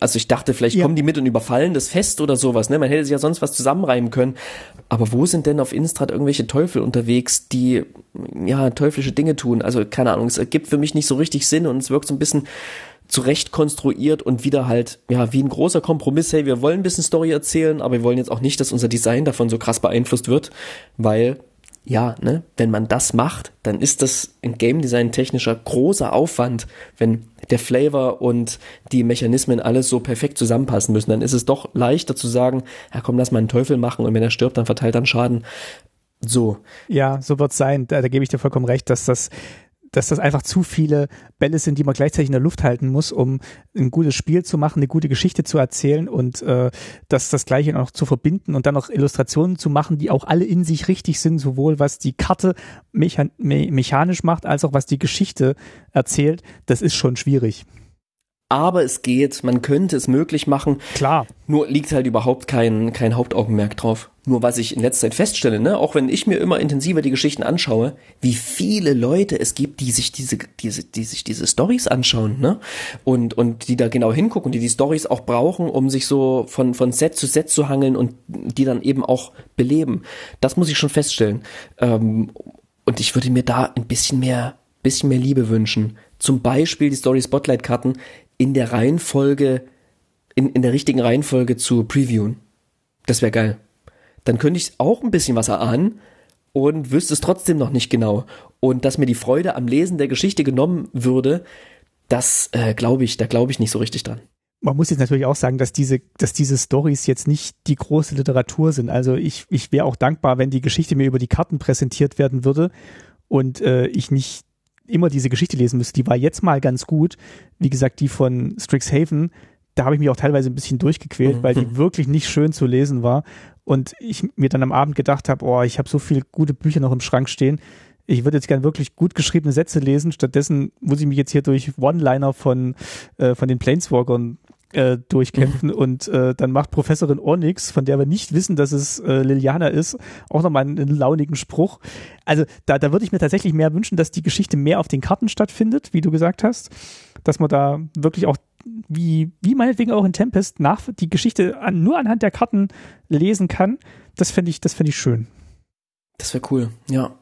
also ich dachte, vielleicht ja. kommen die mit und überfallen das Fest oder sowas, ne? Man hätte sich ja sonst was zusammenreimen können. Aber wo sind denn auf Innistrad irgendwelche Teufel unterwegs, die ja teuflische Dinge tun? Also keine Ahnung, es ergibt für mich nicht so richtig Sinn und es wirkt so ein bisschen zurecht konstruiert und wieder halt, ja, wie ein großer Kompromiss, hey, wir wollen ein bisschen Story erzählen, aber wir wollen jetzt auch nicht, dass unser Design davon so krass beeinflusst wird, weil ja, ne, wenn man das macht, dann ist das ein Game Design technischer großer Aufwand, wenn der Flavor und die Mechanismen alles so perfekt zusammenpassen müssen. Dann ist es doch leichter zu sagen, ja komm, lass mal einen Teufel machen und wenn er stirbt, dann verteilt er Schaden. So. Ja, so wird's sein. Da, da gebe ich dir vollkommen recht, dass das dass das einfach zu viele Bälle sind, die man gleichzeitig in der Luft halten muss, um ein gutes Spiel zu machen, eine gute Geschichte zu erzählen und äh, das das gleiche noch zu verbinden und dann noch Illustrationen zu machen, die auch alle in sich richtig sind, sowohl was die Karte mechan me mechanisch macht, als auch was die Geschichte erzählt. Das ist schon schwierig aber es geht, man könnte es möglich machen. Klar. Nur liegt halt überhaupt kein, kein Hauptaugenmerk drauf. Nur was ich in letzter Zeit feststelle, ne, auch wenn ich mir immer intensiver die Geschichten anschaue, wie viele Leute es gibt, die sich diese, diese, die sich diese Stories anschauen, ne, und, und die da genau hingucken, die die Stories auch brauchen, um sich so von, von Set zu Set zu hangeln und die dann eben auch beleben. Das muss ich schon feststellen. Ähm, und ich würde mir da ein bisschen mehr, bisschen mehr Liebe wünschen. Zum Beispiel die Story Spotlight Karten in der Reihenfolge, in, in der richtigen Reihenfolge zu previewen. Das wäre geil. Dann könnte ich auch ein bisschen was erahnen und wüsste es trotzdem noch nicht genau. Und dass mir die Freude am Lesen der Geschichte genommen würde, das äh, glaube ich, da glaube ich nicht so richtig dran. Man muss jetzt natürlich auch sagen, dass diese, dass diese Stories jetzt nicht die große Literatur sind. Also ich, ich wäre auch dankbar, wenn die Geschichte mir über die Karten präsentiert werden würde und äh, ich nicht immer diese Geschichte lesen müsste. Die war jetzt mal ganz gut. Wie gesagt, die von Strixhaven, da habe ich mich auch teilweise ein bisschen durchgequält, mhm. weil die wirklich nicht schön zu lesen war. Und ich mir dann am Abend gedacht habe, oh, ich habe so viele gute Bücher noch im Schrank stehen. Ich würde jetzt gern wirklich gut geschriebene Sätze lesen. Stattdessen muss ich mich jetzt hier durch One-Liner von, äh, von den Planeswalkern äh, durchkämpfen und äh, dann macht Professorin Onyx, von der wir nicht wissen, dass es äh, Liliana ist, auch nochmal einen, einen launigen Spruch. Also da, da würde ich mir tatsächlich mehr wünschen, dass die Geschichte mehr auf den Karten stattfindet, wie du gesagt hast, dass man da wirklich auch wie, wie meinetwegen auch in Tempest nach die Geschichte an, nur anhand der Karten lesen kann. Das fände ich, das fände ich schön. Das wäre cool, ja.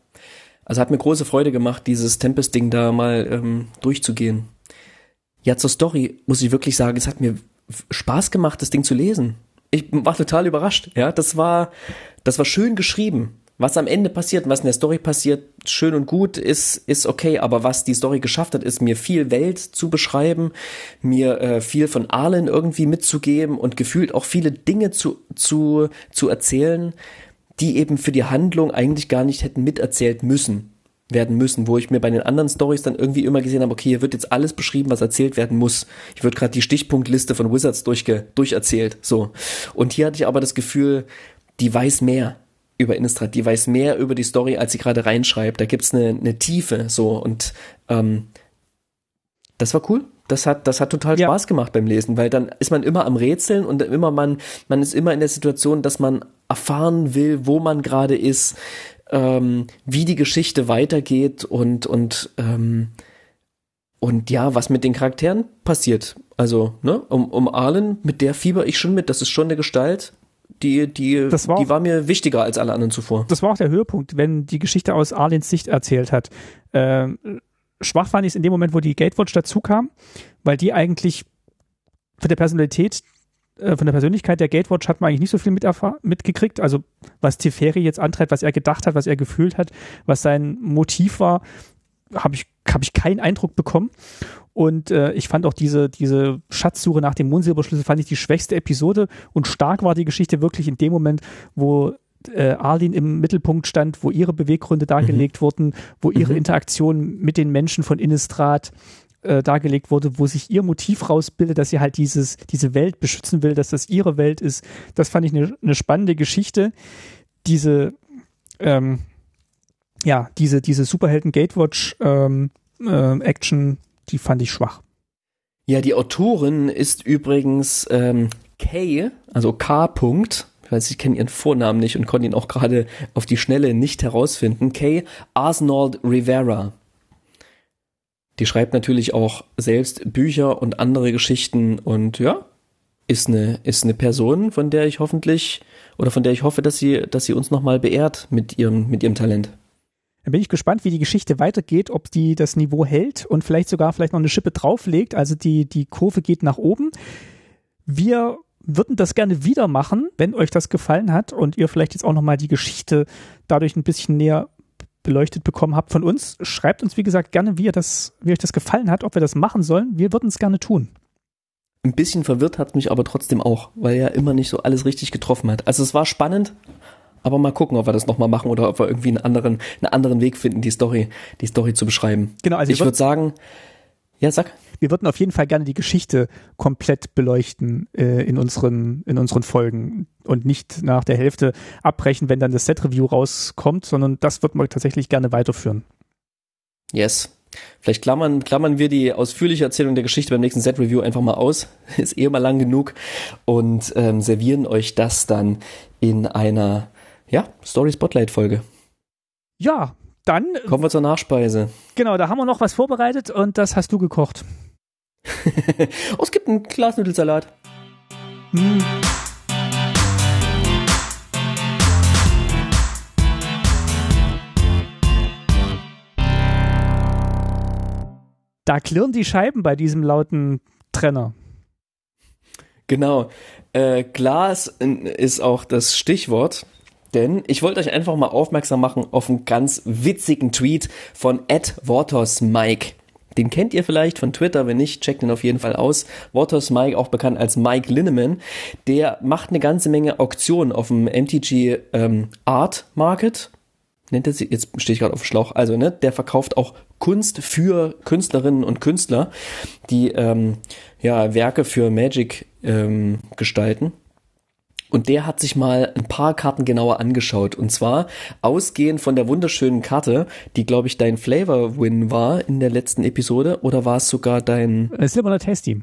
Also hat mir große Freude gemacht, dieses Tempest-Ding da mal ähm, durchzugehen. Ja, zur Story muss ich wirklich sagen, es hat mir Spaß gemacht, das Ding zu lesen. Ich war total überrascht. Ja, das war, das war schön geschrieben. Was am Ende passiert, was in der Story passiert, schön und gut, ist, ist okay. Aber was die Story geschafft hat, ist mir viel Welt zu beschreiben, mir äh, viel von Arlen irgendwie mitzugeben und gefühlt auch viele Dinge zu, zu, zu erzählen, die eben für die Handlung eigentlich gar nicht hätten miterzählt müssen werden müssen, wo ich mir bei den anderen Stories dann irgendwie immer gesehen habe, okay, hier wird jetzt alles beschrieben, was erzählt werden muss. Ich wird gerade die Stichpunktliste von Wizards durchge durcherzählt, so. Und hier hatte ich aber das Gefühl, die weiß mehr über Innistrad, die weiß mehr über die Story, als sie gerade reinschreibt. Da gibt's eine, eine Tiefe, so und ähm, das war cool. Das hat, das hat total ja. Spaß gemacht beim Lesen, weil dann ist man immer am Rätseln und immer man, man ist immer in der Situation, dass man erfahren will, wo man gerade ist, ähm, wie die Geschichte weitergeht und, und, ähm, und ja, was mit den Charakteren passiert. Also, ne, um, um Arlen, mit der fieber ich schon mit. Das ist schon eine Gestalt, die, die, das war die war mir wichtiger als alle anderen zuvor. Das war auch der Höhepunkt, wenn die Geschichte aus Arlens Sicht erzählt hat. Ähm, schwach fand ich es in dem Moment, wo die Gatewatch dazu kam, weil die eigentlich für der Personalität äh, von der Persönlichkeit der Gatewatch hat man eigentlich nicht so viel mitgekriegt. Also was Teferi jetzt antreibt, was er gedacht hat, was er gefühlt hat, was sein Motiv war, habe ich, hab ich keinen Eindruck bekommen. Und äh, ich fand auch diese, diese Schatzsuche nach dem Mondsilberschlüssel, fand ich die schwächste Episode. Und stark war die Geschichte wirklich in dem Moment, wo äh, Arlene im Mittelpunkt stand, wo ihre Beweggründe dargelegt mhm. wurden, wo ihre mhm. Interaktion mit den Menschen von Innistrad äh, dargelegt wurde, wo sich ihr Motiv rausbildet, dass sie halt dieses, diese Welt beschützen will, dass das ihre Welt ist. Das fand ich eine, eine spannende Geschichte. Diese, ähm, ja, diese, diese Superhelden Gatewatch ähm, äh, die fand ich schwach. Ja, die Autorin ist übrigens ähm, Kay, also K. -Punkt. Ich weiß, ich kenne ihren Vornamen nicht und konnte ihn auch gerade auf die Schnelle nicht herausfinden. Kay Arnold Rivera. Die schreibt natürlich auch selbst Bücher und andere Geschichten und ja, ist eine, ist eine Person, von der ich hoffentlich oder von der ich hoffe, dass sie, dass sie uns nochmal beehrt mit ihrem, mit ihrem Talent. Dann bin ich gespannt, wie die Geschichte weitergeht, ob die das Niveau hält und vielleicht sogar vielleicht noch eine Schippe drauflegt. Also die, die Kurve geht nach oben. Wir würden das gerne wieder machen, wenn euch das gefallen hat und ihr vielleicht jetzt auch nochmal die Geschichte dadurch ein bisschen näher beleuchtet bekommen habt von uns. Schreibt uns, wie gesagt, gerne, wie, ihr das, wie euch das gefallen hat, ob wir das machen sollen. Wir würden es gerne tun. Ein bisschen verwirrt hat mich aber trotzdem auch, weil er immer nicht so alles richtig getroffen hat. Also es war spannend, aber mal gucken, ob wir das nochmal machen oder ob wir irgendwie einen anderen, einen anderen Weg finden, die Story, die Story zu beschreiben. Genau, also ich würde sagen, ja, sag. Wir würden auf jeden Fall gerne die Geschichte komplett beleuchten äh, in unseren in unseren Folgen und nicht nach der Hälfte abbrechen, wenn dann das Set Review rauskommt, sondern das würden wir tatsächlich gerne weiterführen. Yes. Vielleicht klammern, klammern wir die ausführliche Erzählung der Geschichte beim nächsten Set-Review einfach mal aus. Ist eh mal lang genug. Und ähm, servieren euch das dann in einer ja, Story-Spotlight-Folge. Ja, dann. Kommen wir zur Nachspeise. Genau, da haben wir noch was vorbereitet und das hast du gekocht. oh, es gibt einen Glasnudelsalat. Hm. Da klirren die Scheiben bei diesem lauten Trenner. Genau. Äh, Glas ist auch das Stichwort. Denn ich wollte euch einfach mal aufmerksam machen auf einen ganz witzigen Tweet von Ed Waters Mike. Den kennt ihr vielleicht von Twitter, wenn nicht, checkt ihn auf jeden Fall aus. Waters Mike, auch bekannt als Mike Linneman, der macht eine ganze Menge Auktionen auf dem MTG ähm, Art Market nennt er sie, jetzt stehe ich gerade auf Schlauch, also ne, der verkauft auch Kunst für Künstlerinnen und Künstler, die ähm, ja Werke für Magic ähm, gestalten. Und der hat sich mal ein paar Karten genauer angeschaut. Und zwar ausgehend von der wunderschönen Karte, die, glaube ich, dein Flavor-Win war in der letzten Episode. Oder war es sogar dein... Äh, Silberner Tasty.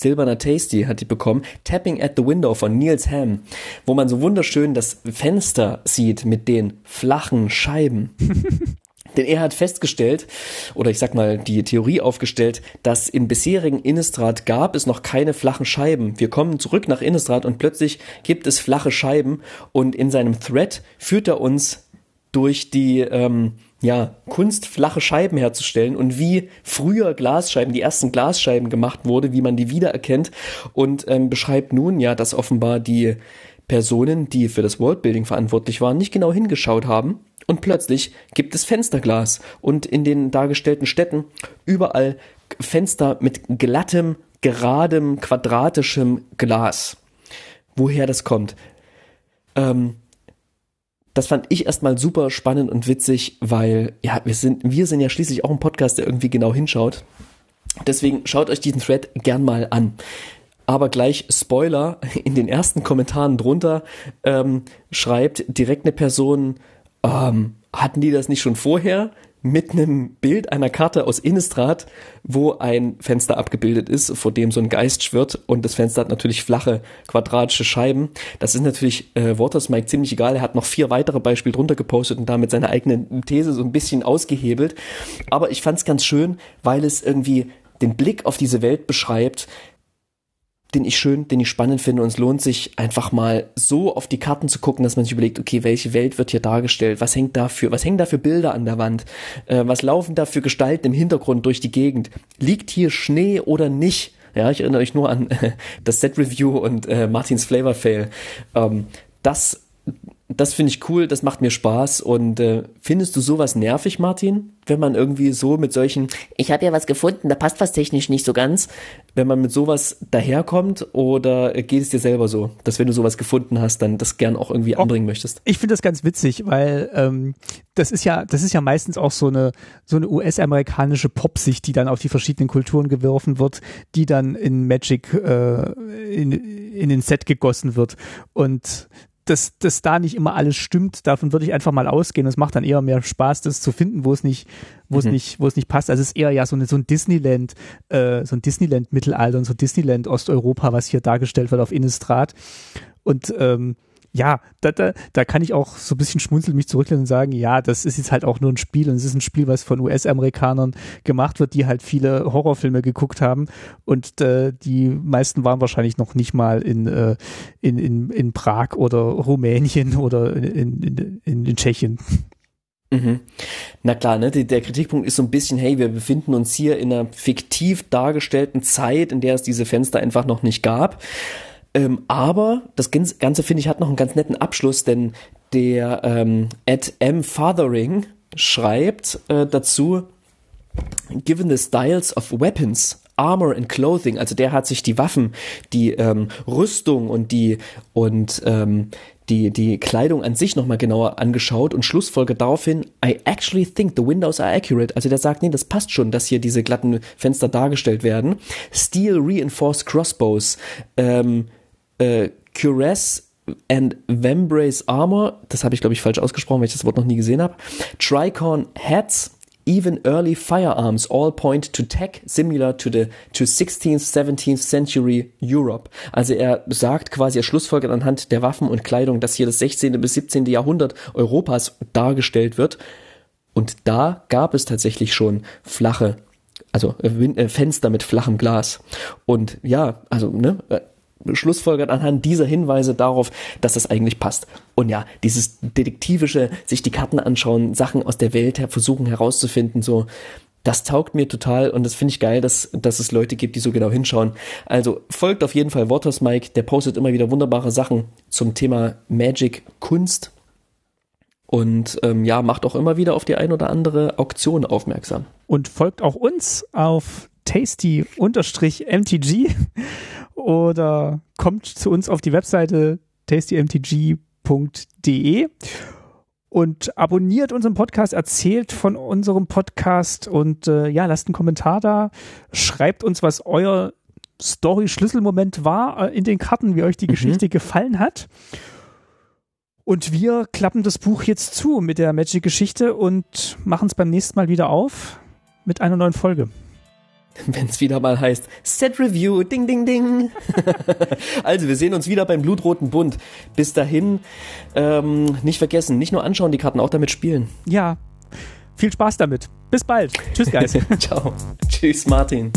Silberner Tasty hat die bekommen. Tapping at the Window von Niels Ham, wo man so wunderschön das Fenster sieht mit den flachen Scheiben. Denn er hat festgestellt, oder ich sag mal die Theorie aufgestellt, dass im bisherigen Innistrad gab es noch keine flachen Scheiben. Wir kommen zurück nach Innistrad und plötzlich gibt es flache Scheiben und in seinem Thread führt er uns durch die ähm, ja, Kunst, flache Scheiben herzustellen und wie früher Glasscheiben, die ersten Glasscheiben gemacht wurde, wie man die wiedererkennt und ähm, beschreibt nun ja, dass offenbar die Personen, die für das Worldbuilding verantwortlich waren, nicht genau hingeschaut haben und plötzlich gibt es Fensterglas und in den dargestellten Städten überall Fenster mit glattem, geradem, quadratischem Glas. Woher das kommt? Ähm, das fand ich erstmal super spannend und witzig, weil ja, wir sind, wir sind ja schließlich auch ein Podcast, der irgendwie genau hinschaut. Deswegen schaut euch diesen Thread gern mal an. Aber gleich Spoiler, in den ersten Kommentaren drunter ähm, schreibt direkt eine Person, ähm, hatten die das nicht schon vorher? mit einem Bild einer Karte aus Innistrad, wo ein Fenster abgebildet ist, vor dem so ein Geist schwirrt und das Fenster hat natürlich flache quadratische Scheiben. Das ist natürlich äh, Waters Mike ziemlich egal. Er hat noch vier weitere Beispiele drunter gepostet und damit seine eigene These so ein bisschen ausgehebelt. Aber ich fand es ganz schön, weil es irgendwie den Blick auf diese Welt beschreibt, den ich schön, den ich spannend finde und es lohnt sich einfach mal so auf die Karten zu gucken, dass man sich überlegt, okay, welche Welt wird hier dargestellt? Was hängt da für, was hängen da Bilder an der Wand? Äh, was laufen da Gestalten im Hintergrund durch die Gegend? Liegt hier Schnee oder nicht? Ja, ich erinnere euch nur an äh, das Set Review und äh, Martins Flavor Fail. Ähm, das das finde ich cool, das macht mir Spaß. Und äh, findest du sowas nervig, Martin? Wenn man irgendwie so mit solchen, ich habe ja was gefunden, da passt was technisch nicht so ganz, wenn man mit sowas daherkommt oder geht es dir selber so, dass wenn du sowas gefunden hast, dann das gern auch irgendwie anbringen möchtest? Ich finde das ganz witzig, weil ähm, das ist ja, das ist ja meistens auch so eine so eine US-amerikanische Popsicht, die dann auf die verschiedenen Kulturen geworfen wird, die dann in Magic äh, in, in den Set gegossen wird. Und dass, dass da nicht immer alles stimmt, davon würde ich einfach mal ausgehen. Es macht dann eher mehr Spaß, das zu finden, wo es nicht, wo es mhm. nicht, wo es nicht passt. Also es ist eher ja so, eine, so ein Disneyland, äh, so ein Disneyland Mittelalter und so Disneyland Osteuropa, was hier dargestellt wird auf Innistrad. Und ähm, ja, da, da, da kann ich auch so ein bisschen schmunzeln mich zurücklehnen und sagen, ja, das ist jetzt halt auch nur ein Spiel und es ist ein Spiel, was von US-Amerikanern gemacht wird, die halt viele Horrorfilme geguckt haben und äh, die meisten waren wahrscheinlich noch nicht mal in, äh, in, in, in Prag oder Rumänien oder in, in, in, in Tschechien. Mhm. Na klar, ne, der Kritikpunkt ist so ein bisschen, hey, wir befinden uns hier in einer fiktiv dargestellten Zeit, in der es diese Fenster einfach noch nicht gab. Ähm, aber das Ganze, finde ich, hat noch einen ganz netten Abschluss, denn der ähm, Ed M. Fathering schreibt äh, dazu, Given the styles of weapons, armor and clothing, also der hat sich die Waffen, die ähm, Rüstung und die und ähm, die, die Kleidung an sich nochmal genauer angeschaut und schlussfolgert daraufhin, I actually think the windows are accurate. Also der sagt, nee, das passt schon, dass hier diese glatten Fenster dargestellt werden. Steel reinforced crossbows, ähm, äh, Cuirass and Vembrace Armor, das habe ich glaube ich falsch ausgesprochen, weil ich das Wort noch nie gesehen habe. Tricorn Hats, even early firearms all point to tech similar to the to 16th, 17th century Europe. Also er sagt quasi, er schlussfolgert anhand der Waffen und Kleidung, dass hier das 16. bis 17. Jahrhundert Europas dargestellt wird. Und da gab es tatsächlich schon flache, also äh, Fenster mit flachem Glas. Und ja, also ne, schlussfolgert anhand dieser Hinweise darauf, dass das eigentlich passt. Und ja, dieses detektivische, sich die Karten anschauen, Sachen aus der Welt her versuchen herauszufinden, so, das taugt mir total und das finde ich geil, dass, dass es Leute gibt, die so genau hinschauen. Also folgt auf jeden Fall Waters Mike, der postet immer wieder wunderbare Sachen zum Thema Magic Kunst und ähm, ja, macht auch immer wieder auf die ein oder andere Auktion aufmerksam. Und folgt auch uns auf tasty-mtg oder kommt zu uns auf die Webseite tastymtg.de und abonniert unseren Podcast, erzählt von unserem Podcast und äh, ja, lasst einen Kommentar da, schreibt uns, was euer Story-Schlüsselmoment war äh, in den Karten, wie euch die mhm. Geschichte gefallen hat. Und wir klappen das Buch jetzt zu mit der Magic-Geschichte und machen es beim nächsten Mal wieder auf mit einer neuen Folge. wenn es wieder mal heißt Set Review, ding, ding, ding. also, wir sehen uns wieder beim Blutroten Bund. Bis dahin, ähm, nicht vergessen, nicht nur anschauen die Karten, auch damit spielen. Ja, viel Spaß damit. Bis bald. Tschüss, Guys. Ciao. Tschüss, Martin.